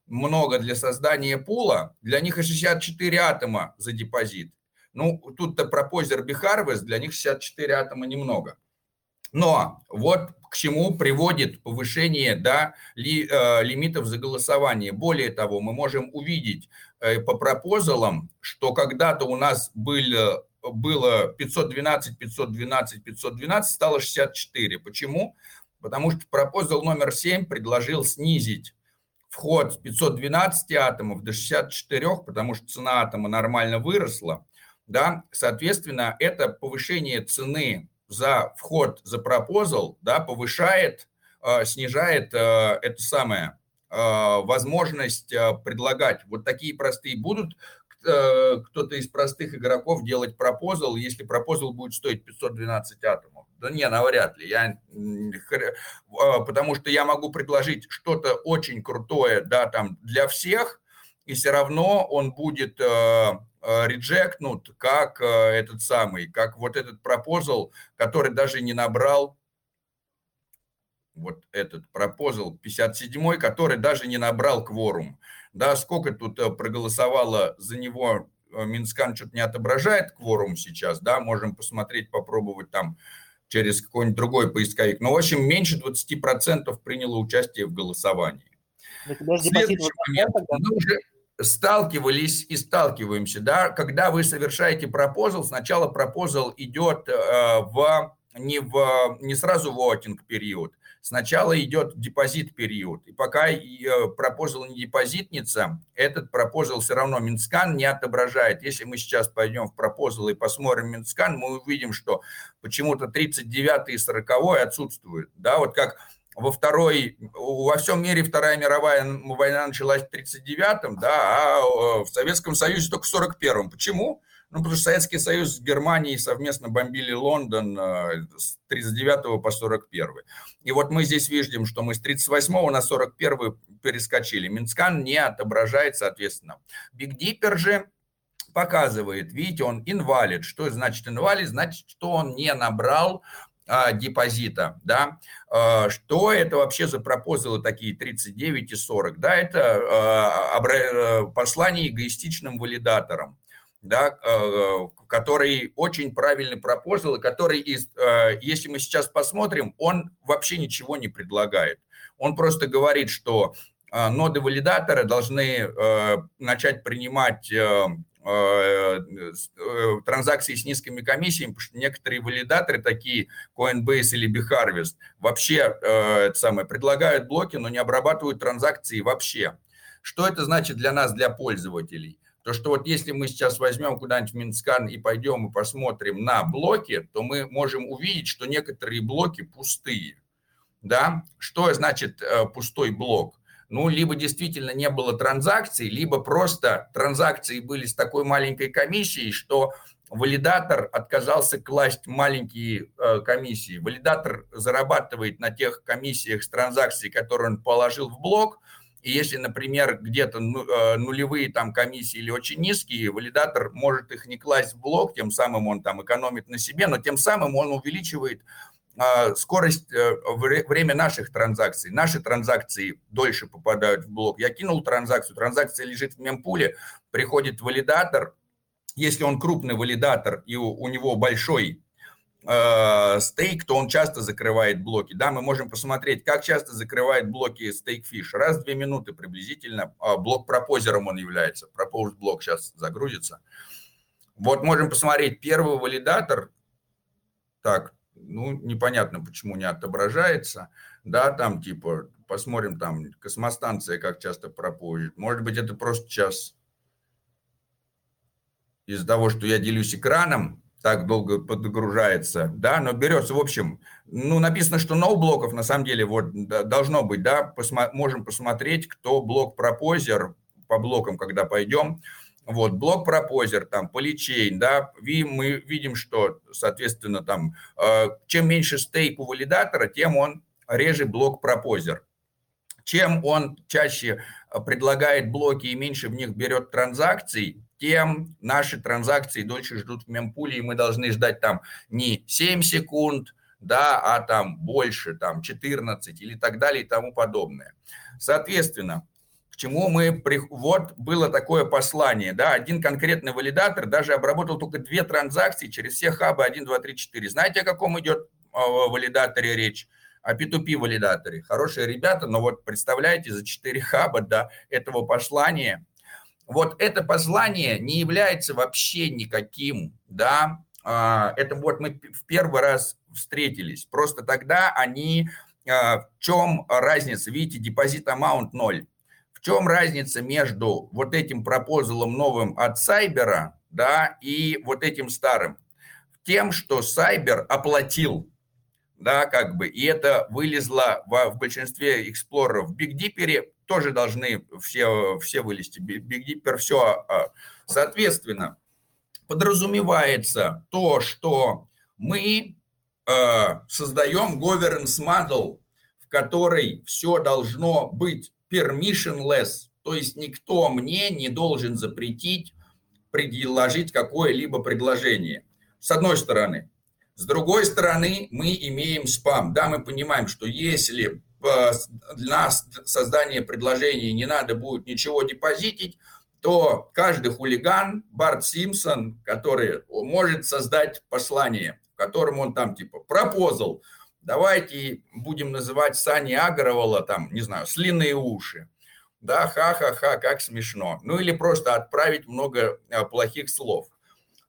много для создания пула, для них и 64 атома за депозит. Ну, тут-то пропозер Бихарвес, для них 64 атома немного. Но вот к чему приводит повышение да, ли, э, лимитов за голосование. Более того, мы можем увидеть э, по пропозалам, что когда-то у нас был, было 512, 512, 512, стало 64. Почему? Потому что пропозал номер 7 предложил снизить вход с 512 атомов до 64, потому что цена атома нормально выросла. Да? Соответственно, это повышение цены за вход за пропозал, да, повышает, а, снижает а, это самое а, возможность предлагать. Вот такие простые будут кто-то из простых игроков делать пропозал, если пропозал будет стоить 512 атомов. Да не, навряд ли. Я, потому что я могу предложить что-то очень крутое, да, там для всех, и все равно он будет реджектнут как э, этот самый, как вот этот пропозал, который даже не набрал вот этот пропозал 57 который даже не набрал кворум. Да, сколько тут э, проголосовало за него, э, Mintscan что-то не отображает кворум сейчас, да, можем посмотреть, попробовать там через какой-нибудь другой поисковик. Но, в общем, меньше 20% приняло участие в голосовании. Следующий момент. Мы уже, сталкивались и сталкиваемся, да, когда вы совершаете пропозал, сначала пропозал идет э, в не, в, не сразу voting period, сначала идет депозит период. И пока э, пропозал не депозитница, этот пропозал все равно Mintscan не отображает. Если мы сейчас пойдем в пропозал и посмотрим Mintscan, мы увидим, что почему-то 39 и 40 отсутствуют. Да, вот как во второй, во всем мире Вторая мировая война началась в 1939-м, да, а э, в Советском Союзе только в 1941-м. Почему? Ну, потому что Советский Союз с Германией совместно бомбили Лондон э, с 39 по 41. И вот мы здесь видим, что мы с 38 на 41 перескочили. Mintscan не отображает, соответственно. Big Dipper же показывает, видите, он инвалид. Что значит инвалид? Значит, что он не набрал а, депозита, да, а, что это вообще за пропозалы такие 39 и 40, да, это а, обра- послание эгоистичным валидаторам, да, который очень правильный пропозал, и который, если мы сейчас посмотрим, он вообще ничего не предлагает. Он просто говорит, что ноды валидатора должны начать принимать Э, э, транзакции с низкими комиссиями, потому что некоторые валидаторы, такие Coinbase или BeHarvest, вообще э, это самое, предлагают блоки, но не обрабатывают транзакции вообще. Что это значит для нас, для пользователей? То, что вот если мы сейчас возьмем куда-нибудь в Mintscan и пойдем и посмотрим на блоки, то мы можем увидеть, что некоторые блоки пустые. Да? Что значит пустой блок? ну, либо действительно не было транзакций, либо просто транзакции были с такой маленькой комиссией, что валидатор отказался класть маленькие э, комиссии. Валидатор зарабатывает на тех комиссиях с транзакций, которые он положил в блок, и если, например, где-то ну, э, нулевые там комиссии или очень низкие, валидатор может их не класть в блок, тем самым он там экономит на себе, но тем самым он увеличивает а, скорость, э, время наших транзакций. Наши транзакции дольше попадают в блок. Я кинул транзакцию, транзакция лежит в мемпуле, приходит валидатор. Если он крупный валидатор и у, у него большой э, стейк, то он часто закрывает блоки. Да, мы можем посмотреть, как часто закрывает блоки стейкфиш. Раз в две минуты приблизительно. А блок пропозером он является. Пропоз блок сейчас загрузится. Вот можем посмотреть первый валидатор. Так, ну, непонятно, почему не отображается, да, там типа, посмотрим там, космостанция как часто пропозит, может быть, это просто сейчас из-за того, что я делюсь экраном, так долго подгружается, да, но берется, в общем, ну, написано, что no блоков, на самом деле, вот, должно быть, да, посмо- можем посмотреть, кто блок пропозер по блокам, когда пойдем, вот, блок пропозер, там, поличейн, да, мы видим, что, соответственно, там, э, чем меньше стейк у валидатора, тем он реже блок пропозер. Чем он чаще предлагает блоки и меньше в них берет транзакций, тем наши транзакции дольше ждут в мемпуле, и мы должны ждать там не 7 секунд, да, а там больше, там 14 или так далее и тому подобное. Соответственно, чему мы... Вот было такое послание, да, один конкретный валидатор даже обработал только две транзакции через все хабы 1, 2, 3, 4. Знаете, о каком идет валидаторе речь? О P2P валидаторе. Хорошие ребята, но вот представляете, за 4 хаба до этого послания, вот это послание не является вообще никаким, да, а, это вот мы в первый раз встретились. Просто тогда они, а, в чем разница? Видите, deposit amount 0 в чем разница между вот этим пропозалом новым от Сайбера, да, и вот этим старым? Тем, что Сайбер оплатил, да, как бы, и это вылезло в, в большинстве эксплореров. В Big Dipper тоже должны все, все вылезти. Big Dipper все. А, соответственно, подразумевается то, что мы э, создаем governance model, в которой все должно быть permissionless, то есть никто мне не должен запретить предложить какое-либо предложение. С одной стороны. С другой стороны, мы имеем спам. Да, мы понимаем, что если для создания предложений не надо будет ничего депозитить, то каждый хулиган, Барт Симпсон, который может создать послание, в котором он там типа пропозал, Давайте будем называть Сани Агровола, там, не знаю, слиные уши. Да, ха-ха-ха, как смешно. Ну или просто отправить много э, плохих слов.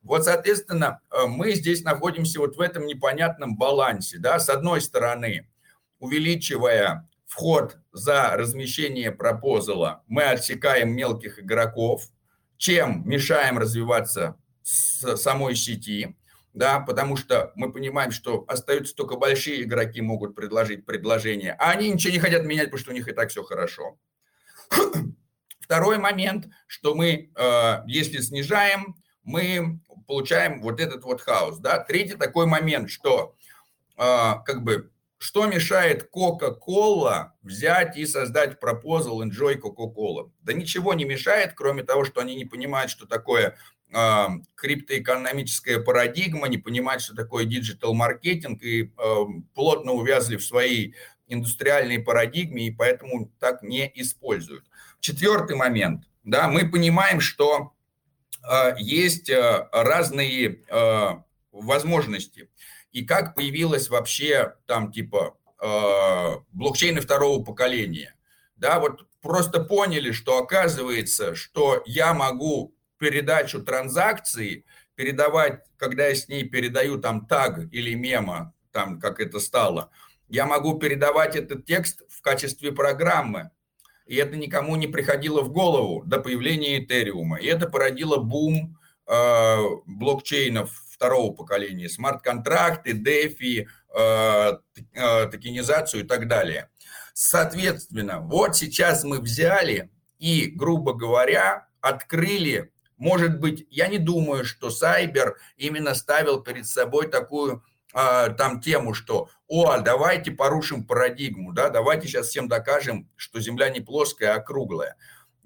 Вот, соответственно, э, мы здесь находимся вот в этом непонятном балансе. Да? С одной стороны, увеличивая вход за размещение пропозала, мы отсекаем мелких игроков, чем мешаем развиваться самой сети да, потому что мы понимаем, что остаются только большие игроки могут предложить предложение, а они ничего не хотят менять, потому что у них и так все хорошо. Второй момент, что мы, э, если снижаем, мы получаем вот этот вот хаос, да. Третий такой момент, что э, как бы что мешает Coca-Cola взять и создать пропозал Enjoy Coca-Cola? Да ничего не мешает, кроме того, что они не понимают, что такое э, криптоэкономическая парадигма, не понимают, что такое digital-маркетинг, и э, плотно увязли в своей индустриальной парадигме, и поэтому так не используют. Четвертый момент. Да, мы понимаем, что э, есть э, разные э, возможности. И как появилась вообще там типа э, блокчейны второго поколения. Да, вот просто поняли, что оказывается, что я могу передачу транзакции передавать, когда я с ней передаю там таг или мема, там как это стало, я могу передавать этот текст в качестве программы. И это никому не приходило в голову до появления Этериума. И это породило бум э, блокчейнов второго поколения, смарт-контракты, DeFi, э, э, токенизацию и так далее. Соответственно, вот сейчас мы взяли и, грубо говоря, открыли, может быть, я не думаю, что Сайбер именно ставил перед собой такую э, там тему, что о, давайте порушим парадигму, да, давайте сейчас всем докажем, что Земля не плоская, а круглая.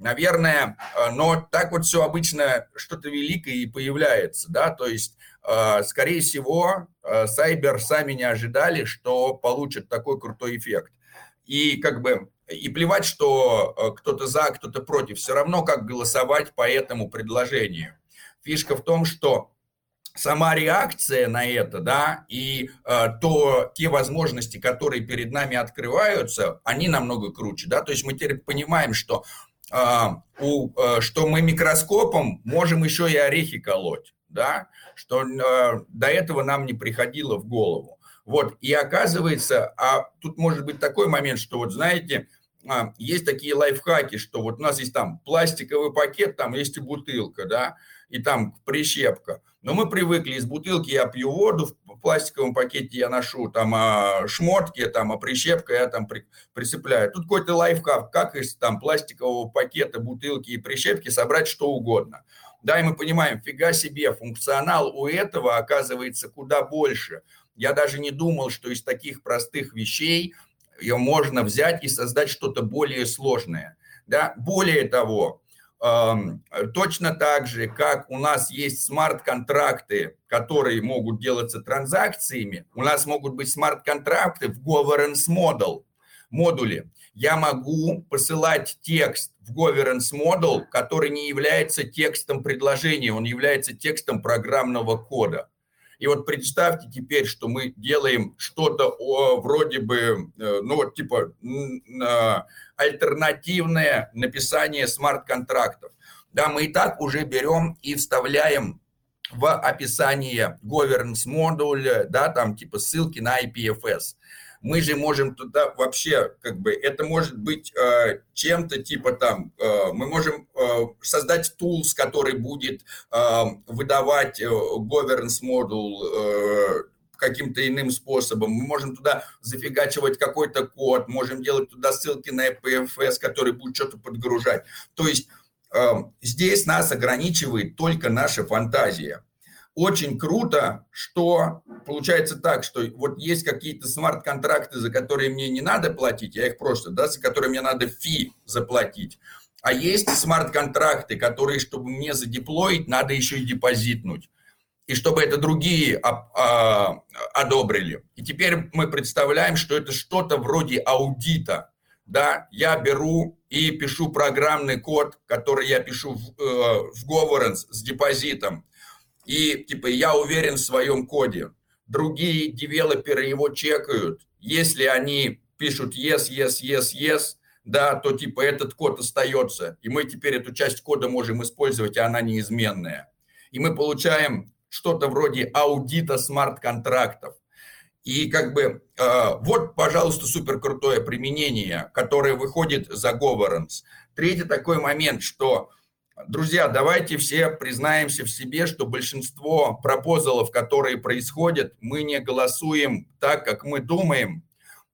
Наверное, но так вот все обычно что-то великое и появляется, да, то есть а, скорее всего, Сайбер сами не ожидали, что получат такой крутой эффект. И как бы и плевать, что кто-то за, кто-то против, все равно как голосовать по этому предложению. Фишка в том, что сама реакция на это, да, и э, то, те возможности, которые перед нами открываются, они намного круче, да, то есть мы теперь понимаем, что, э, э, что мы микроскопом можем еще и орехи колоть, да, что э, до этого нам не приходило в голову. Вот, и оказывается, а тут может быть такой момент, что вот знаете, а, есть такие лайфхаки, что вот у нас есть там пластиковый пакет, там есть и бутылка, да, и там прищепка. Но мы привыкли, из бутылки я пью воду, пластиковом пакете я ношу там а, шмотки, там, а прищепка я там при, присыпляю. Тут какой-то лайфхак, как из там пластикового пакета, бутылки и прищепки собрать что угодно. Да, и мы понимаем, фига себе, функционал у этого оказывается куда больше. Я даже не думал, что из таких простых вещей ее можно взять и создать что-то более сложное. Да? Более того, точно так же, как у нас есть смарт-контракты, которые могут делаться транзакциями, у нас могут быть смарт-контракты в governance model, модуле. Я могу посылать текст в governance model, который не является текстом предложения, он является текстом программного кода. И вот представьте теперь, что мы делаем что-то вроде бы, э, ну вот типа альтернативное написание смарт-контрактов. Да, мы и так уже берем и вставляем в описание governance модуль, да, там типа ссылки на IPFS мы же можем туда вообще, как бы, это может быть э, чем-то типа там, э, мы можем э, создать tools, который будет э, выдавать э, governance module э, каким-то иным способом. Мы можем туда зафигачивать какой-то код, можем делать туда ссылки на EPFS, который будет что-то подгружать. То есть э, здесь нас ограничивает только наша фантазия очень круто, что получается так, что вот есть какие-то смарт-контракты, за которые мне не надо платить, я их просто, да, за которые мне надо фи заплатить. А есть смарт-контракты, которые, чтобы мне задеплоить, надо еще и депозитнуть. И чтобы это другие а, одобрили. И теперь мы представляем, что это что-то вроде аудита. Да, я беру и пишу программный код, который я пишу в, э, в governance с депозитом и типа я уверен в своем коде. Другие девелоперы его чекают. Если они пишут yes, yes, yes, yes, да, то типа этот код остается. И мы теперь эту часть кода можем использовать, и она неизменная. И мы получаем что-то вроде аудита смарт-контрактов. И как бы э, вот, пожалуйста, супер крутое применение, которое выходит за governance. Третий такой момент, что Друзья, давайте все признаемся в себе, что большинство пропозалов, которые происходят, мы не голосуем так, как мы думаем,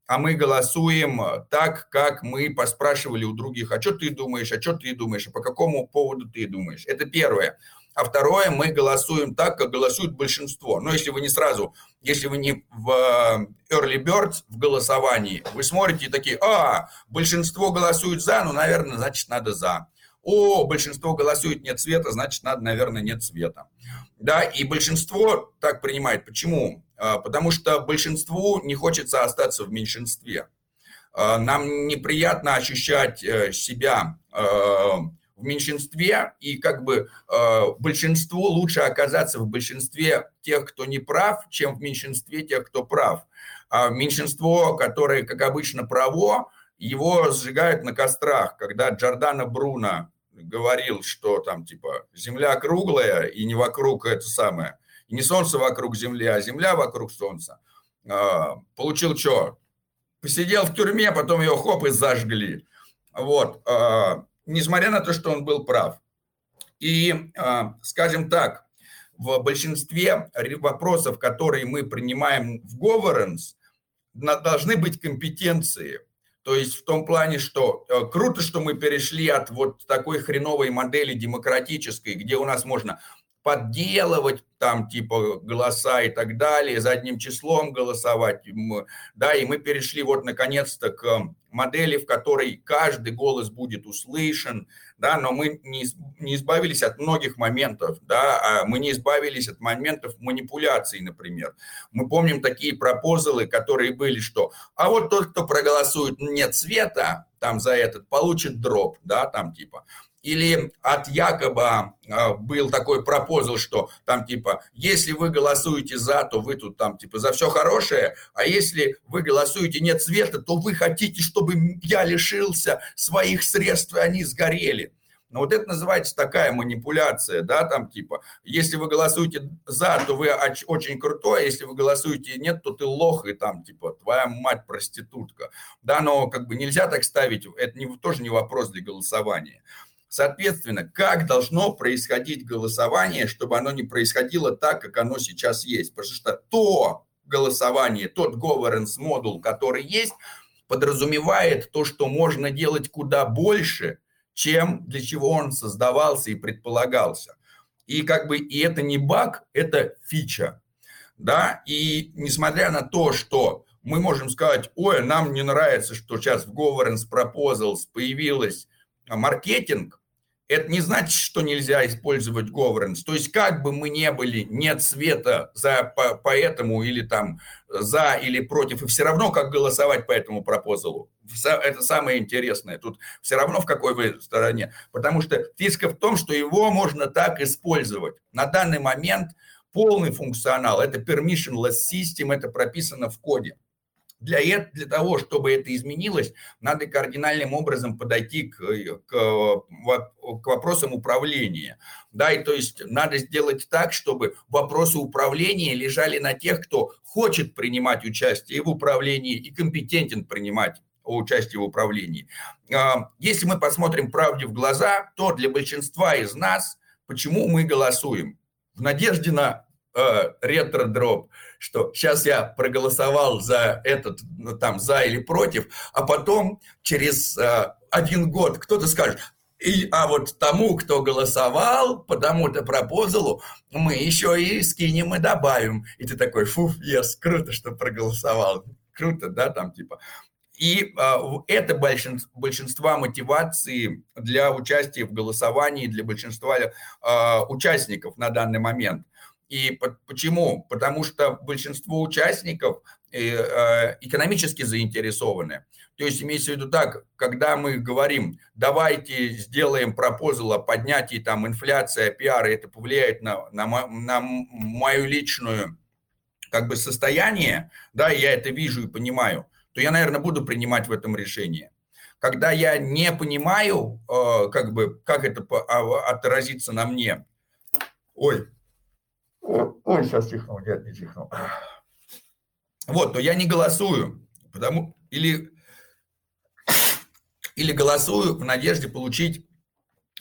а мы голосуем так, как мы поспрашивали у других, а что ты думаешь, а что ты думаешь, а по какому поводу ты думаешь. Это первое. А второе, мы голосуем так, как голосует большинство. Но если вы не сразу, если вы не в э, early birds в голосовании, вы смотрите и такие, а, большинство голосует за, ну, наверное, значит, надо за о, большинство голосует нет цвета, значит, надо, наверное, нет цвета. Да, и большинство так принимает. Почему? А, потому что большинству не хочется остаться в меньшинстве. А, нам неприятно ощущать э, себя э, в меньшинстве, и как бы э, большинству лучше оказаться в большинстве тех, кто не прав, чем в меньшинстве тех, кто прав. А меньшинство, которое, как обычно, право, его сжигают на кострах. Когда Джордана Бруно говорил, что там типа земля круглая и не вокруг это самое, и не солнце вокруг земли, а земля вокруг солнца, а, получил что? Посидел в тюрьме, потом его хоп и зажгли. Вот. А, несмотря на то, что он был прав. И, а, скажем так, в большинстве вопросов, которые мы принимаем в governance, должны быть компетенции. То есть в том плане, что э, круто, что мы перешли от вот такой хреновой модели демократической, где у нас можно подделывать там типа голоса и так далее, задним числом голосовать, да, и мы перешли вот наконец-то к модели, в которой каждый голос будет услышан, да, но мы не, не избавились от многих моментов, да, а мы не избавились от моментов манипуляций, например. Мы помним такие пропозалы, которые были, что, а вот тот, кто проголосует нет цвета, там за этот, получит дроп, да, там типа, или от якобы а, был такой пропозал, что там типа, если вы голосуете за, то вы тут там типа за все хорошее, а если вы голосуете нет цвета, то вы хотите, чтобы я лишился своих средств, и они сгорели. Но вот это называется такая манипуляция, да, там типа, если вы голосуете за, то вы очень крутой, а если вы голосуете нет, то ты лох, и там типа твоя мать проститутка. Да, но как бы нельзя так ставить, это не, тоже не вопрос для голосования. Соответственно, как должно происходить голосование, чтобы оно не происходило так, как оно сейчас есть? Потому что то голосование, тот governance модул, который есть, подразумевает то, что можно делать куда больше, чем для чего он создавался и предполагался. И как бы и это не баг, это фича. Да? И несмотря на то, что мы можем сказать, ой, нам не нравится, что сейчас в Governance Proposals появилась маркетинг, это не значит, что нельзя использовать governance. То есть как бы мы не были нет света за, по, по этому или там за или против, и все равно как голосовать по этому пропозалу. Это самое интересное. Тут все равно в какой вы стороне. Потому что фишка в том, что его можно так использовать. На данный момент полный функционал, это permissionless system, это прописано в коде. Для, этого, для того, чтобы это изменилось, надо кардинальным образом подойти к, к, к вопросам управления. Да, и то есть надо сделать так, чтобы вопросы управления лежали на тех, кто хочет принимать участие в управлении и компетентен принимать участие в управлении. А, если мы посмотрим правде в глаза, то для большинства из нас, почему мы голосуем? В надежде на э, ретро-дроп, что сейчас я проголосовал за этот, ну, там, за или против, а потом через э, один год кто-то скажет, и, а вот тому, кто голосовал по тому-то пропозалу, мы еще и скинем и добавим. И ты такой, фу, yes, круто, что проголосовал. Круто, да, там типа. И э, это большинство, мотивации для участия в голосовании, для большинства э, участников на данный момент. И почему? Потому что большинство участников э, э, экономически заинтересованы. То есть имеется в виду так, когда мы говорим, давайте сделаем пропозал о поднятии там инфляция, пиар, и это повлияет на, на, на мою личную как бы состояние, да, я это вижу и понимаю, то я, наверное, буду принимать в этом решение. Когда я не понимаю, э, как бы, как это а, отразится на мне, ой, Ой, сейчас чихнул, нет, не чихнул. Вот, то я не голосую, потому или, или голосую в надежде получить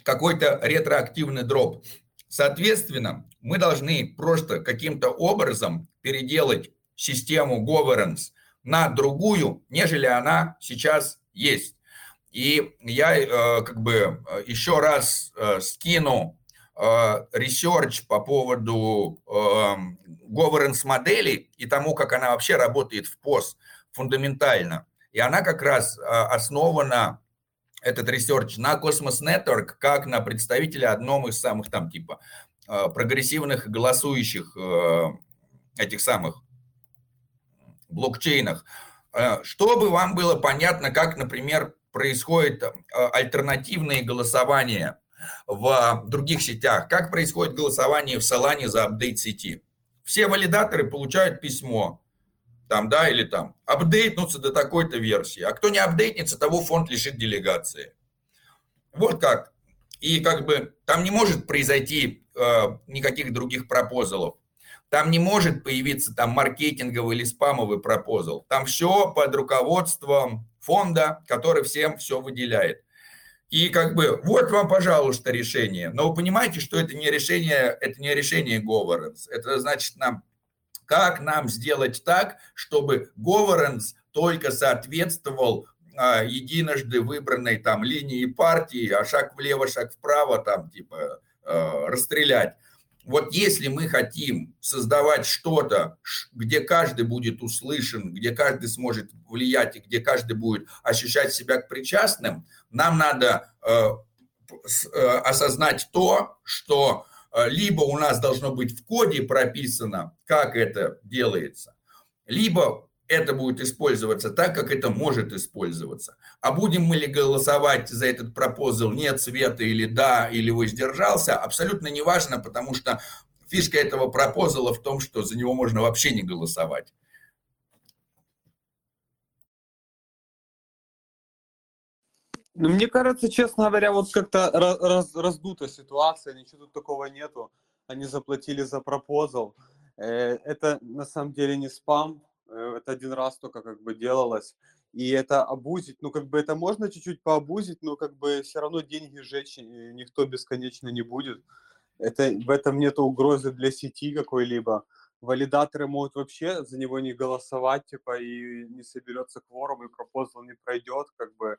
какой-то ретроактивный дроп. Соответственно, мы должны просто каким-то образом переделать систему governance на другую, нежели она сейчас есть. И я э, как бы э, еще раз э, скину research по поводу эм, governance модели и тому, как она вообще работает в POS фундаментально. И она как раз э, основана этот research на Cosmos Network, как на представителя одном из самых там типа э, прогрессивных голосующих э, этих самых блокчейнах, э, чтобы вам было понятно, как, например, происходит альтернативные голосования в других сетях, как происходит голосование в Solana за апдейт сети. Все валидаторы получают письмо, там, да, или там, апдейтнуться до такой-то версии. А кто не апдейтнется, того фонд лишит делегации. Вот как. И как бы там не может произойти э, никаких других пропозалов. Там не может появиться там маркетинговый или спамовый пропозал. Там все под руководством фонда, который всем все выделяет. И как бы вот вам, пожалуйста, решение. Но вы понимаете, что это не решение, это не решение governance. Это значит нам как нам сделать так, чтобы governance только соответствовал а, единожды выбранной там линии партии, а шаг влево, шаг вправо там типа а, расстрелять. Вот если мы хотим создавать что-то, где каждый будет услышан, где каждый сможет влиять и где каждый будет ощущать себя причастным, нам надо э, э, осознать то, что Э, либо у нас должно быть в коде прописано, как это делается, либо это будет использоваться так, как это может использоваться. А будем мы ли голосовать за этот пропозал нет света или да, или воздержался, абсолютно неважно, потому что фишка этого пропозала в том, что за него можно вообще не голосовать. Ну, мне кажется, честно говоря, вот как-то раз, раз, раздута ситуация, ничего тут такого нету. Они заплатили за пропозал. Э, это на самом деле не спам, это один раз только как бы делалось. И это обузить, ну как бы это можно чуть-чуть пообузить, но как бы все равно деньги сжечь никто бесконечно не будет. Это, в этом нет угрозы для сети какой-либо. Валидаторы могут вообще за него не голосовать, типа, и не соберется кворум, и пропозал не пройдет, как бы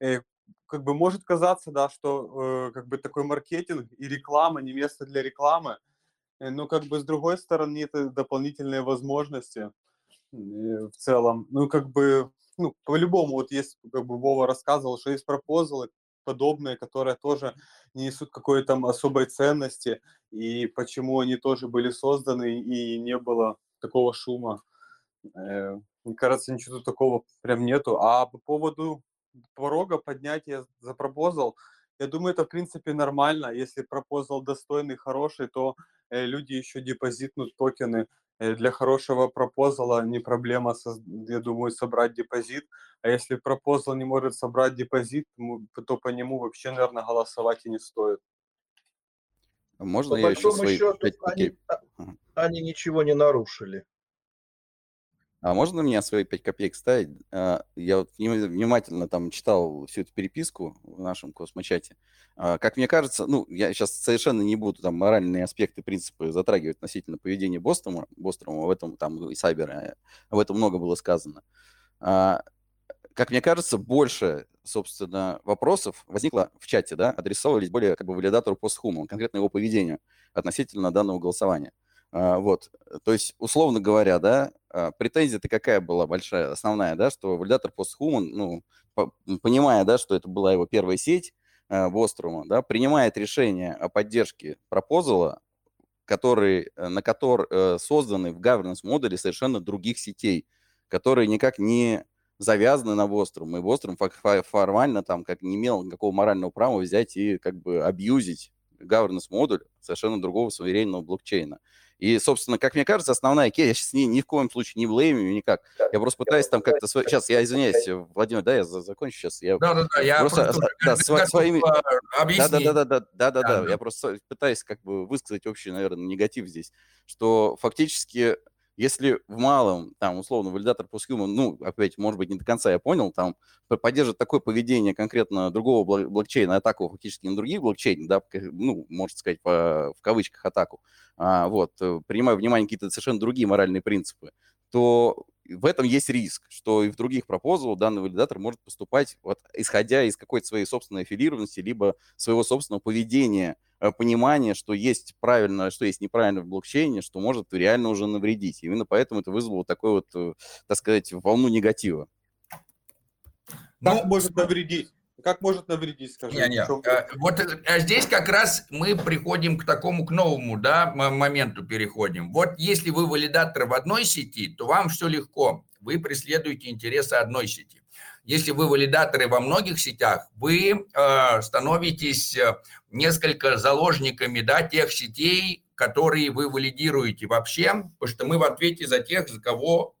э, как бы может казаться, да, что э, как бы такой маркетинг и реклама не место для рекламы, э, но как бы с другой стороны это дополнительные возможности э, в целом. Ну как бы, ну по-любому вот есть, как бы Вова рассказывал, что есть пропозалы подобные, которые тоже не несут какой-то там особой ценности, и почему они тоже были созданы, и не было такого шума. Э, мне кажется, ничего такого прям нету. А по поводу порога поднятия за пропозал, я думаю, это в принципе нормально. Если пропозал достойный, хороший, то э, люди еще депозитнут токены. Э, для хорошего пропозала не проблема, я думаю, собрать депозит. А если пропозал не может собрать депозит, то по нему вообще, наверное, голосовать и не стоит. Можно По я еще большому свои счету, 5 они, они ничего не нарушили. А можно мне свои 5 копеек ставить? А, я вот внимательно там читал всю эту переписку в нашем космочате. А, как мне кажется, ну, я сейчас совершенно не буду там моральные аспекты, принципы затрагивать относительно поведения Бострома, Бострома в этом там и Сайбера, об этом много было сказано. А, как мне кажется, больше, собственно, вопросов возникло в чате, да, адресовывались более как бы валидатору постхуму, конкретно его поведению относительно данного голосования. Вот, то есть, условно говоря, да, а, претензия-то какая была большая, основная, да, что валидатор постхуман, ну, по, понимая, да, что это была его первая сеть э, Вострума, да, принимает решение о поддержке пропозала, который, э, на который э, созданы в governance модуле совершенно других сетей, которые никак не завязаны на Вострум. И Вострум формально там как не имел никакого морального права взять и как бы абьюзить governance модуль совершенно другого суверенного блокчейна. И, собственно, как мне кажется, основная кейс, я сейчас ни, ни в коем случае не блеймю никак. Я просто пытаюсь там как-то... Свой... Сейчас, я извиняюсь, Владимир, да, я закончу сейчас. Я да, да, да, я просто, просто да, сво, своими... объяснить. Да, да, да, да, да, да, да, да. Я просто пытаюсь как бы высказать общий, наверное, негатив здесь, что фактически если в малом, там, условно, валидатор постхуман, ну, опять, может быть, не до конца я понял, там, поддержит такое поведение конкретно другого блокчейна, атаку фактически на другие блокчейны, да, ну, можно сказать, по, в кавычках атаку, а, вот, э, принимая внимание какие-то совершенно другие моральные принципы, то в этом есть риск, что и в других пропозалах данный валидатор может поступать, вот, исходя из какой-то своей собственной аффилированности, либо своего собственного поведения, э, понимания, что есть правильно, что есть неправильно в блокчейне, что может реально уже навредить. Именно поэтому это вызвало такой вот, э, так сказать, волну негатива. Как ну, может навредить? как может навредить, скажи? Не, не. А, Вот это- а здесь как раз мы приходим к такому, к новому да, моменту переходим. Вот если вы валидатор в одной сети, то вам все легко. Вы преследуете интересы одной сети. Если вы валидаторы во многих сетях, вы э, становитесь э, несколько заложниками да, тех сетей, которые вы валидируете вообще, потому что мы в ответе за тех, за кого,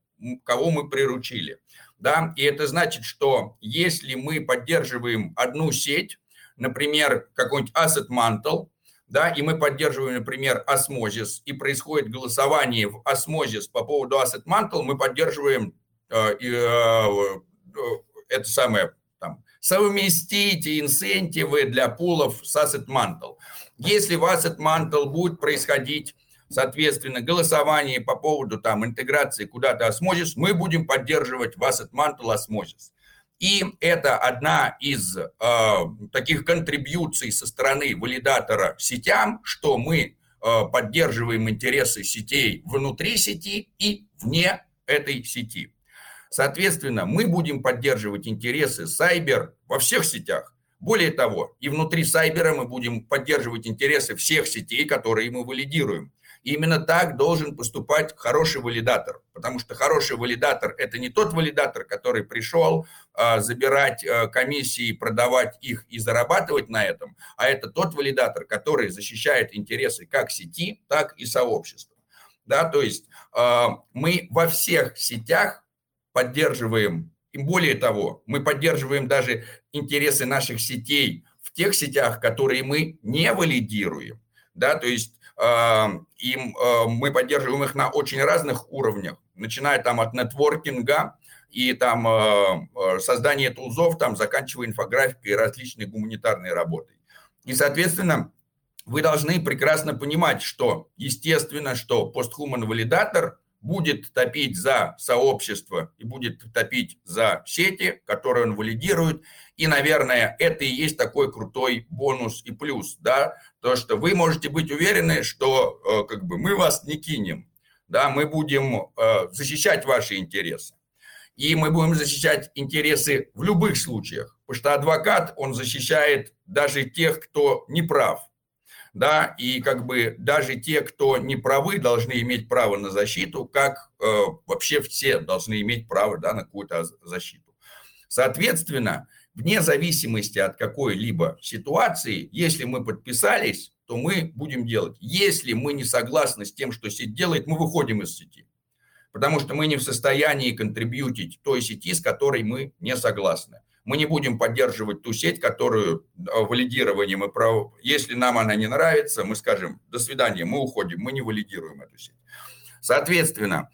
кого мы приручили. Да? И это значит, что если мы поддерживаем одну сеть, например, какой-нибудь Asset Mantle, да, и мы поддерживаем, например, Osmosis, и происходит голосование в Osmosis по поводу Asset Mantle, мы поддерживаем э, э, э, это самое, там, совместите инсентивы для пулов с Asset Mantle. Если в Asset Mantle будет происходить соответственно, голосование по поводу там интеграции куда-то Osmosis, мы будем поддерживать в Asset Mantle Osmosis. И это одна из э, таких контрибьюций со стороны валидатора сетям, что мы э, поддерживаем интересы сетей внутри сети и вне этой сети. Соответственно, мы будем поддерживать интересы Cyber во всех сетях. Более того, и внутри Сайбера мы будем поддерживать интересы всех сетей, которые мы валидируем. И именно так должен поступать хороший валидатор, потому что хороший валидатор – это не тот валидатор, который пришел а, забирать а, комиссии, продавать их и зарабатывать на этом, а это тот валидатор, который защищает интересы как сети, так и сообщества. Да, то есть а, мы во всех сетях поддерживаем, и более того, мы поддерживаем даже интересы наших сетей в тех сетях, которые мы не валидируем. Да, то есть э, им, э, мы поддерживаем их на очень разных уровнях, начиная там от нетворкинга и там э, создания тулзов, там заканчивая инфографикой и различной гуманитарной работой. И, соответственно, вы должны прекрасно понимать, что, естественно, что постхуман валидатор будет топить за сообщество и будет топить за сети, которые он валидирует. И, наверное, это и есть такой крутой бонус и плюс, да, то, что вы можете быть уверены, что э, как бы мы вас не кинем, да, мы будем э, защищать ваши интересы. И мы будем защищать интересы в любых случаях, потому что адвокат, он защищает даже тех, кто не прав да, и как бы даже те, кто не правы, должны иметь право на защиту, как э, вообще все должны иметь право да, на какую-то защиту. Соответственно, вне зависимости от какой-либо ситуации, если мы подписались, то мы будем делать. Если мы не согласны с тем, что сеть делает, мы выходим из сети. Потому что мы не в состоянии контрибьютить той сети, с которой мы не согласны мы не будем поддерживать ту сеть, которую валидированием и прав... Если нам она не нравится, мы скажем, до свидания, мы уходим, мы не валидируем эту сеть. Соответственно,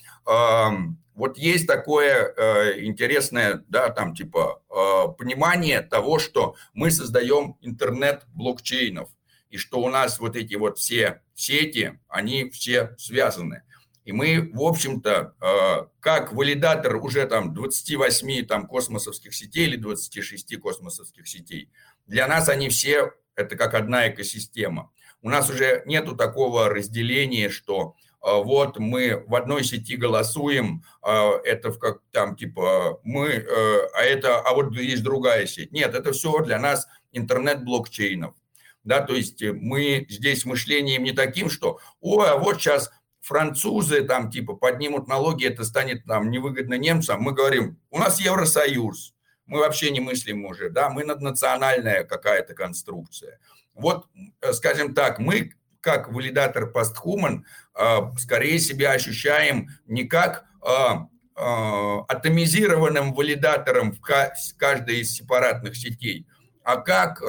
вот есть такое э, интересное, да, там типа э, понимание того, что мы создаем интернет блокчейнов, и что у нас вот эти вот все сети, они все связаны. И мы, в общем-то, э, как валидатор уже там 28 там, космосовских сетей или 26 космосовских сетей, для нас они все, это как одна экосистема. У нас уже нету такого разделения, что э, вот мы в одной сети голосуем, э, это в как там типа мы, а это, а вот есть другая сеть. Нет, это все для нас интернет блокчейнов. Да, то есть мы здесь мышлением не таким, что, ой, а вот сейчас французы там типа поднимут налоги, это станет там невыгодно немцам. Мы говорим, у нас Евросоюз, мы вообще не мыслим уже, да, мы наднациональная какая-то конструкция. Вот, э, скажем так, мы как валидатор постхуман э, скорее себя ощущаем не как э, атомизированным валидатором в каждой из сепаратных сетей, а как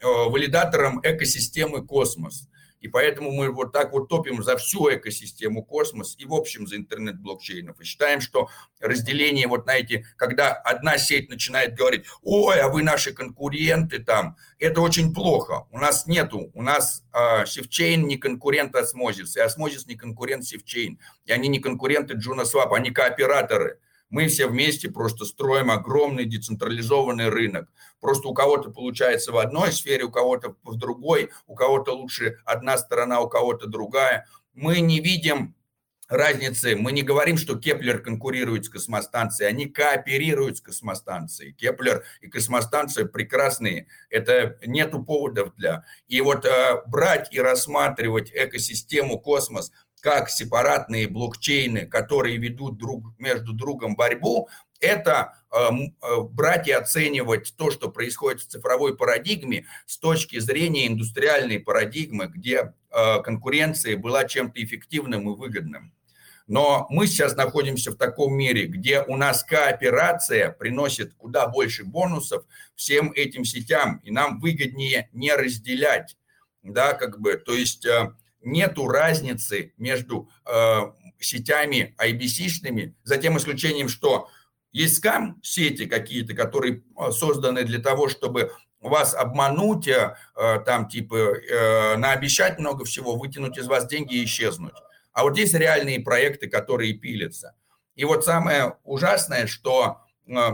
валидатором экосистемы космос. И поэтому мы вот так вот топим за всю экосистему космос и в общем за интернет блокчейнов. И считаем, что разделение вот на эти, когда одна сеть начинает говорить, ой, а вы наши конкуренты там, это очень плохо. У нас нету, у нас э, не конкурент Osmosis, и Osmosis не конкурент Sifchain. И они не конкуренты Juno Swap, они кооператоры. Мы все вместе просто строим огромный децентрализованный рынок. Просто у кого-то получается в одной сфере, у кого-то в другой, у кого-то лучше одна сторона, у кого-то другая. Мы не видим разницы. Мы не говорим, что Keplr конкурирует с Cosmostation, они кооперируют с Cosmostation. Keplr и Cosmostation прекрасные, это нету поводов для. И вот э, брать и рассматривать экосистему космос как сепаратные блокчейны, которые ведут друг между другом борьбу, это эм, э, брать и оценивать то, что происходит в цифровой парадигме с точки зрения индустриальной парадигмы, где э, конкуренция была чем-то эффективным и выгодным. Но мы сейчас находимся в таком мире, где у нас кооперация приносит куда больше бонусов всем этим сетям, и нам выгоднее не разделять, да, как бы, то есть э, нету разницы между сетями IBC-шными, за тем исключением, что есть скам-сети какие-то, которые а, созданы для того, чтобы вас обмануть, э, э, там типа э, наобещать много всего, вытянуть из вас деньги и исчезнуть. А вот есть реальные проекты, которые пилятся. И вот самое ужасное, что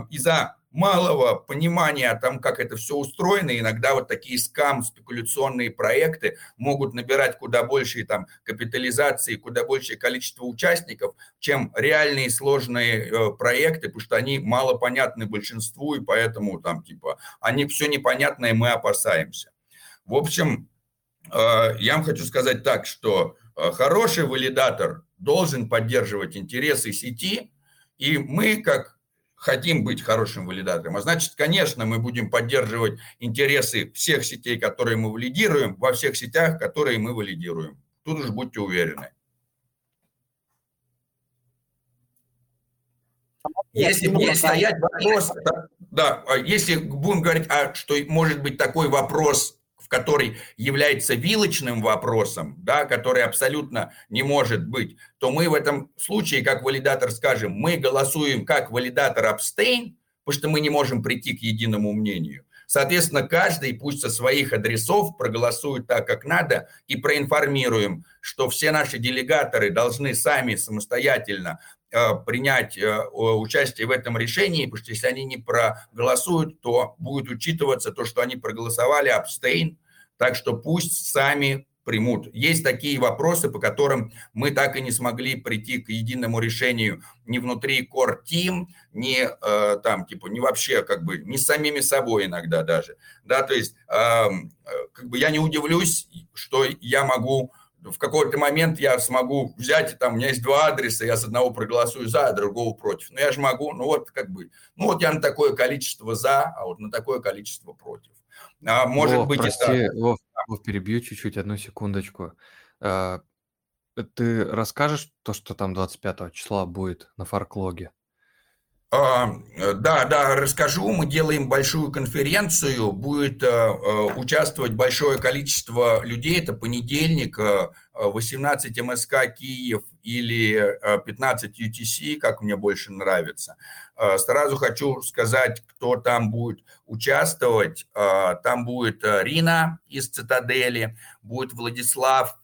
из-за малого понимания о том, как это все устроено, иногда вот такие скам, спекуляционные проекты могут набирать куда большие там капитализации, куда большее количество участников, чем реальные сложные э, проекты, потому что они мало понятны большинству, и поэтому там типа они все непонятное, мы опасаемся. В общем, э, я вам хочу сказать так, что э, хороший валидатор должен поддерживать интересы сети, и мы, как хотим быть хорошим валидатором. А значит, конечно, мы будем поддерживать интересы всех сетей, которые мы валидируем, во всех сетях, которые мы валидируем. Тут уж будьте уверены. Если будет стоять вопрос, да, да, а если будем говорить, а что может быть такой вопрос который является вилочным вопросом, да, который абсолютно не может быть, то мы в этом случае, как валидатор, скажем, мы голосуем как валидатор abstain, потому что мы не можем прийти к единому мнению. Соответственно, каждый пусть со своих адресов проголосует так, как надо, и проинформируем, что все наши делегаторы должны сами самостоятельно принять э, участие в этом решении, потому что если они не проголосуют, то будет учитываться то, что они проголосовали абстейн, так что пусть сами примут. Есть такие вопросы, по которым мы так и не смогли прийти к единому решению ни внутри Core Team, ни э, там, типа, не вообще, как бы, не с самими собой иногда даже. Да, то есть, э, как бы я не удивлюсь, что я могу в какой-то момент я смогу взять, там, у меня есть два адреса, я с одного проголосую за, а другого против. Но я же могу, ну вот как бы, ну вот я на такое количество за, а вот на такое количество против. А, может Вов, быть, прости, это... Вов, Вов, перебью чуть-чуть, одну секундочку. А, ты расскажешь то, что там 25 числа будет на фарклоге? А, да, да, расскажу. Мы делаем большую конференцию, будет э, э, участвовать большое количество людей. Это понедельник, 18 э, МСК Киев или 15 UTC, как мне больше нравится. Сразу хочу сказать, кто там будет участвовать. Там будет Рина из Цитадели, будет Владислав,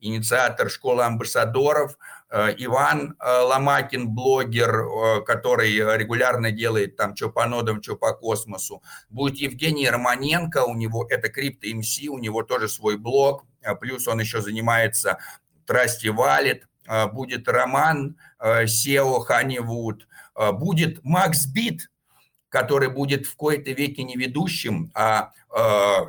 инициатор школы амбассадоров – Иван э, Ломакин, блогер, э, который регулярно делает там что по нодам, что по космосу. Будет Евгений Романенко, у него это крипто МС, у него тоже свой блог, плюс он еще занимается Трасти Валит. Будет Роман Сео Ханивуд, будет Макс Бит, который будет в кои-то веке не ведущим, а э,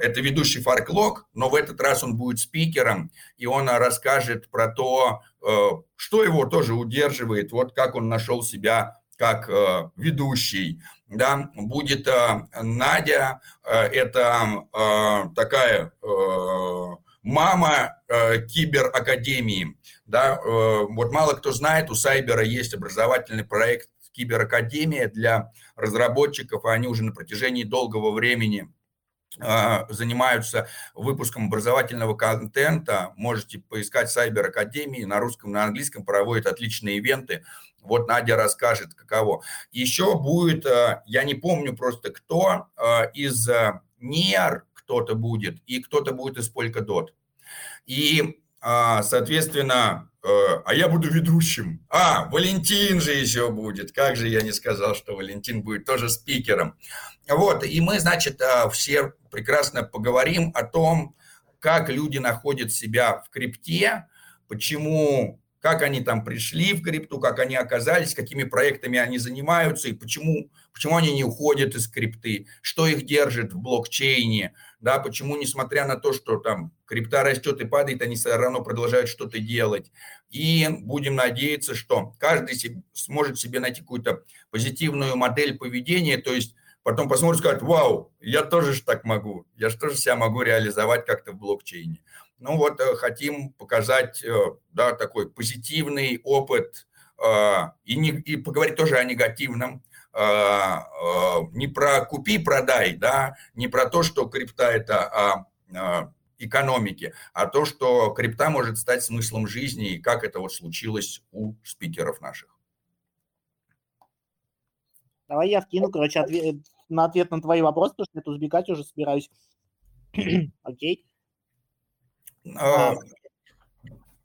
это ведущий фарклог, но в этот раз он будет спикером, и он расскажет про то, э, что его тоже удерживает, вот как он нашел себя как э, ведущий. Да, будет э, Надя, э, это э, такая э, мама э, киберакадемии. Да, э, вот мало кто знает, у Сайбера есть образовательный проект киберакадемия для разработчиков, и они уже на протяжении долгого времени а, занимаются выпуском образовательного контента. Можете поискать Cyber Академии на русском, на английском, проводят отличные ивенты. Вот Надя расскажет, каково. Еще будет, а, я не помню просто кто, а, из NIR кто-то будет, и кто-то будет из Polkadot. И, соответственно, а я буду ведущим. А, Валентин же еще будет. Как же я не сказал, что Валентин будет тоже спикером. Вот, и мы, значит, э, все прекрасно поговорим о том, как люди находят себя в крипте, почему как они там пришли в крипту, как они оказались, какими проектами они занимаются и почему, почему они не уходят из крипты, что их держит в блокчейне, да, почему, несмотря на то, что там крипта растет и падает, они все равно продолжают что-то делать. И будем надеяться, что каждый себе, сможет себе найти какую-то позитивную модель поведения, то есть потом посмотрит и скажет, вау, я тоже ж так могу, я же тоже себя могу реализовать как-то в блокчейне. Ну вот э, хотим показать э, да, такой позитивный опыт э, и, не, и поговорить тоже о негативном, не про купи-продай, да, не про то, что крипта это о экономике, а то, что крипта может стать смыслом жизни и как это вот случилось у спикеров наших. Давай я вкину, короче, ответ, на ответ на твои вопросы, потому что я тут сбегать уже собираюсь. Окей. А,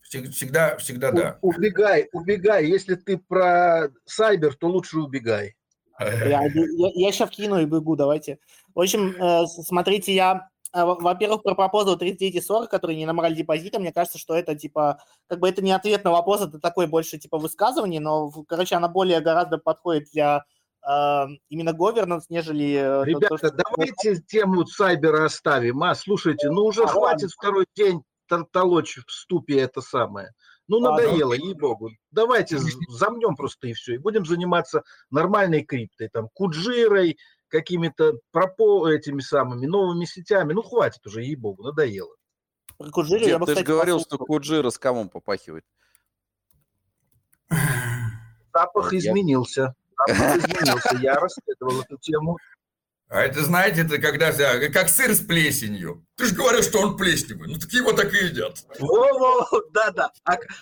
всегда, всегда да. Убегай, убегай. Если ты про сайбер, то лучше убегай. Я, я, я сейчас кину и бегу, давайте. В общем, э, смотрите, я, э, во-первых, про пропозал 39 и 40, который не набрали депозита, мне кажется, что это, типа, как бы это не ответ на вопрос, это такое больше, типа, высказывание, но, короче, она более гораздо подходит для э, именно governance, нежели... Э, Ребята, то, что... давайте тему сайбера оставим, а, слушайте, ну уже а, хватит ладно. второй день толочь в ступе это самое. Ну, надоело, ей-богу. Давайте замнем просто и все. И будем заниматься нормальной криптой, там, куджирой, какими-то пропо этими самыми новыми сетями. Ну, хватит уже, ей-богу, надоело. Куджире, Дед, я бы, ты кстати, же говорил, послушал. что Куджира с камом попахивает. Запах я... изменился. Запах изменился. Я расследовал эту тему. А это, знаете, это когда как сыр с плесенью. Ты же говоришь, что он плесневый. Ну, так его так и едят. Во-во, да-да.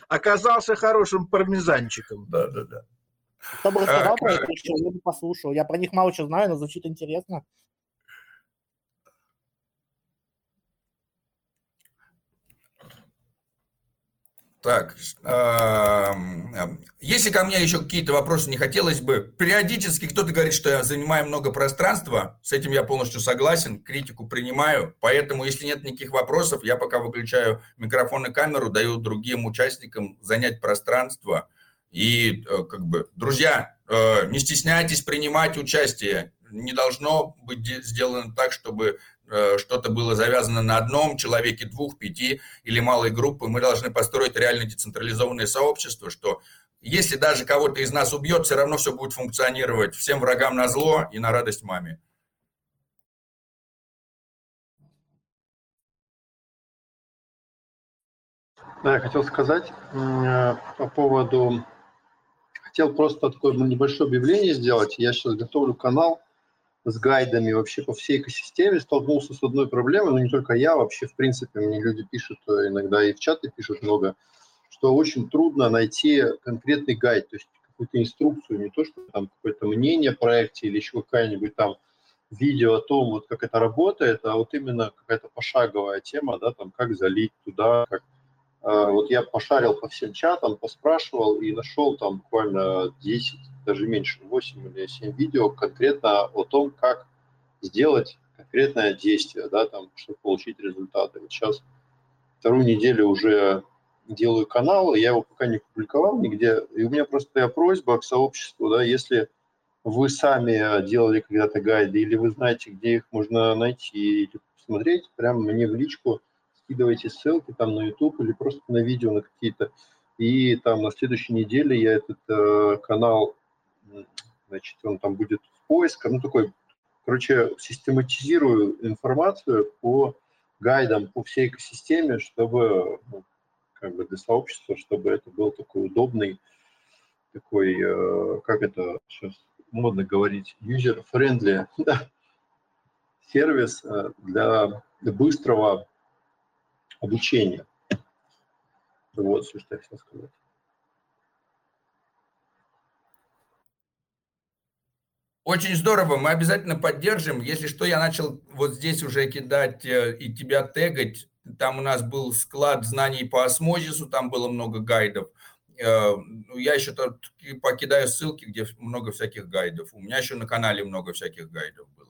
Оказался хорошим пармезанчиком. Да-да-да. Кто бы рассказал про это, я бы послушал. Я про них мало чего знаю, но звучит интересно. Так, если ко мне еще какие-то вопросы не хотелось бы, периодически кто-то говорит, что я занимаю много пространства, с этим я полностью согласен, критику принимаю, поэтому если нет никаких вопросов, я пока выключаю микрофон и камеру, даю другим участникам занять пространство. И э, как бы, друзья, э, не стесняйтесь принимать участие, не должно быть сделано так, чтобы что-то было завязано на одном человеке, двух, пяти или малой группы. Мы должны построить реально децентрализованное сообщество, что если даже кого-то из нас убьет, все равно все будет функционировать всем врагам на зло и на радость маме. Да, я хотел сказать э, по поводу... Хотел просто такое небольшое объявление сделать. Я сейчас готовлю канал с гайдами вообще по всей экосистеме столкнулся с одной проблемой, но не только я, вообще, в принципе, мне люди пишут, э, иногда и в чаты пишут много, что очень трудно найти конкретный гайд, то есть какую-то инструкцию, не то, что там какое-то мнение о проекте или еще какая-нибудь там видео о том, вот как это работает, а вот именно какая-то пошаговая тема, да, там как залить туда, как вот я пошарил по всем чатам, поспрашивал и нашел там буквально 10, даже меньше, 8 или 7 видео конкретно о том, как сделать конкретное действие, да, там, чтобы получить результаты. Вот сейчас вторую неделю уже делаю канал, я его пока не публиковал нигде, и у меня просто такая просьба к сообществу, да, если вы сами делали когда-то гайды, или вы знаете, где их можно найти или посмотреть, прямо мне в личку – скидывайте ссылки там на YouTube или просто на видео на какие-то. И там на следующей неделе я этот э, канал, значит, он там будет в поиске, ну такой, короче, систематизирую информацию по гайдам по всей экосистеме, чтобы ну, как бы для сообщества, чтобы это был такой удобный, такой, э, как это сейчас модно говорить, user-friendly сервис э, для быстрого обучения. Вот все, что я хотел сказать. Очень здорово, мы обязательно поддержим. Если что, я начал вот здесь уже кидать э, и тебя тегать. Там у нас был склад знаний по осмозису, там было много гайдов. Э, ну, я еще покидаю ссылки, где много всяких гайдов. У меня еще на канале много всяких гайдов было.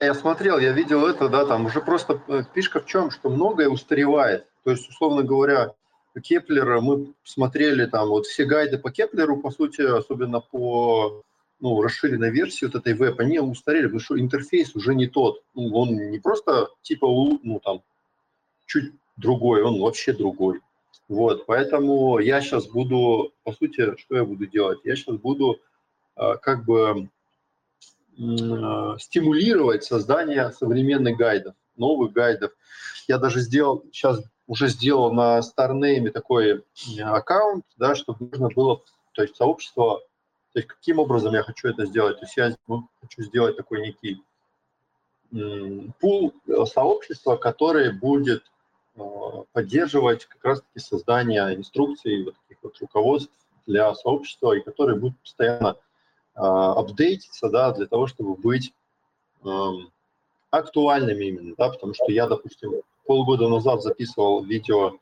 Я смотрел, я видел это, да, там уже просто э, фишка в чем, что многое устаревает. То есть, условно говоря, Кеплера, мы смотрели там вот все гайды по Кеплеру, по сути, особенно по ну, расширенной версии вот этой веб, они устарели, потому что интерфейс уже не тот. Ну, он не просто типа, ну, там, чуть другой, он вообще другой. Вот, поэтому я сейчас буду, по сути, что я буду делать? Я сейчас буду э, как бы э, стимулировать создание современных гайдов, новых гайдов. Я даже сделал, сейчас уже сделал на StarName такой аккаунт, да, чтобы можно было, то есть сообщество то есть каким образом я хочу это сделать? То есть я ну, хочу сделать такой некий пул э, сообщества, который будет э, поддерживать как раз-таки создание инструкций, вот таких вот руководств для сообщества, и который будет постоянно э, апдейтиться, да, для того, чтобы быть актуальными именно, да, потому что я, допустим, полгода назад записывал видео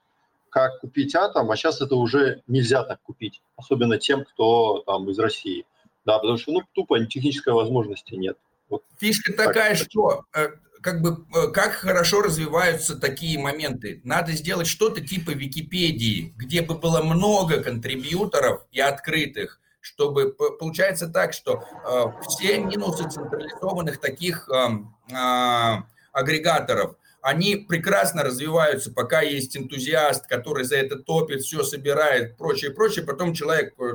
как купить атом, а сейчас это уже нельзя так купить, особенно тем, кто там из России. Да, потому что, ну, тупо технической возможности нет. Вот Фишка так. такая, что э, как бы э, как хорошо развиваются такие моменты. Надо сделать что-то типа Википедии, где бы было много контрибьюторов и открытых, чтобы получается так, что э, все минусы централизованных таких э, э, агрегаторов – они прекрасно развиваются, пока есть энтузиаст, который за это топит, все собирает, прочее, прочее, потом человек э,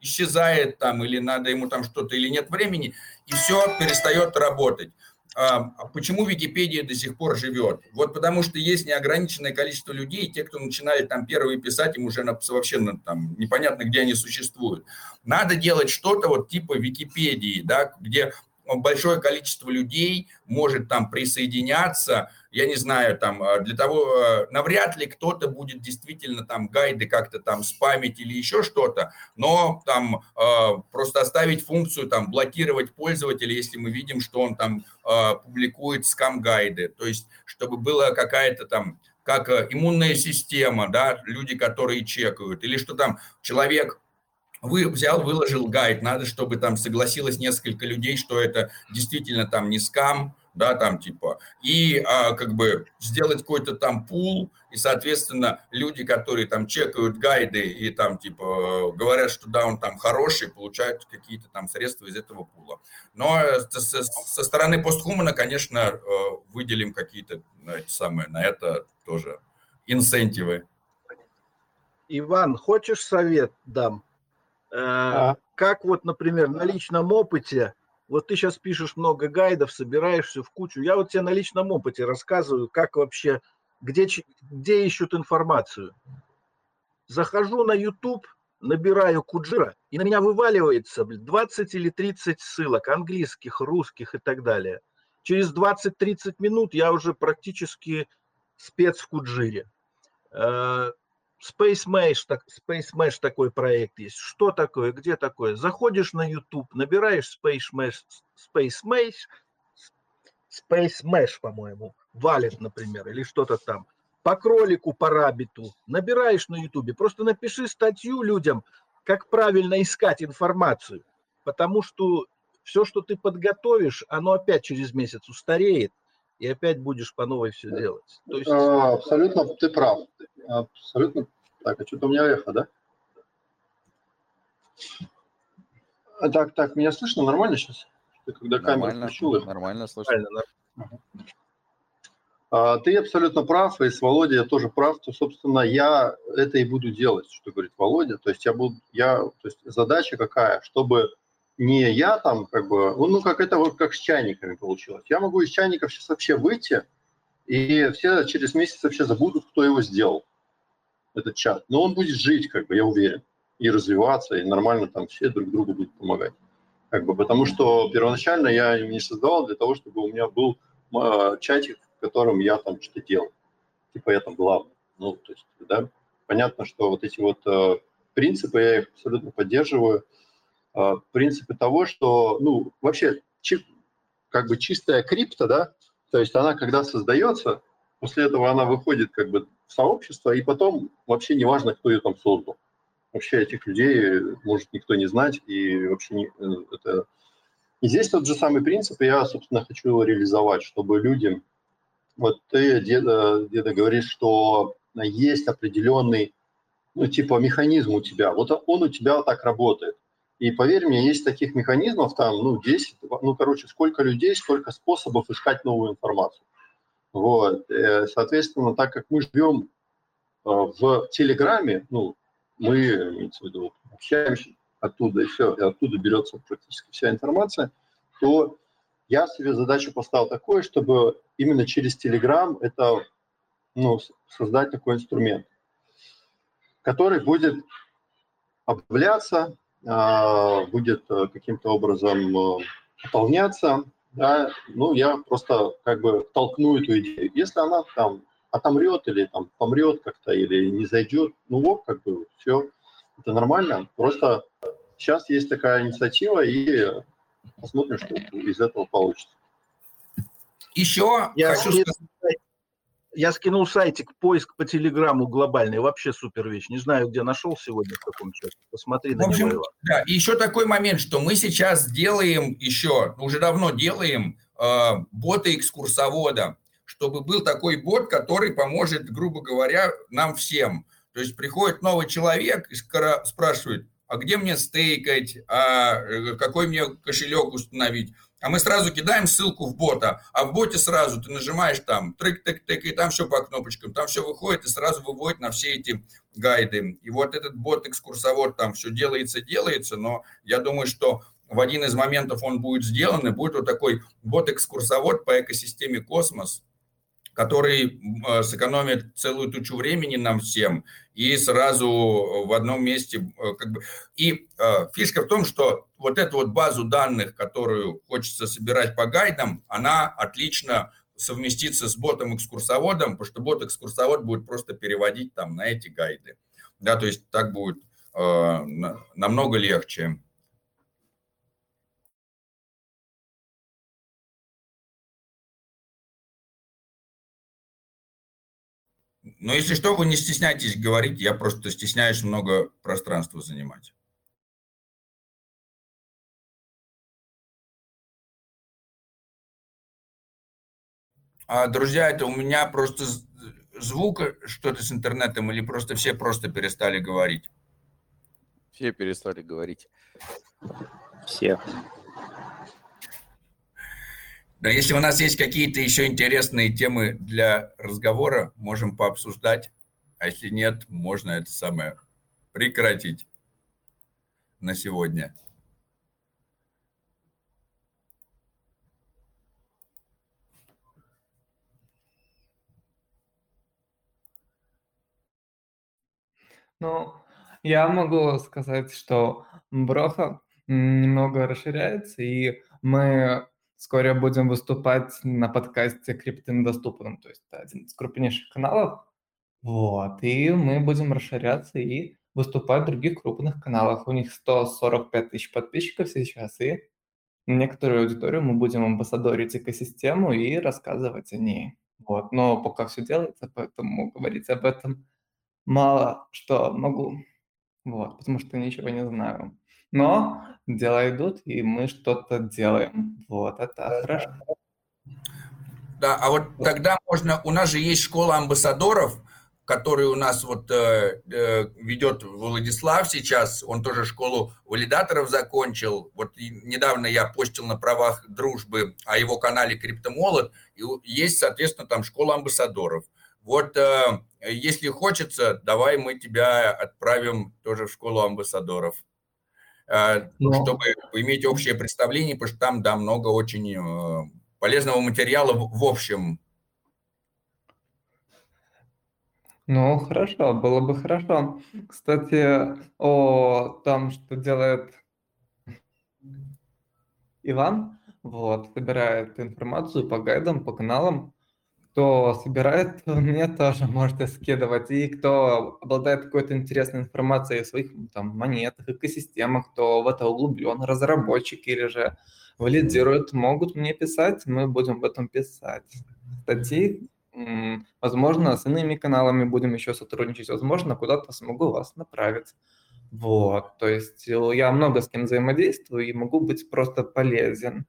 исчезает там, или надо ему там что-то, или нет времени, и все перестает работать. А, почему Википедия до сих пор живет? Вот потому что есть неограниченное количество людей, те, кто начинали там первые писать, им уже вообще там непонятно, где они существуют. Надо делать что-то вот типа Википедии, да, где большое количество людей может там присоединяться, я не знаю, там, э, для того, э, навряд ли кто-то будет действительно там гайды как-то там спамить или еще что-то, но там э, просто оставить функцию там блокировать пользователя, если мы видим, что он там публикует скам-гайды, то есть чтобы была какая-то там как иммунная система, да, люди, которые чекают, или что там человек вы взял, выложил гайд, надо, чтобы там согласилось несколько людей, что это действительно там не скам, да, там типа, и а, как бы сделать какой-то там пул, и, соответственно, люди, которые там чекают гайды и там типа говорят, что да, он там хороший, получают какие-то там средства из этого пула. Но со, со стороны постхумана, конечно, э, выделим какие-то самые, на это тоже инсентивы. Иван, хочешь совет дам? Э, а. Как вот, например, на личном опыте вот ты сейчас пишешь много гайдов, собираешься в кучу. Я вот тебе на личном опыте рассказываю, как вообще, где, где ищут информацию. Захожу на YouTube, набираю Куджира, и на меня вываливается 20 или 30 ссылок, английских, русских и так далее. Через 20-30 минут я уже практически спец в Куджире. Space Mesh, так, Space Mesh такой проект есть. Что такое, где такое? Заходишь на YouTube, набираешь Space Mesh, Space Mesh, Space Mesh, по-моему, валит, например, или что-то там. По кролику, по рабиту. Набираешь на YouTube. Просто напиши статью людям, как правильно искать информацию. Потому что все, что ты подготовишь, оно опять через месяц устареет, и опять будешь по новой все делать. То есть... А, абсолютно ты прав. Абсолютно. Так, а что-то у меня эхо, да? А, так, так, меня слышно нормально сейчас? Ты когда камеру включил их? Нормально слышно. Нормально, а, ты абсолютно прав, и с Володей я тоже прав, то, собственно, я это и буду делать, что говорит Володя. То есть я буду, я, то есть задача какая, чтобы не я там как бы, ну, как это вот как с чайниками получилось. Я могу из чайников сейчас вообще выйти, и все через месяц вообще забудут, кто его сделал, этот чат. Но он будет жить, как бы, я уверен, и развиваться, и нормально там все друг другу будут помогать. Как бы, потому что первоначально я не создавал для того, чтобы у меня был э, чатик, в котором я там что-то делал. Типа я там главный. Ну, то есть, да, понятно, что вот эти вот э, принципы, я их абсолютно поддерживаю. Э, принципы того, что, ну, вообще, как бы чистая крипта, да, то есть она, когда создается, после этого она выходит как бы в сообщество, и потом вообще не важно, кто ее там создал. Вообще этих людей может никто не знать, и вообще не, э, это... И здесь тот же самый принцип, я, собственно, хочу его реализовать, чтобы людям... Вот ты, деда, деда, говоришь, что есть определенный ну, типа, механизм у тебя. Вот он у тебя так работает. И поверь мне, есть таких механизмов там, ну, 10, ну, короче, сколько людей, сколько способов искать новую информацию. Вот. Э, соответственно, так как мы живем э, в Телеграме, ну, мы, имеется в виду, общаемся оттуда, и все, и оттуда берется практически вся информация, то я себе задачу поставил такое, чтобы именно через Телеграм это, ну, создать такой инструмент, который будет обновляться, будет э, каким-то образом выполняться, да, ну, я просто как бы толкну эту идею. Если она там отомрет или там помрет как-то, или не зайдет, ну вот, как бы все, это нормально. Просто сейчас есть такая инициатива, и посмотрим, что из этого получится. Еще я хочу сказать... Я скинул сайтик поиск по телеграмму глобальный, вообще супер вещь. Не знаю, где нашел сегодня, в каком часе. Посмотри на в общем, него. Да, и еще такой момент, что мы сейчас делаем еще, уже давно делаем э, бота экскурсовода, чтобы был такой бот, который поможет, грубо говоря, нам всем. То есть приходит новый человек и спрашивает, а где мне стейкать, а э, какой мне кошелек установить. А мы сразу кидаем ссылку в бота, а в боте сразу ты нажимаешь там трек-тек-тек, и там все по кнопочкам, там все выходит и сразу выводит на все эти гайды. И вот этот бот-экскурсовод там все делается, делается, но я думаю, что в один из моментов он будет сделан, и будет вот такой бот-экскурсовод по экосистеме Космос, который э, сэкономит целую тучу времени нам всем и сразу в одном месте э, как бы и э, фишка в том, что вот эту вот базу данных, которую хочется собирать по гайдам, она отлично совместится с ботом-экскурсоводом, потому что бот-экскурсовод будет просто переводить там на эти гайды. Да, то есть так будет э, намного легче. Но если что, вы не стесняйтесь говорить, я просто стесняюсь много пространства занимать. А, друзья, это у меня просто звук что-то с интернетом или просто все просто перестали говорить? Все перестали говорить. Все. Да, если у нас есть какие-то еще интересные темы для разговора, можем пообсуждать. А если нет, можно это самое прекратить на сегодня. Ну, я могу сказать, что Броха немного расширяется, и мы Скоро будем выступать на подкасте «Крипты доступным», то есть это один из крупнейших каналов. Вот, и мы будем расширяться и выступать в других крупных каналах. У них 145 тысяч подписчиков сейчас, и некоторую аудиторию мы будем амбассадорить экосистему и рассказывать о ней. Вот, но пока все делается, поэтому говорить об этом мало что могу. Вот, потому что ничего не знаю. Но дела идут, и мы что-то делаем. Вот, это хорошо. Да, а вот тогда можно, у нас же есть школа амбассадоров, который у нас вот э, э, ведет Владислав сейчас, он тоже школу валидаторов закончил. Вот недавно я постил на правах дружбы о его канале Криптомолот, и есть, соответственно, там школа амбассадоров. Вот э, если хочется, давай мы тебя отправим тоже в школу амбассадоров. Э, Но... чтобы иметь общее представление, потому что там, да, много очень э, полезного материала в общем. Ну, хорошо, было бы хорошо. Кстати, о том, что делает Иван, вот, собирает информацию по гайдам, по каналам, кто собирает, мне тоже можете скидывать. И кто обладает какой-то интересной информацией о своих там, монетах, экосистемах, кто в это углублен, разработчик или же валидирует, могут мне писать, мы будем об этом писать. Статьи, возможно, с иными каналами будем еще сотрудничать, возможно, куда-то смогу вас направить. Вот, то есть э, я много с кем взаимодействую и могу быть просто полезен,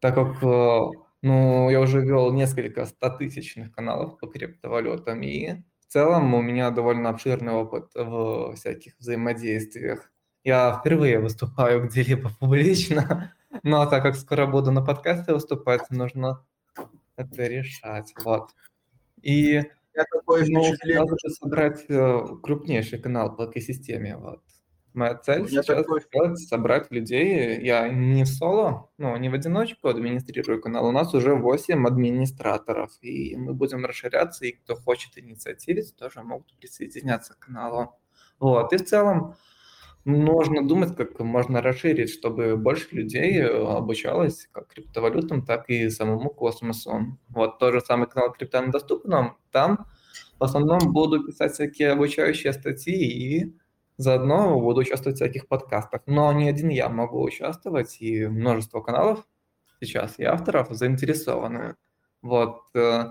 так как э, ну, я уже вел несколько стотысячных каналов по криптовалютам, и в целом у меня довольно обширный опыт в всяких взаимодействиях. Я впервые выступаю где-либо публично, но так как скоро буду на подкасте выступать, нужно это решать. Вот. И Я такое ну, впечатление. собрать э, крупнейший канал в экосистеме. Вот. Моя цель меня сейчас такое сделать, собрать людей. Я не в соло, ну, не в одиночку администрирую канал. У нас уже 8 администраторов, и мы будем расширяться, и кто хочет инициативить, тоже могут присоединяться к каналу. Вот, и в целом нужно думать, как можно расширить, чтобы больше людей э, обучалось как криптовалютам, так и самому космосу. Вот тот же самый канал «Крипта на доступном», там в основном буду писать всякие обучающие статьи и заодно буду участвовать в всяких подкастах. Но не один я могу участвовать, и множество каналов сейчас и авторов заинтересованы. Вот. э,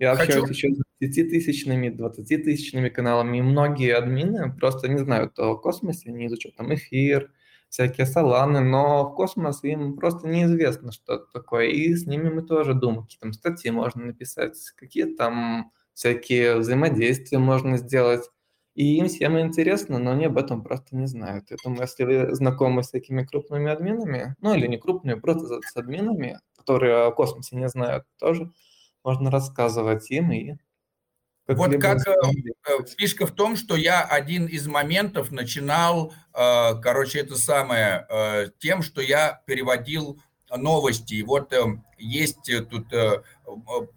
Я Хочу- общаюсь еще с 10-тысячными, 20-тысячными каналами, и многие админы просто не знают о космосе, не изучают там эфир, всякие саланы, но в космос им просто неизвестно, что это такое, и с ними мы тоже думаем, какие там статьи можно написать, какие там всякие взаимодействия можно сделать, и им всем интересно, но они об этом просто не знают. Я думаю, если вы знакомы с такими крупными админами, ну или не крупными, просто с админами, которые о космосе не знают, тоже можно рассказывать им и Вот как э, взаимодействовать. э, фишка в том, что я один из моментов начинал, э, короче, это самое, э, тем, что я переводил новости. И вот э, есть э, тут э,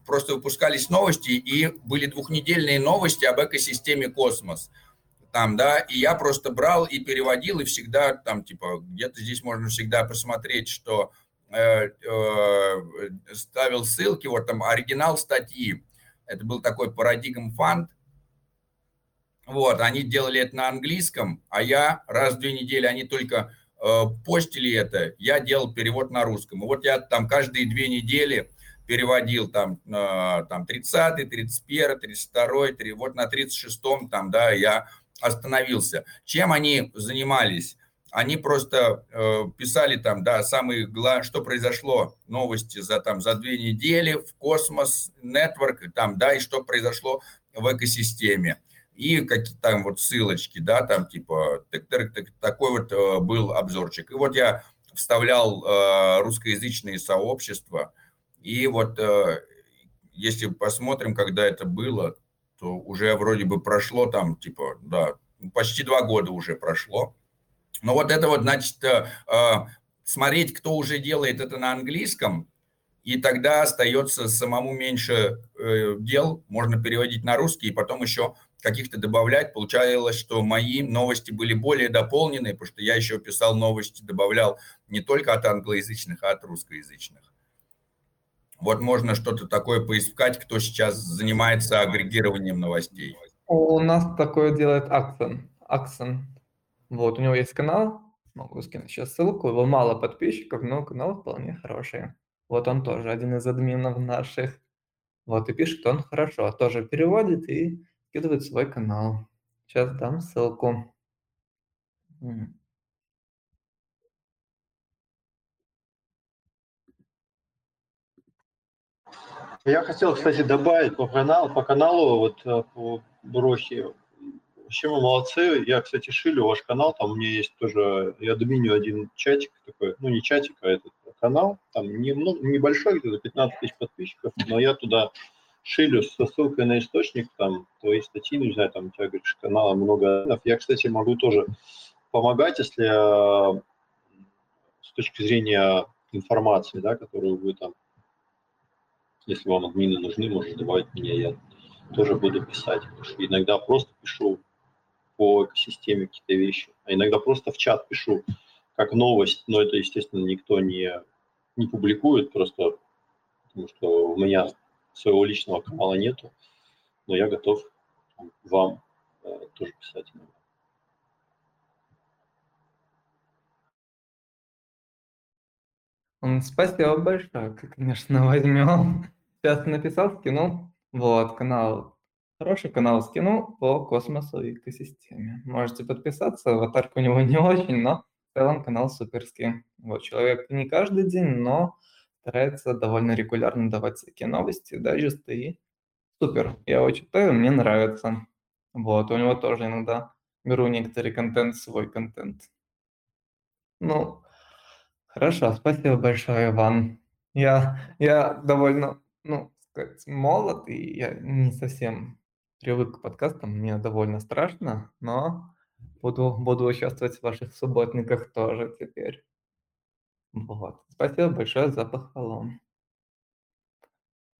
просто выпускались новости, и были двухнедельные новости об экосистеме космос. Там, да, и я просто брал и переводил, и всегда там, типа, где-то здесь можно всегда посмотреть, что э, э, ставил ссылки, вот там оригинал статьи. Это был такой парадигм фанд. Вот, они делали это на английском, а я раз в две недели, они только э, постили это, я делал перевод на русском. И вот я там каждые две недели переводил там, э, там 30 31 32 три- вот на 36-м там, да, я остановился. Чем они занимались? Они просто э, писали там, да, самые гла- что произошло, новости за там за две недели в космос, нетворк, там, да, и что произошло в экосистеме. И какие там вот ссылочки, да, там типа так- так- так- такой вот э, был обзорчик. И вот я вставлял э, русскоязычные сообщества, и вот э, если посмотрим, когда это было, то уже вроде бы прошло там, типа, да, почти два года уже прошло. Но вот это вот, значит, э, э, смотреть, кто уже делает это на английском, и тогда остается самому меньше э, дел, можно переводить на русский, и потом еще каких-то добавлять. Получалось, что мои новости были более дополненные, потому что я еще писал новости, добавлял не только от англоязычных, а от русскоязычных. Вот можно что-то такое поискать, кто сейчас занимается агрегированием новостей. У нас такое делает Аксон. Аксон. Вот, у него есть канал, могу скинуть сейчас ссылку, его мало подписчиков, но канал вполне хороший. Вот он тоже один из админов наших. Вот, и пишет он хорошо, тоже переводит и скидывает свой канал. Сейчас дам ссылку. Я хотел, кстати, добавить по каналу, по каналу вот э, по Брохе. Вообще вы молодцы. Я, кстати, шилю ваш канал. Там у меня есть тоже, я админю один чатик такой, ну не чатик, а этот канал. Там немного, небольшой, где-то 15 тысяч подписчиков, но я туда шилю со ссылкой на источник, там твои статьи, не знаю, там у тебя, говоришь, канала много. Я, кстати, могу тоже помогать, если э, с точки зрения информации, да, которую вы там если вам админы нужны, можете добавить меня, я тоже буду писать. Потому что иногда просто пишу по экосистеме какие-то вещи, а иногда просто в чат пишу как новость, но это, естественно, никто не, не публикует, просто потому что у меня своего личного канала нету, но я готов вам э, тоже писать Спасибо большое, конечно, возьмем. Сейчас написал, скинул. Вот, канал. Хороший канал скинул по космосу и экосистеме. Можете подписаться, аватарка у него не очень, но в целом канал суперский. Вот, человек не каждый день, но старается довольно регулярно давать всякие новости, дайджесты и супер, я его читаю, мне нравится. Вот, у него тоже иногда беру некоторый контент, свой контент. Ну, хорошо, спасибо большое, Иван. Я, я довольно, ну, сказать, молод, и я не совсем привык к подкастам, мне довольно страшно, но буду, буду участвовать в ваших субботниках тоже теперь. Вот. Спасибо большое за похвалу.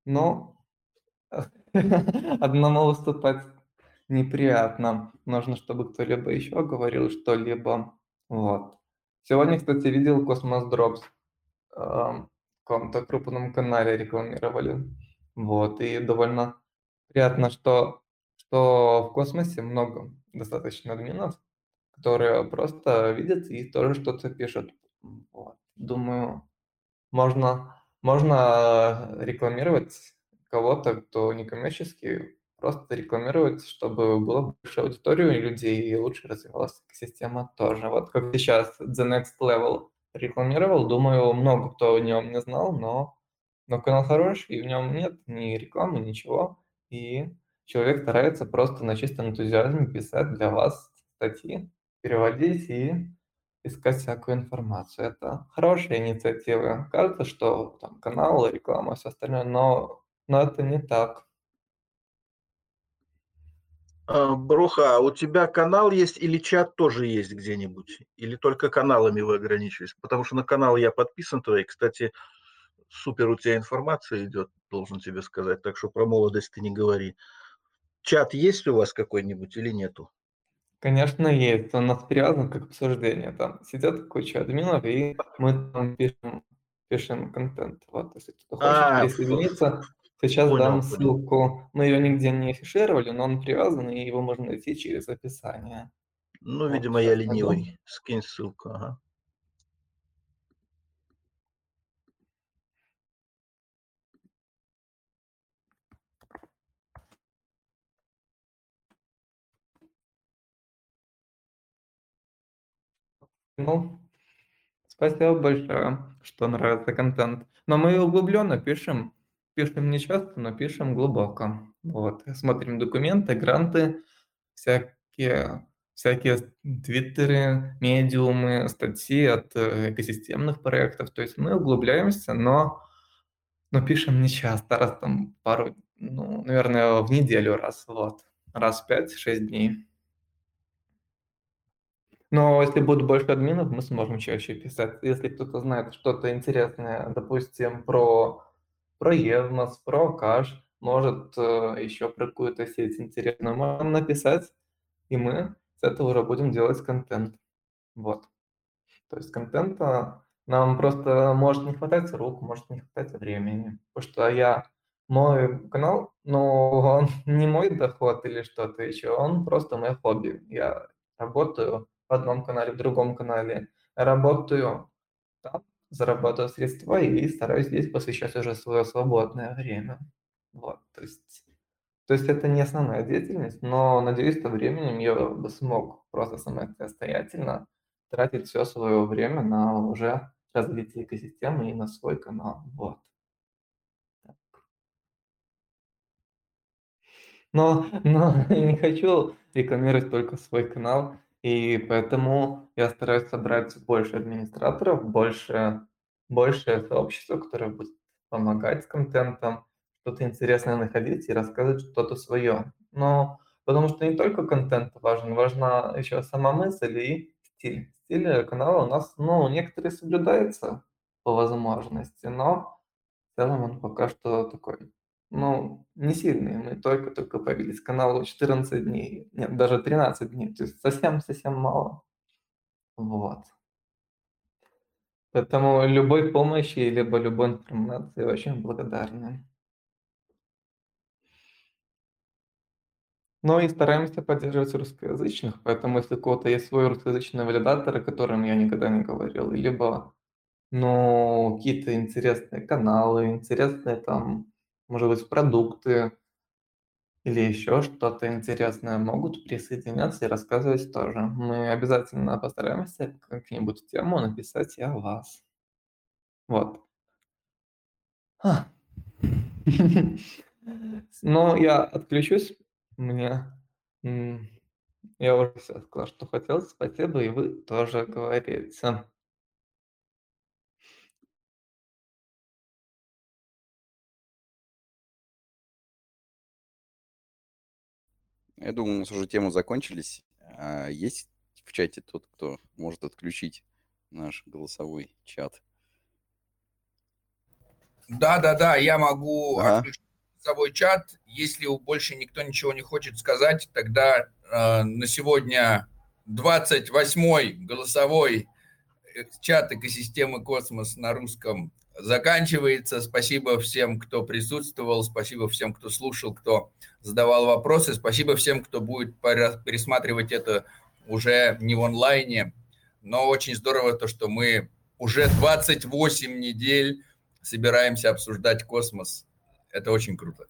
Но одному выступать неприятно. Нужно, чтобы кто-либо еще говорил что-либо. Вот. Сегодня, кстати, видел Cosmos Drops. В каком-то крупном канале рекламировали. Вот. И довольно приятно, что, что в космосе много достаточно админов, которые просто видят и тоже что-то пишут. Вот. Думаю, можно, можно рекламировать кого-то, кто некоммерческий, просто рекламировать, чтобы было больше аудитории людей и лучше развивалась экосистема тоже. Вот как сейчас The Next Level рекламировал, думаю, много кто о нем не знал, но, но канал хороший, и в нем нет ни рекламы, ничего. И человек старается просто на чистом энтузиазме писать для вас статьи, переводить и искать всякую информацию. Это хорошая инициатива. Кажется, что там канал, реклама, все остальное, но, но это не так. А, Броха, а у тебя канал есть или чат тоже есть где-нибудь? Или только каналами вы ограничиваетесь? Потому что на канал я подписан твой. Кстати, супер у тебя информация идет, должен тебе сказать. Так что про молодость ты не говори. Чат есть у вас какой-нибудь или нету? Конечно, есть. Он у нас привязан как обсуждение. Там сидят куча админов, и мы там пишем, пишем контент. Вот, если кто хочет А, присоединиться, сейчас понял, дам ссылку. Мы ее нигде не афишировали, но он привязан, и его можно найти через описание. Ну, видимо, я ленивый. Скинь ссылку, ага. Ну, спасибо большое, что нравится контент. Но мы углубленно пишем, пишем не часто, но пишем глубоко. Вот, смотрим документы, гранты, всякие, всякие твиттеры, медиумы, статьи от э, экосистемных проектов. То есть мы углубляемся, но, но пишем не часто, раз там пару, ну, наверное, в неделю раз, вот, раз в 5-6 дней. Но если будет больше админов, мы сможем чаще писать. Если кто-то знает что-то интересное, допустим, про, про Евмос, про Каш, может, э, еще про какую-то сеть интересную, можно написать, и мы с этого уже будем делать контент. Вот. То есть контента нам просто может не хватать рук, может не хватать времени. Потому что я, мой канал, ну, он не мой доход или что-то еще, он просто мое хобби. Я работаю в одном канале, в другом канале, работаю там, зарабатываю средства и стараюсь здесь посвящать уже свое свободное время. Вот, то есть, то есть это не основная деятельность, но надеюсь, со временем я бы смог просто самостоятельно тратить все свое время на уже развитие экосистемы и на свой канал. Вот. Но, но не хочу рекламировать только свой канал, и поэтому я стараюсь собрать больше администраторов, больше, больше сообщества, которое будет помогать с контентом, что-то интересное находить и рассказывать что-то свое. Но потому что не только контент важен, важна еще сама мысль и стиль. Стиль канала у нас, ну, некоторые соблюдается по возможности, но в целом он пока что такой, ну, не сильный. Мы только-только появились каналу 14 дней, нет, даже 13 дней, то есть совсем-совсем мало. Вот. Поэтому любой помощи, либо любой информации очень благодарны. Но и стараемся поддерживать русскоязычных, поэтому если у кого-то есть свой русскоязычный валидатор, о котором я никогда не говорил, либо, ну, какие-то интересные каналы, интересные там, может быть, продукты или еще что-то интересное, могут присоединяться и рассказывать тоже. Мы обязательно постараемся какую-нибудь тему написать и о вас. Вот. Но я отключусь. Мне я уже все сказал, что хотел. Спасибо, и вы тоже говорите. Я думаю, у нас уже темы закончились. А есть в чате тот, кто может отключить наш голосовой чат? Да, да, да, я могу Ага. отключить голосовой чат. Если больше никто ничего не хочет сказать, тогда э, на сегодня 28-й голосовой э, чат экосистемы Космос на русском заканчивается. Спасибо всем, кто присутствовал, спасибо всем, кто слушал, кто задавал вопросы, спасибо всем, кто будет пересматривать это уже не в онлайне. Но очень здорово то, что мы уже 28 недель собираемся обсуждать космос. Это очень круто.